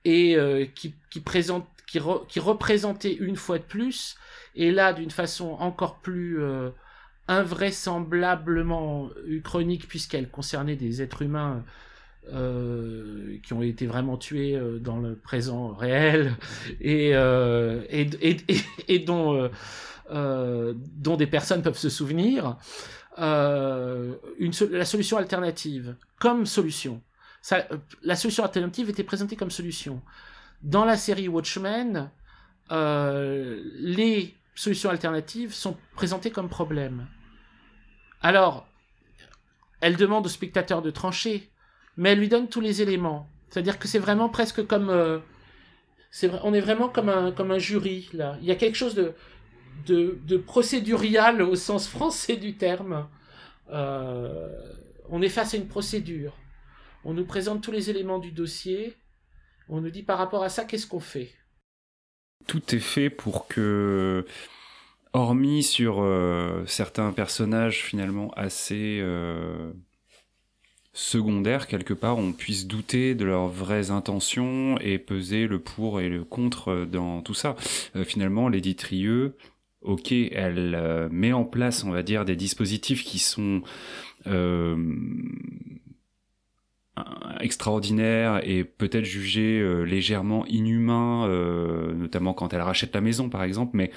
et qui, qui, présente, qui, qui, représentait une fois de plus, et là d'une façon encore plus invraisemblablement chronique, puisqu'elle concernait des êtres humains euh, qui ont été vraiment tués euh, dans le présent réel et, euh, dont, des personnes peuvent se souvenir, la solution alternative comme solution. La solution alternative était présentée comme solution. Dans la série Watchmen, les solutions alternatives sont présentées comme problème. Alors, elle demande au spectateur de trancher mais elle lui donne tous les éléments. C'est-à-dire que c'est vraiment presque comme... Euh, on est vraiment comme un, comme un jury, là. Il y a quelque chose de, de, de procédurial au sens français du terme. Euh, on est face à une procédure. On nous présente tous les éléments du dossier. On nous dit par rapport à ça, qu'est-ce qu'on fait? Tout est fait pour que hormis sur euh, certains personnages finalement assez secondaire quelque part, on puisse douter de leurs vraies intentions et peser le pour et le contre dans tout ça. Euh, finalement, Lady Trieux, ok, elle euh, met en place, on va dire, des dispositifs qui sont euh, extraordinaires et peut-être jugés légèrement inhumains, notamment quand elle rachète la maison, par exemple, mais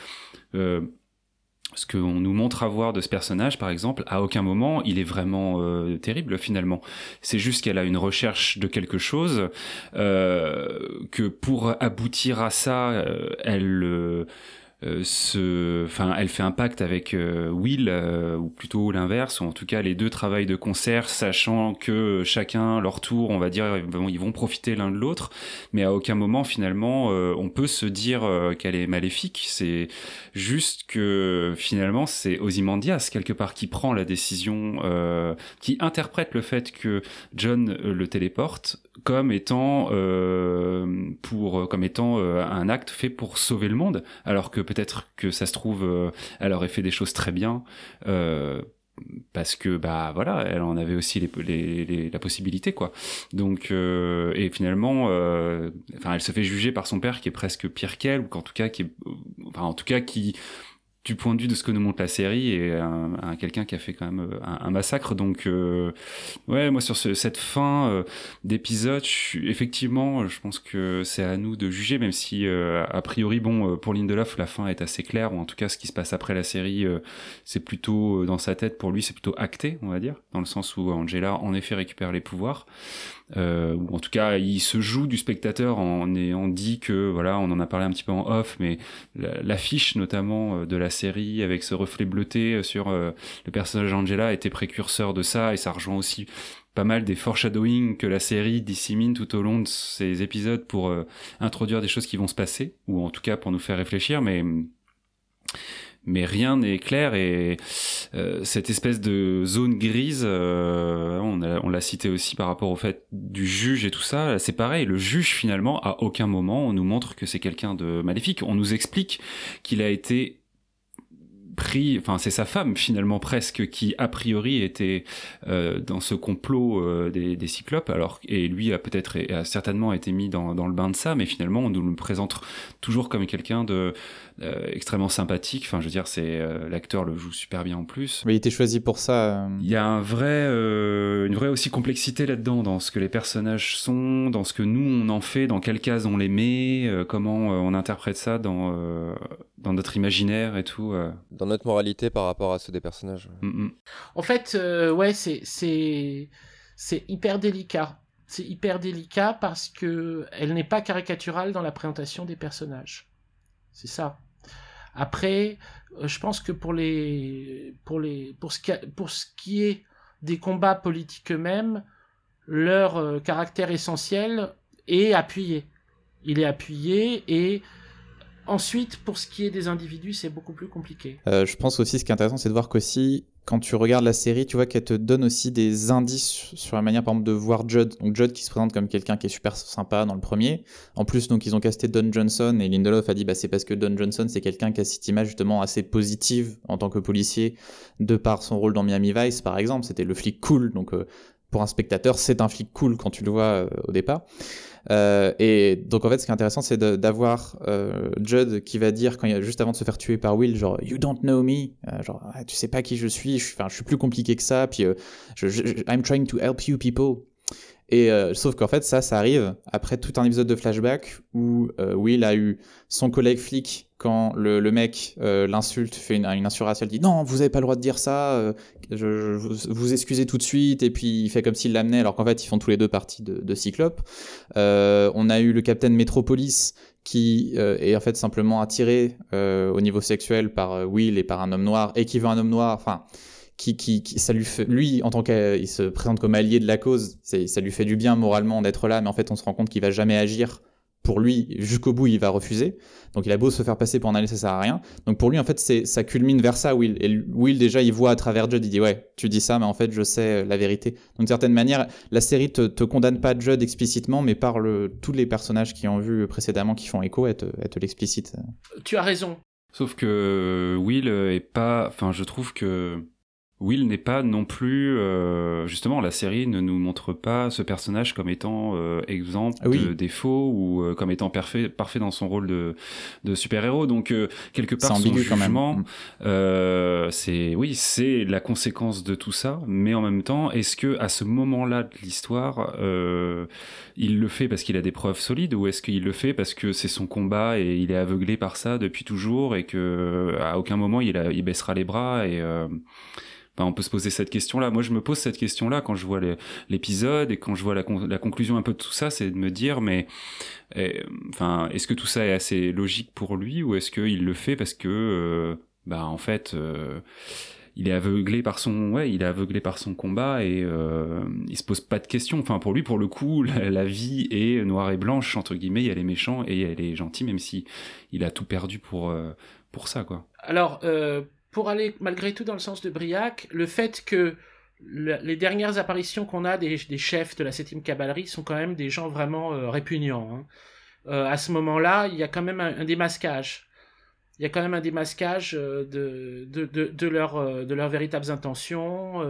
ce qu'on nous montre avoir de ce personnage, par exemple, à aucun moment il est vraiment euh, terrible finalement. C'est juste qu'elle a une recherche de quelque chose, euh, que pour aboutir à ça, euh, elle euh, elle fait un pacte avec euh, Will, euh, ou plutôt l'inverse, ou en tout cas les deux travaillent de concert, sachant que chacun leur tour, on va dire, ils vont profiter l'un de l'autre, mais à aucun moment finalement on peut se dire qu'elle est maléfique. C'est juste que finalement c'est Ozymandias quelque part qui prend la décision, qui interprète le fait que John le téléporte comme étant pour comme étant un acte fait pour sauver le monde, alors que peut-être que ça se trouve, euh, elle aurait fait des choses très bien. Euh, parce que bah voilà elle en avait aussi les, la possibilité quoi donc euh, et finalement enfin elle se fait juger par son père qui est presque pire qu'elle ou qu'en tout cas qui est enfin en tout cas qui du point de vue de ce que nous montre la série et un, quelqu'un qui a fait quand même euh, un, massacre. Donc, euh, ouais, moi sur cette fin euh, d'épisode, effectivement, je pense que c'est à nous de juger, même si a priori, bon, pour Lindelof, la fin est assez claire, ou en tout cas, ce qui se passe après la série, c'est plutôt dans sa tête. Pour lui, c'est plutôt acté, on va dire, dans le sens où Angela en effet récupère les pouvoirs. Euh, ou en tout cas il se joue du spectateur en ayant dit que voilà on en a parlé un petit peu en off mais l'affiche notamment euh, de la série avec ce reflet bleuté euh, sur le personnage d'Angela était précurseur de ça et ça rejoint aussi pas mal des foreshadowing que la série dissémine tout au long de ces épisodes pour introduire des choses qui vont se passer ou en tout cas pour nous faire réfléchir mais mais rien n'est clair et euh, cette espèce de zone grise, euh, on l'a cité aussi par rapport au fait du juge et tout ça, c'est pareil, le juge finalement à aucun moment on nous montre que c'est quelqu'un de maléfique, on nous explique qu'il a été pris, enfin c'est sa femme finalement presque qui a priori était euh, dans ce complot euh, des, des, cyclopes, alors et lui a peut-être a certainement été mis dans, dans, le bain de ça, mais finalement on nous le présente toujours comme quelqu'un de euh, extrêmement sympathique. Enfin je veux dire c'est l'acteur le joue super bien en plus. Mais il était choisi pour ça. Il y a un vrai, une vraie aussi complexité là-dedans dans ce que les personnages sont, dans ce que nous on en fait, dans quelle case on les met, comment on interprète ça dans dans notre imaginaire et tout. Dans notre moralité par rapport à ceux des personnages. Mm, mm. En fait, euh, ouais, c'est c'est hyper délicat. C'est hyper délicat parce que elle n'est pas caricaturale dans la présentation des personnages. C'est ça. Après, euh, je pense que pour les pour les pour ce qui pour ce qui est des combats politiques eux-mêmes, leur euh, caractère essentiel est appuyé. Il est appuyé et Ensuite, pour ce qui est des individus, c'est beaucoup plus compliqué. Euh, je pense aussi, ce qui est intéressant, c'est de voir qu'aussi, quand tu regardes la série, tu vois qu'elle te donne aussi des indices sur la manière, par exemple, de voir Judd. Donc Judd qui se présente comme quelqu'un qui est super sympa dans le premier. En plus, donc ils ont casté Don Johnson et Lindelof a dit, bah c'est parce que Don Johnson, c'est quelqu'un qui a cette image justement assez positive en tant que policier, de par son rôle dans Miami Vice, par exemple. C'était le flic cool, donc euh, pour un spectateur, c'est un flic cool quand tu le vois euh, au départ. Euh, et donc en fait, ce qui est intéressant, c'est d'avoir euh, Judd qui va dire quand il, juste avant de se faire tuer par Will, genre You don't know me, euh, genre tu sais pas qui je suis, je, enfin je suis plus compliqué que ça, puis je, I'm trying to help you people. Et sauf qu'en fait, ça, ça arrive après tout un épisode de flashback où Will a eu son collègue flic quand le, mec euh, l'insulte, fait une, une elle dit non, vous avez pas le droit de dire ça, euh, je, vous excusez tout de suite, et puis il fait comme s'il l'amenait, alors qu'en fait ils font tous les deux partie de, Cyclope. Euh, on a eu le capitaine Metropolis qui euh, est en fait simplement attiré euh, au niveau sexuel par Will et par un homme noir, et qui veut un homme noir, enfin. Qui, qui, qui, ça lui fait, lui, en tant qu'il se présente comme allié de la cause, ça lui fait du bien moralement d'être là, mais en fait, on se rend compte qu'il va jamais agir pour lui, jusqu'au bout, il va refuser. Donc il a beau se faire passer pour un allié, ça sert à rien. Donc pour lui, en fait, c'est ça culmine vers ça, Will. Et Will, déjà, il voit à travers Judd, il dit Ouais, tu dis ça, mais en fait, je sais euh, la vérité. Donc d'une certaine manière, la série te, te condamne pas Judd explicitement, mais par le, tous les personnages qui ont vu précédemment qui font écho, elle te, elle te l'explicite. Tu as raison. Sauf que Will est pas. Enfin, je trouve que Will n'est pas non plus euh, justement la série ne nous montre pas ce personnage comme étant euh, exemple ah de défaut ou euh, comme étant parfait parfait dans son rôle de, de super héros donc quelque part son jugement mm. c'est oui c'est la conséquence de tout ça. Mais en même temps est-ce que à ce moment-là de l'histoire il le fait parce qu'il a des preuves solides ou est-ce qu'il le fait parce que c'est son combat et il est aveuglé par ça depuis toujours et que à aucun moment il, a, il baissera les bras et on peut se poser cette question-là. Moi, je me pose cette question-là quand je vois l'épisode et quand je vois la, conclusion un peu de tout ça, c'est de me dire, mais eh, enfin, est-ce que tout ça est assez logique pour lui ou est-ce qu'il le fait parce que, euh, bah, en fait, euh, il est aveuglé par son, ouais, il est aveuglé par son combat et euh, il se pose pas de questions. Enfin, pour lui, pour le coup, la, vie est noire et blanche entre guillemets. A les méchants et elle est gentille, même si il a tout perdu pour pour ça, quoi. Alors pour aller malgré tout dans le sens de Briac, le fait que les dernières apparitions qu'on a des, chefs de la 7 cavalerie sont quand même des gens vraiment euh, répugnants. Hein. Euh, à ce moment-là, il y a quand même un, démasquage. Il y a quand même un démasquage euh, de, de, leur, de leurs véritables intentions,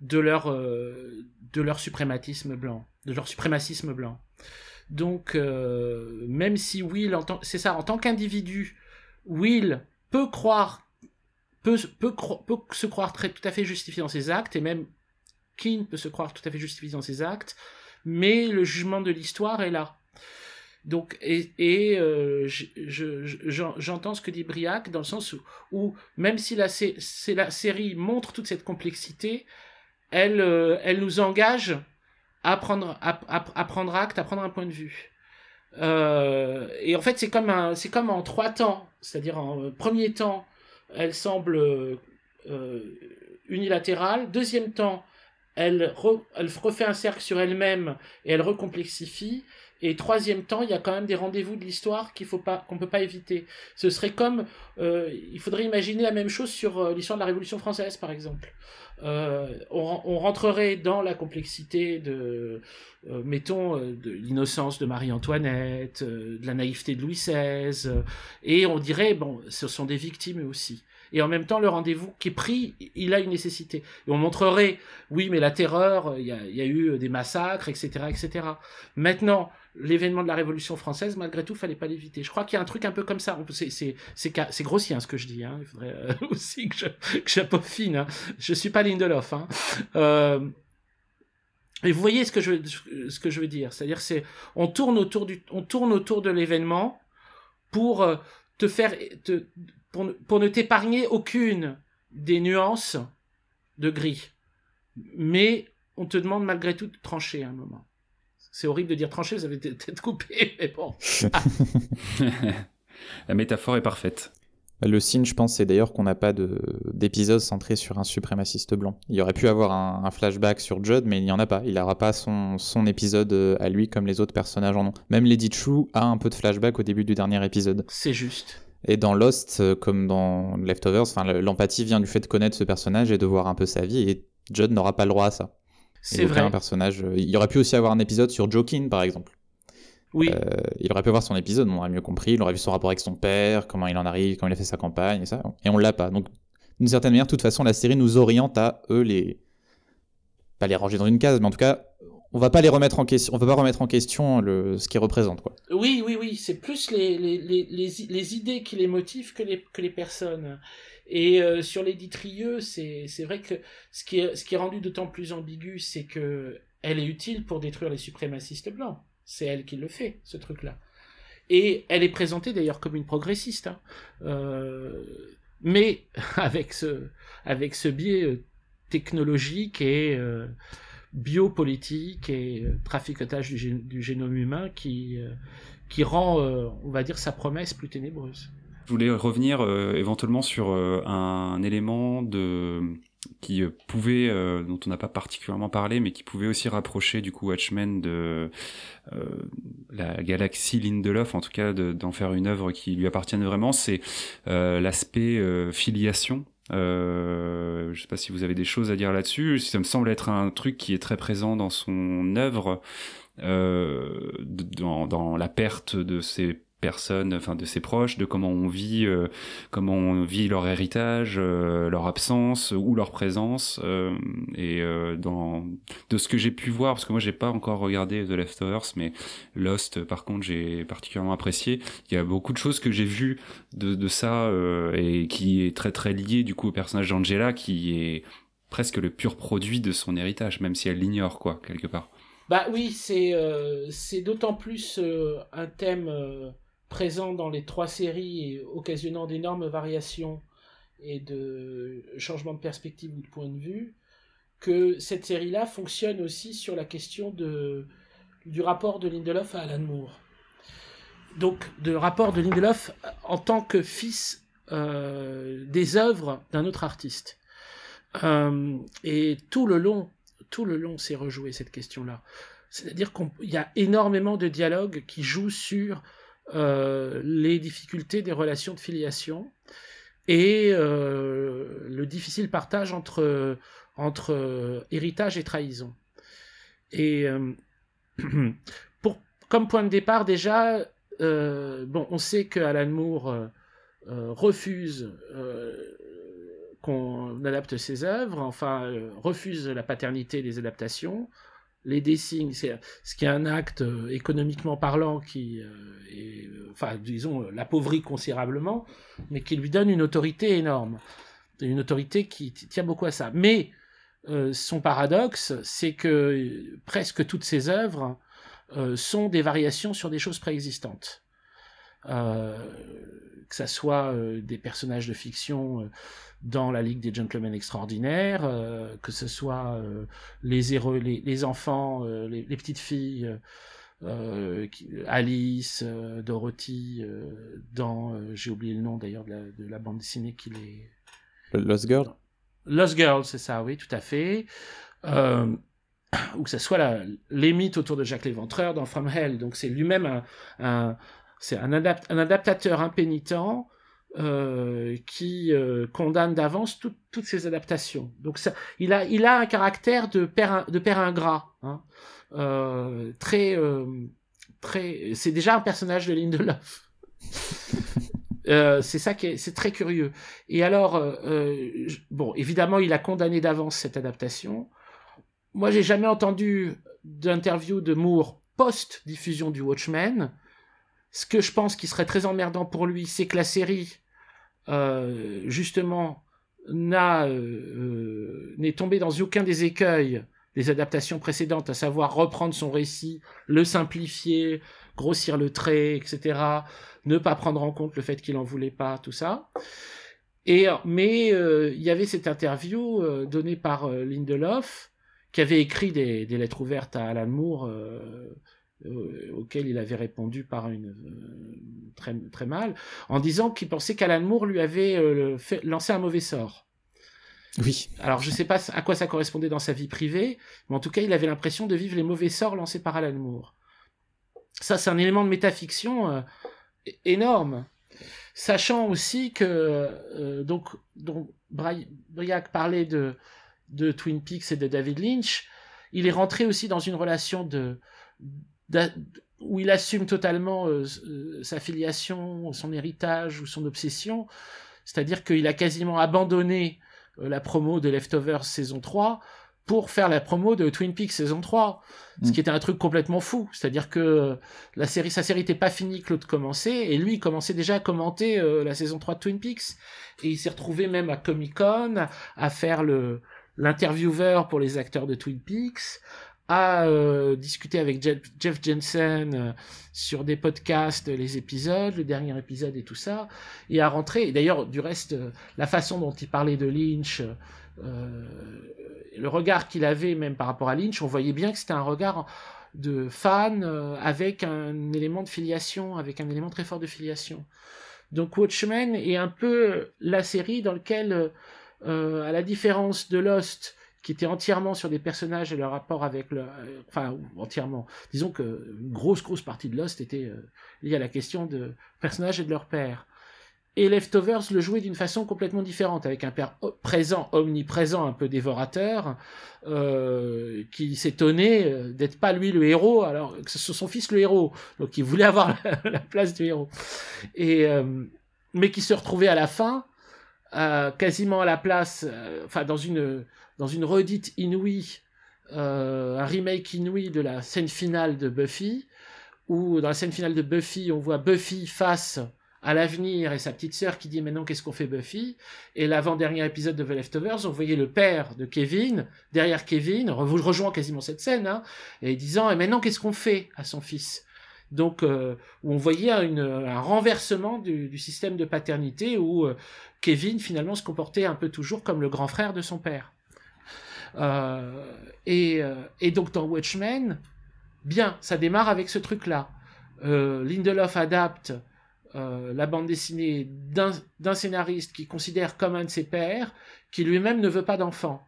de, leur, de leur suprématisme blanc. De leur suprémacisme blanc. Donc, même si Will, c'est ça, en tant qu'individu, Will peut croire peut, se croire tout à fait justifié dans ses actes, et même Keane peut se croire tout à fait justifié dans ses actes, mais le jugement de l'histoire est là. Donc, et, euh, j'entends ce que dit Briac dans le sens où, même si la, série montre toute cette complexité, elle, euh, nous engage à prendre, à, prendre acte, à prendre un point de vue. Euh, et en fait, c'est comme en trois temps. C'est-à-dire, en premier temps, elle semble euh, unilatérale. Deuxième temps, elle refait un cercle sur elle-même et elle recomplexifie. Et troisième temps, il y a quand même des rendez-vous de l'histoire qu'il faut pas, qu'on peut pas éviter. Ce serait comme, euh, il faudrait imaginer la même chose sur euh, l'histoire de la Révolution française, par exemple. Euh, on, rentrerait dans la complexité de, mettons, de l'innocence de Marie-Antoinette, de la naïveté de Louis XVI, et on dirait, bon, ce sont des victimes aussi et en même temps le rendez-vous qui est pris, il a une nécessité. Et on montrerait, oui, mais la terreur, il y a, y a, eu des massacres, etc., etc. Maintenant, l'événement de la Révolution française, malgré tout, fallait pas l'éviter. Je crois qu'il y a un truc un peu comme ça. C'est grossier hein, ce que je dis. Hein. Il faudrait euh, aussi que je, que j'appofine. Hein. Je suis pas Lindelof. Hein. Euh, et vous voyez ce que je, je veux dire. C'est-à-dire, c'est on tourne autour du, on tourne autour de l'événement pour euh, te faire, pour, pour ne t'épargner aucune des nuances de gris. Mais on te demande malgré tout de trancher à un moment. C'est horrible de dire trancher, vous avez peut-être coupé, mais bon. La métaphore est parfaite. Le signe, je pense, c'est d'ailleurs qu'on n'a pas d'épisode centré sur un suprémaciste blanc. Il y aurait pu avoir un, flashback sur Judd, mais il n'y en a pas. Il n'aura pas son, son, épisode euh, à lui comme les autres personnages en ont. Même Lady True a un peu de flashback au début du dernier épisode. C'est juste. Et dans Lost, euh, comme dans Leftovers, l'empathie vient du fait de connaître ce personnage et de voir un peu sa vie, et Judd n'aura pas le droit à ça. C'est vrai. Un personnage. Euh, il aurait pu aussi avoir un épisode sur Jokin, par exemple. Oui. Euh, il aurait pu avoir son épisode, on aurait mieux compris. Il aurait vu son rapport avec son père, comment il en arrive, comment il a fait sa campagne et ça. Et on l'a pas. Donc, d'une certaine manière, de toute façon, la série nous oriente à eux les. Pas les ranger dans une case, mais en tout cas, on va pas les remettre en question. On va pas remettre en question le... ce qu'ils représentent, quoi. Oui, oui, oui. C'est plus les, les, les, les, idées qui les motivent que les, que les personnes. Et euh, sur Lady Trieux, c'est vrai que ce qui est, ce qui est rendu d'autant plus ambigu, c'est que elle est utile pour détruire les suprémacistes blancs. C'est elle qui le fait, ce truc-là. Et elle est présentée d'ailleurs comme une progressiste. Hein. Euh, mais avec ce, avec ce biais euh, technologique et euh, biopolitique et traficotage du, du, génome humain qui, qui rend, on va dire, sa promesse plus ténébreuse. Je voulais revenir euh, éventuellement sur euh, un, élément de qui euh, pouvait, dont on n'a pas particulièrement parlé, mais qui pouvait aussi rapprocher du coup Watchmen de la galaxie Lindelof, en tout cas d'en faire une œuvre qui lui appartienne vraiment, c'est l'aspect filiation. Euh, je sais pas si vous avez des choses à dire là-dessus. Ça me semble être un truc qui est très présent dans son œuvre, dans, dans la perte de ses personnes, enfin de ses proches, de comment on vit, euh, comment on vit leur héritage, euh, leur absence ou leur présence. Euh, et dans de ce que j'ai pu voir, parce que moi j'ai pas encore regardé The Leftovers, mais Lost par contre j'ai particulièrement apprécié. Il y a beaucoup de choses que j'ai vues de, de ça et qui est très très lié du coup au personnage d'Angela qui est presque le pur produit de son héritage, même si elle l'ignore quoi quelque part. Bah oui, c'est c'est d'autant plus un thème présent dans les trois séries et occasionnant d'énormes variations et de changements de perspective ou de point de vue, que cette série-là fonctionne aussi sur la question de, du rapport de Lindelof à Alan Moore. Donc, de rapport de Lindelof en tant que fils euh, des œuvres d'un autre artiste. Euh, et tout le long, tout le long, c'est rejoué cette question-là. C'est-à-dire qu'il y a énormément de dialogues qui jouent sur euh, les difficultés des relations de filiation et euh, le difficile partage entre, entre euh, héritage et trahison. Et pour, comme point de départ, déjà, bon, on sait que Alan Moore refuse qu'on adapte ses œuvres, enfin, refuse la paternité des adaptations, les dessins, c'est ce qui est un acte euh, économiquement parlant qui euh, euh, enfin, disons, l'appauvrit considérablement, mais qui lui donne une autorité énorme. une autorité qui tient beaucoup à ça. Mais son paradoxe, c'est que presque toutes ses œuvres sont des variations sur des choses préexistantes. Euh, que ça soit euh, des personnages de fiction euh, dans la Ligue des Gentlemen Extraordinaires, que ce soit les, héros, les, enfants, les, petites filles, Alice, Dorothy, dans, j'ai oublié le nom d'ailleurs de, la, bande dessinée qui les... Lost Girl? Lost Girl, c'est ça, oui, tout à fait. ou que ce soit les mythes autour de Jacques l'Éventreur dans From Hell. Donc c'est lui-même un, c'est un, adaptateur impénitent euh, qui euh, condamne d'avance toutes ces adaptations. Donc il a, un caractère de père, de ingrat, hein. euh, très, très. C'est déjà un personnage de Lindelof. C'est ça qui est, c'est très curieux. Et alors, bon, évidemment, il a condamné d'avance cette adaptation. Moi, j'ai jamais entendu d'interview de Moore post-diffusion du Watchmen ce que je pense qui serait très emmerdant pour lui, c'est que la série, euh, justement, n'a euh, euh, n'est tombée dans aucun des écueils des adaptations précédentes, à savoir reprendre son récit, le simplifier, grossir le trait, etc., ne pas prendre en compte le fait qu'il en voulait pas, tout ça. Et mais il y avait cette interview donnée par Lindelof, qui avait écrit des, des, lettres ouvertes à Alan Moore euh, auquel il avait répondu par une euh, très très mal, en disant qu'il pensait qu'Alan Moore lui avait euh, fait, lancé un mauvais sort. Oui. Alors je sais pas à quoi ça correspondait dans sa vie privée, mais en tout cas il avait l'impression de vivre les mauvais sorts lancés par Alan Moore. Ça c'est un élément de métafiction énorme, sachant aussi que donc donc Briac parlait de de Twin Peaks et de David Lynch, il est rentré aussi dans une relation de où il assume totalement euh, euh, sa filiation, son héritage ou son obsession. C'est-à-dire qu'il a quasiment abandonné euh, la promo de Leftovers saison 3 pour faire la promo de Twin Peaks saison 3. Ce mm. qui était un truc complètement fou. C'est-à-dire que la série, sa série n'était pas finie que l'autre commençait, et lui, il commençait déjà à commenter la saison 3 de Twin Peaks. Et il s'est retrouvé même à Comic Con à faire le, l'intervieweur pour les acteurs de Twin Peaks, à euh, discuter avec Jeff, Jensen euh, sur des podcasts, les épisodes, le dernier épisode et tout ça, et à rentrer. Et d'ailleurs, du reste, euh, la façon dont il parlait de Lynch, le regard qu'il avait même par rapport à Lynch, on voyait bien que c'était un regard de fan avec un élément de filiation, avec un élément très fort de filiation. Donc Watchmen est un peu la série dans laquelle, à la différence de Lost, qui était entièrement sur des personnages et leur rapport avec le, euh, enfin entièrement. Disons que une grosse grosse partie de Lost était euh, liée à la question de personnages et de leur père. Et Leftovers le jouait d'une façon complètement différente, avec un père présent, omniprésent, un peu dévorateur, euh, qui s'étonnait d'être pas lui le héros, alors que c'est son fils le héros, donc il voulait avoir la, place du héros. Et mais qui se retrouvait à la fin, quasiment à la place, enfin dans une dans une redite inouïe, euh, un remake inouï de la scène finale de Buffy, où dans la scène finale de Buffy, on voit Buffy face à l'avenir et sa petite sœur qui dit maintenant qu'est-ce qu'on fait Buffy? Et l'avant-dernier épisode de The Leftovers on voyait le père de Kevin derrière Kevin vous rejoint quasiment cette scène hein, et disant et maintenant qu'est-ce qu'on fait à son fils? Donc euh, où on voyait un renversement du, système de paternité où euh, Kevin finalement se comportait un peu toujours comme le grand frère de son père euh, et, et, donc dans Watchmen, bien, ça démarre avec ce truc-là. Lindelof adapte la bande dessinée d'un scénariste qui considère comme un de ses pères, qui lui-même ne veut pas d'enfant.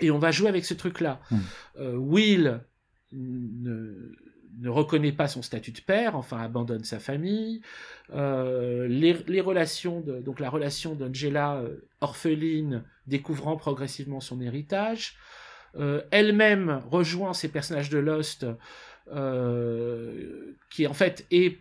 Et on va jouer avec ce truc-là. Hmm. Will ne, ne reconnaît pas son statut de père, enfin abandonne sa famille. Euh, les, relations, donc la relation d'Angela euh, orpheline, découvrant progressivement son héritage. Euh, elle-même rejoint ces personnages de Lost, qui en fait est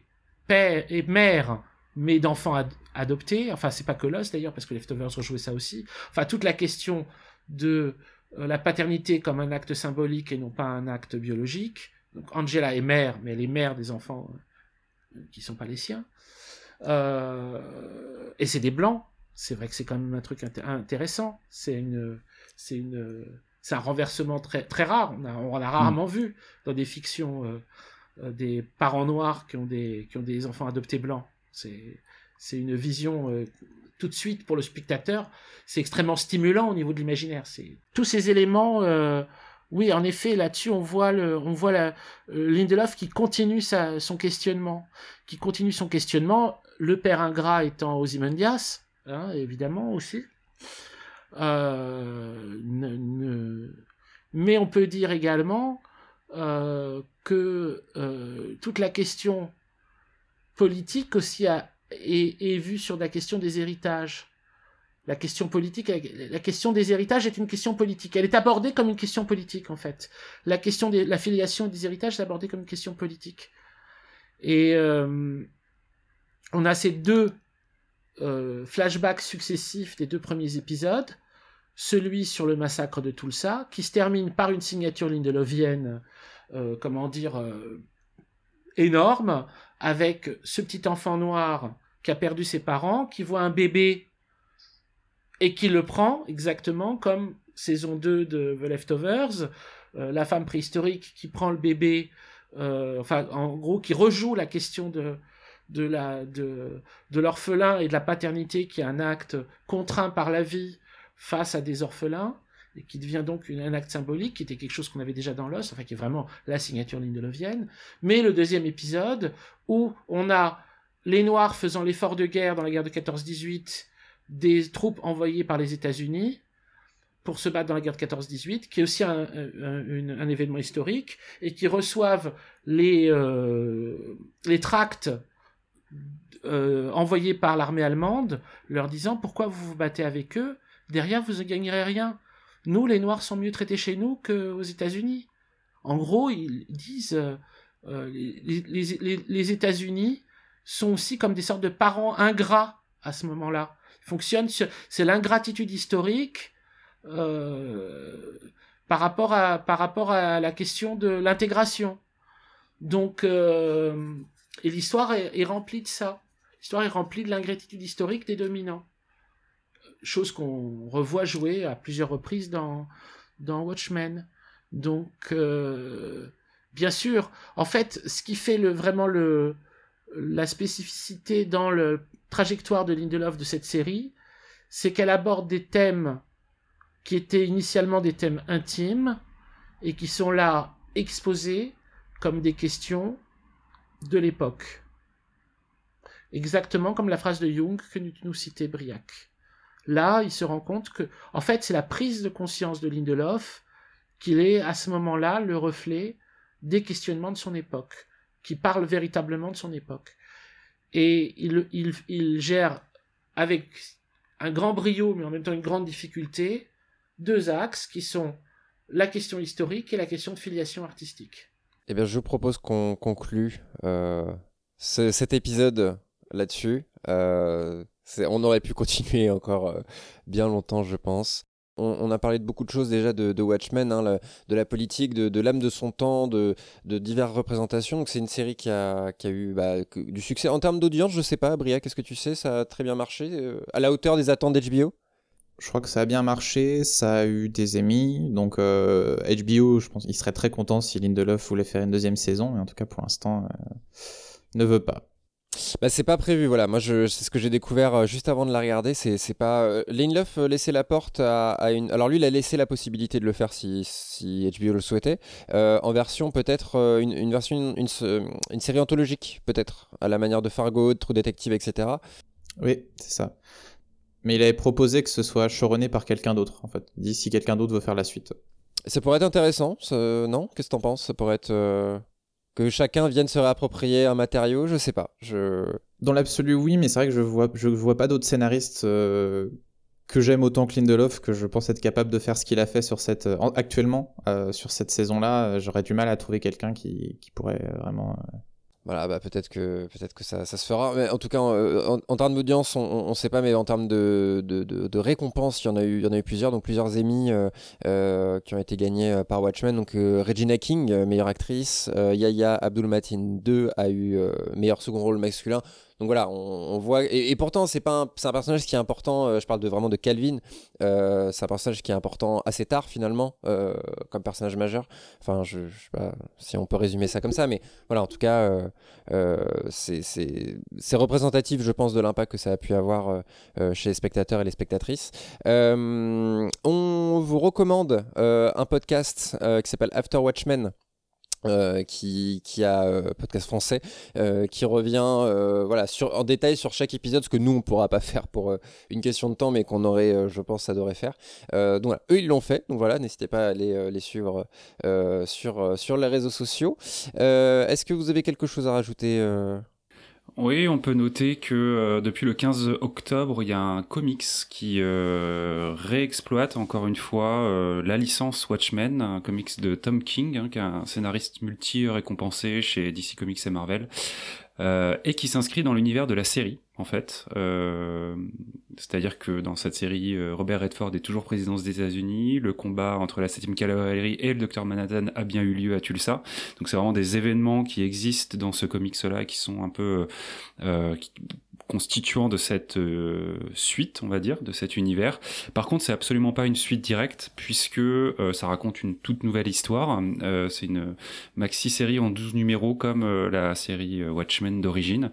père et mère, mais d'enfants adoptés. Enfin, c'est pas que Lost d'ailleurs, parce que Leftovers rejouait ça aussi. Enfin, toute la question de la paternité comme un acte symbolique et non pas un acte biologique donc Angela est mère, mais elle est mère des enfants euh, qui sont pas les siens. Euh, et c'est des blancs. c'est vrai que c'est quand même un truc intéressant. C'est une, c'est une, c'est un renversement très très rare. On a, on rarement mm. vu dans des fictions euh, euh, des parents noirs qui ont des qui ont des enfants adoptés blancs. C'est c'est une vision tout de suite pour le spectateur. C'est extrêmement stimulant au niveau de l'imaginaire. C'est tous ces éléments. Oui, en effet, là-dessus, on voit le, voit la Lindelof qui continue son questionnement, qui continue son questionnement. Le père ingrat étant Ozymandias, hein, évidemment aussi. Euh, mais on peut dire également euh, que euh, toute la question politique aussi est, vue sur la question des héritages. La question politique, la question des héritages est une question politique. Elle est abordée comme une question politique en fait. La question de la filiation des héritages est abordée comme une question politique. Et on a ces deux flashbacks successifs des deux premiers épisodes celui sur le massacre de Tulsa, qui se termine par une signature lindelovienne, euh, comment dire, euh, énorme, avec ce petit enfant noir qui a perdu ses parents, qui voit un bébé et qui le prend exactement comme saison 2 de The Leftovers, euh, la femme préhistorique qui prend le bébé, enfin en gros qui rejoue la question de, de la de, de l'orphelin et de la paternité qui est un acte contraint par la vie face à des orphelins, et qui devient donc un acte symbolique, qui était quelque chose qu'on avait déjà dans l'os, enfin qui est vraiment la signature lindelovienne. Mais le deuxième épisode, où on a les Noirs faisant l'effort de guerre dans la guerre de 14-18, des troupes envoyées par les États-Unis pour se battre dans la guerre de 14-18, qui est aussi un, événement historique, et qui reçoivent les, euh, les tracts euh, envoyés par l'armée allemande, leur disant pourquoi vous vous battez avec eux? Derrière vous ne gagnerez rien. Nous, les Noirs sont mieux traités chez nous qu'aux États-Unis. En gros, ils disent euh, les, États-Unis sont aussi comme des sortes de parents ingrats à ce moment-là. Fonctionne c'est l'ingratitude historique euh, par rapport à par rapport à la question de l'intégration. Donc et l'histoire est remplie de ça. L'histoire est remplie de l'ingratitude historique des dominants chose qu'on revoit jouer à plusieurs reprises dans, dans Watchmen. Donc, euh, bien sûr, en fait, ce qui fait le, vraiment le, la spécificité dans la trajectoire de Lindelof de cette série, c'est qu'elle aborde des thèmes qui étaient initialement des thèmes intimes et qui sont là exposés comme des questions de l'époque. Exactement comme la phrase de Jung que nous citait Briac. Là, il se rend compte que, en fait, c'est la prise de conscience de Lindelof qu'il est à ce moment-là le reflet des questionnements de son époque, qui parle véritablement de son époque. Et il, gère avec un grand brio, mais en même temps une grande difficulté, deux axes qui sont la question historique et la question de filiation artistique. Eh bien, je vous propose qu'on conclue euh, cet épisode là-dessus. Euh, on aurait pu continuer encore euh, bien longtemps, je pense. On, a parlé de beaucoup de choses déjà de, Watchmen, hein, de la politique, de, l'âme de son temps, de, diverses représentations. C'est une série qui a, eu bah, du succès. En termes d'audience, je sais pas, Bria, qu'est-ce que tu sais? Ça a très bien marché euh, À la hauteur des attentes d'HBO je crois que ça a bien marché, ça a eu des émis, donc HBO, euh, je pense, il serait très content si Lindelof voulait faire une deuxième saison, mais en tout cas pour l'instant, ne veut pas. Bah, c'est pas prévu, voilà. Moi, je, c'est ce que j'ai découvert euh, juste avant de la regarder. C'est, c'est pas. Euh, Lane Love euh, laissait la porte à, une. Alors, lui, il a laissé la possibilité de le faire si, si HBO le souhaitait. en version, peut-être, une, une, version, une, une, série anthologique, peut-être, à la manière de Fargo, de True Detective, etc. Oui, c'est ça. Mais il avait proposé que ce soit choronné par quelqu'un d'autre, en fait. Il dit si quelqu'un d'autre veut faire la suite. Ça pourrait être intéressant, non? Qu'est-ce que t'en penses? Ça pourrait être que chacun vienne se réapproprier un matériau, je sais pas. Dans l'absolu, oui, mais c'est vrai que je vois, je vois pas d'autres scénaristes euh, que j'aime autant que Lindelof, que je pense être capable de faire ce qu'il a fait sur cette, euh, actuellement euh, sur cette saison-là. J'aurais du mal à trouver quelqu'un qui, pourrait vraiment voilà, bah peut-être que peut-être que ça, ça, se fera. Mais en tout cas, en, en, termes d'audience, on ne sait pas, mais en termes de, de, de, récompenses, il y en a eu, il y en a eu plusieurs, donc plusieurs Emmy euh, euh, qui ont été gagnés euh, par Watchmen. Donc Regina King, meilleure actrice, Yaya Abdul Matin 2 a eu meilleur second rôle masculin. Donc voilà, on, voit. Et, pourtant, c'est pas un personnage qui est important. je parle vraiment de Calvin. c'est un personnage qui est important assez tard finalement, comme personnage majeur. Enfin, je, je, sais pas si on peut résumer ça comme ça, mais voilà, en tout cas, c'est représentatif, je pense, de l'impact que ça a pu avoir chez les spectateurs et les spectatrices. on vous recommande un podcast qui s'appelle After Watchmen. Euh, qui, a euh, podcast français euh, qui revient voilà en détail sur chaque épisode ce que nous on pourra pas faire pour une question de temps mais qu'on aurait je pense adorer faire. Donc voilà, eux ils l'ont fait. Donc voilà n'hésitez pas à aller les suivre sur, sur les réseaux sociaux. Est-ce que vous avez quelque chose à rajouter oui, on peut noter que euh, depuis le 15 octobre, il y a un comics qui euh, réexploite encore une fois euh, la licence Watchmen, un comics de Tom King, hein, qui est un scénariste multi-récompensé chez DC Comics et Marvel, et qui s'inscrit dans l'univers de la série en fait. Euh, c'est-à-dire que dans cette série, euh, Robert Redford est toujours président des États-Unis. Le combat entre la 7e cavalerie et le Docteur Manhattan a bien eu lieu à Tulsa. Donc c'est vraiment des événements qui existent dans ce comics-là, qui sont un peu euh, constituant de cette euh, suite, on va dire, de cet univers. Par contre, c'est absolument pas une suite directe, puisque euh, ça raconte une toute nouvelle histoire. Euh, c'est une maxi-série en 12 numéros, comme la série Watchmen d'origine.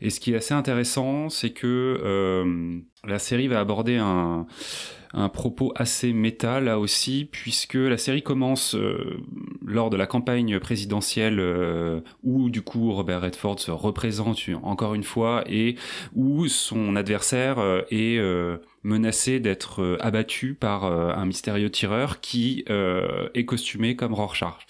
Et ce qui est assez intéressant, c'est que la série va aborder un un propos assez méta là aussi, puisque la série commence euh, lors de la campagne présidentielle euh, où du coup Robert Redford se représente encore une fois et où son adversaire euh, est menacé d'être euh, abattu par euh, un mystérieux tireur qui euh, est costumé comme Rorschach.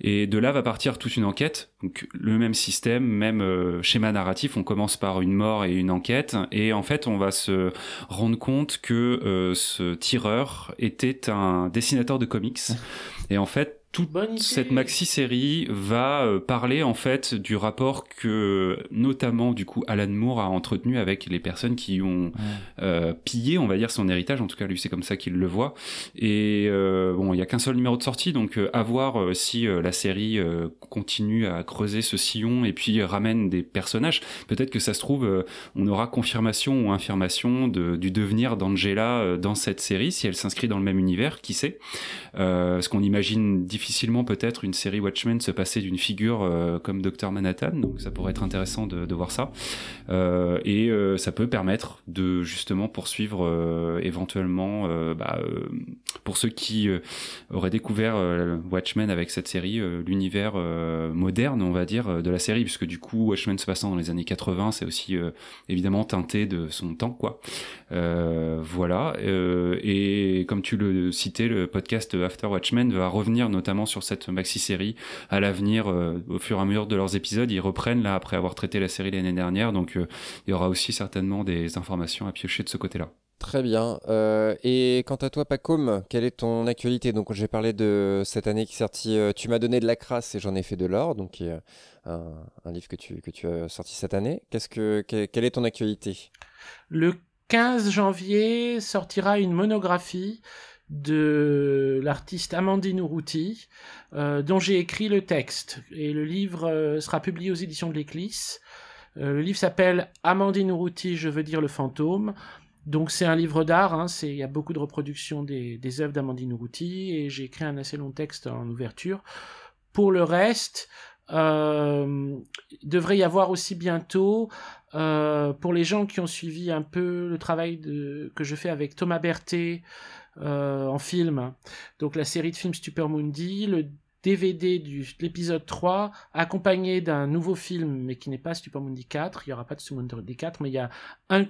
Et de là va partir toute une enquête. Donc le même système, même schéma narratif. On commence par une mort et une enquête, et en fait on va se rendre compte que ce tireur était un dessinateur de comics. Et en fait toute cette maxi série va euh, parler en fait du rapport que notamment du coup Alan Moore a entretenu avec les personnes qui ont euh, pillé on va dire son héritage. En tout cas lui c'est comme ça qu'il le voit. Et euh, bon il y a qu'un seul numéro de sortie donc à voir si la série continue à creuser ce sillon et puis ramène des personnages. Peut-être que ça se trouve on aura confirmation ou infirmation de, du devenir d'Angela dans cette série si elle s'inscrit dans le même univers qui sait. Ce qu'on imagine difficilement peut-être une série Watchmen se passer d'une figure euh, comme Docteur Manhattan, donc ça pourrait être intéressant de, de voir ça. Euh, et euh, ça peut permettre de justement poursuivre éventuellement, bah, pour ceux qui auraient découvert Watchmen avec cette série, l'univers moderne, on va dire, de la série, puisque du coup Watchmen se passant dans les années 80, c'est aussi évidemment teinté de son temps, quoi. voilà. et comme tu le citais, le podcast After Watchmen va revenir notamment sur cette maxi-série à l'avenir, euh, au fur et à mesure de leurs épisodes, ils reprennent là après avoir traité la série l'année dernière, donc euh, il y aura aussi certainement des informations à piocher de ce côté-là. Très bien. Euh, et quant à toi, Pacom, quelle est ton actualité? Donc, j'ai parlé de cette année qui est sortie. tu m'as donné de la crasse et j'en ai fait de l'or, donc un, un, livre que tu, que tu as sorti cette année. Qu'est-ce que, quelle est ton actualité? Le 15 janvier sortira une monographie de l'artiste Amandine Urruti, euh, dont j'ai écrit le texte. Et le livre euh, sera publié aux éditions de l'Éclisse. Euh, le livre s'appelle Amandine Urruti, je veux dire le fantôme. Donc c'est un livre d'art, hein, il y a beaucoup de reproductions des, œuvres d'Amandine Urruti, et j'ai écrit un assez long texte en ouverture. Pour le reste, il devrait y avoir aussi bientôt, pour les gens qui ont suivi un peu le travail que je fais avec Thomas Berthet, en film. Donc la série de films Mundi, le DVD de l'épisode 3, accompagné d'un nouveau film, mais qui n'est pas Mundi 4. Il n'y aura pas de Mundi 4, mais il y a un,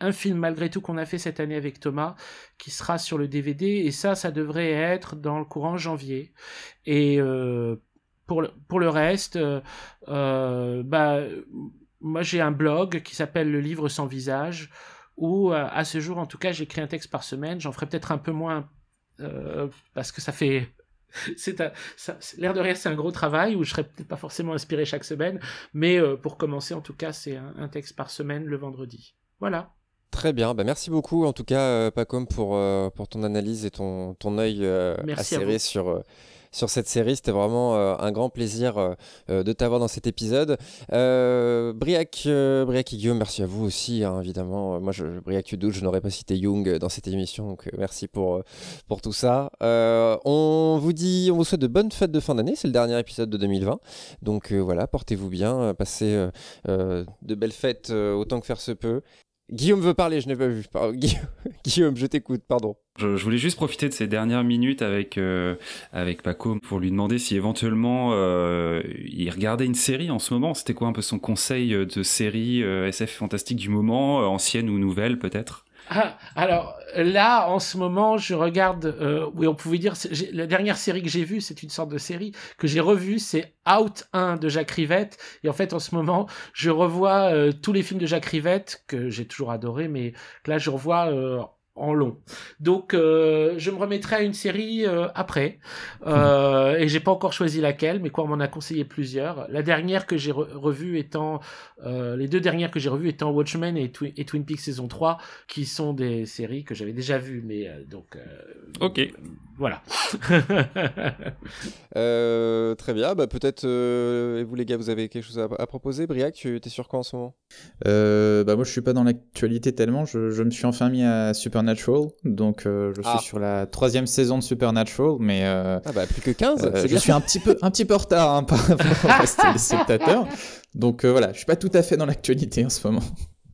un film malgré tout qu'on a fait cette année avec Thomas, qui sera sur le DVD. Et ça, ça devrait être dans le courant janvier. Et euh, pour, le, pour le reste, euh, bah, moi j'ai un blog qui s'appelle Le Livre sans visage où euh, à ce jour en tout cas j'écris un texte par semaine. J'en ferai peut-être un peu moins euh, parce que ça fait c'est l'air de rien c'est un gros travail où je serai peut-être pas forcément inspiré chaque semaine. Mais euh, pour commencer en tout cas c'est un, texte par semaine le vendredi. Voilà. Très bien, bah merci beaucoup en tout cas Pacom pour, pour ton analyse et ton, ton œil acéré sur, sur cette série. C'était vraiment un grand plaisir de t'avoir dans cet épisode. Briac, Briac et Guillaume, merci à vous aussi, hein, évidemment. Moi, je, Briac je n'aurais pas cité Young dans cette émission, donc merci pour, pour tout ça. on vous dit, on vous souhaite de bonnes fêtes de fin d'année. C'est le dernier épisode de 2020. Donc voilà, portez-vous bien, passez de belles fêtes autant que faire se peut. Guillaume veut parler, je n'ai pas vu. Guillaume, je t'écoute, pardon. Je, voulais juste profiter de ces dernières minutes avec euh, avec Paco pour lui demander si éventuellement euh, il regardait une série en ce moment. C'était quoi un peu son conseil de série euh, SF fantastique du moment, ancienne ou nouvelle peut-être? Ah, alors là, en ce moment, je regarde. Euh, oui, on pouvait dire. La dernière série que j'ai vue, c'est une sorte de série que j'ai revue. C'est Out 1 de Jacques Rivette. Et en fait, en ce moment, je revois euh, tous les films de Jacques Rivette que j'ai toujours adoré, mais là, je revois euh, en long. Donc euh, je me remettrai à une série euh, après. Euh, et j'ai pas encore choisi laquelle, mais quoi on m'en a conseillé plusieurs. La dernière que j'ai revue étant les deux dernières que j'ai revues étant Watchmen et, et, Twin Peaks saison 3 qui sont des séries que j'avais déjà vues mais donc OK. Voilà. très bien, bah peut-être et vous les gars, vous avez quelque chose à, proposer? Briac, tu es sur quoi en ce moment? Bah moi je suis pas dans l'actualité tellement, je, je me suis enfin mis à Super Supernatural. Donc, euh, je suis ah. sur la troisième saison de Supernatural, mais. Euh, ah bah, plus que 15 euh, Je suis un petit, peu, un petit peu en retard hein, par rapport à les spectateurs. Donc, voilà, je suis pas tout à fait dans l'actualité en ce moment.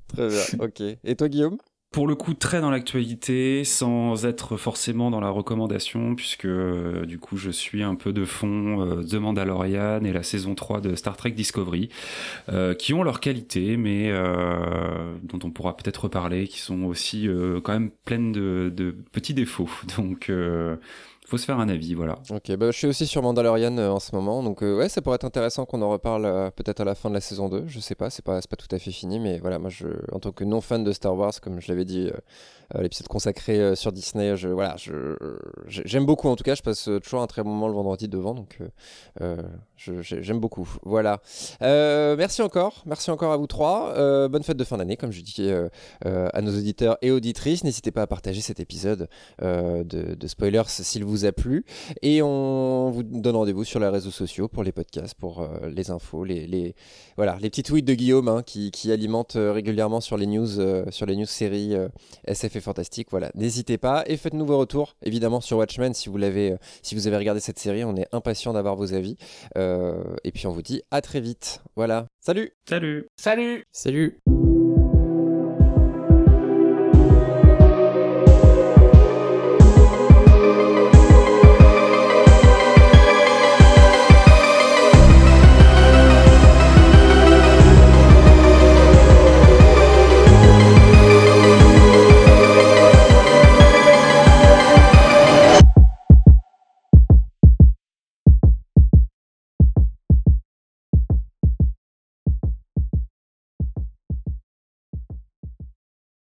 Très bien, ok. Et toi, Guillaume? Pour le coup très dans l'actualité sans être forcément dans la recommandation puisque euh, du coup je suis un peu de fond euh, The Mandalorian et la saison 3 de Star Trek Discovery euh, qui ont leur qualité mais dont on pourra peut-être reparler qui sont aussi quand même pleines de, de petits défauts. Donc faut se faire un avis, voilà. Ok, bah, je suis aussi sur Mandalorian euh, en ce moment, donc euh, ouais, ça pourrait être intéressant qu'on en reparle euh, peut-être à la fin de la saison 2, je sais pas, c'est pas, pas tout à fait fini, mais voilà, moi, je, en tant que non-fan de Star Wars, comme je l'avais dit, l'épisode consacré sur Disney, je, voilà, j'aime beaucoup, en tout cas, je passe toujours un très bon moment le vendredi devant, donc j'aime beaucoup, voilà. merci encore, merci encore à vous trois, bonne fête de fin d'année, comme je dis à nos auditeurs et auditrices, n'hésitez pas à partager cet épisode de, de spoilers s'il vous a plu. Et on vous donne rendez-vous sur les réseaux sociaux pour les podcasts, pour euh, les infos, les, les, voilà, les petits tweets de Guillaume hein, qui, qui alimentent euh, régulièrement sur les news, euh, sur les news séries SF et fantastique. Voilà, n'hésitez pas et faites-nous vos retours, évidemment sur Watchmen si vous l'avez, si vous avez regardé cette série. On est impatient d'avoir vos avis. et puis on vous dit à très vite. Voilà, salut. Salut. Salut. Salut.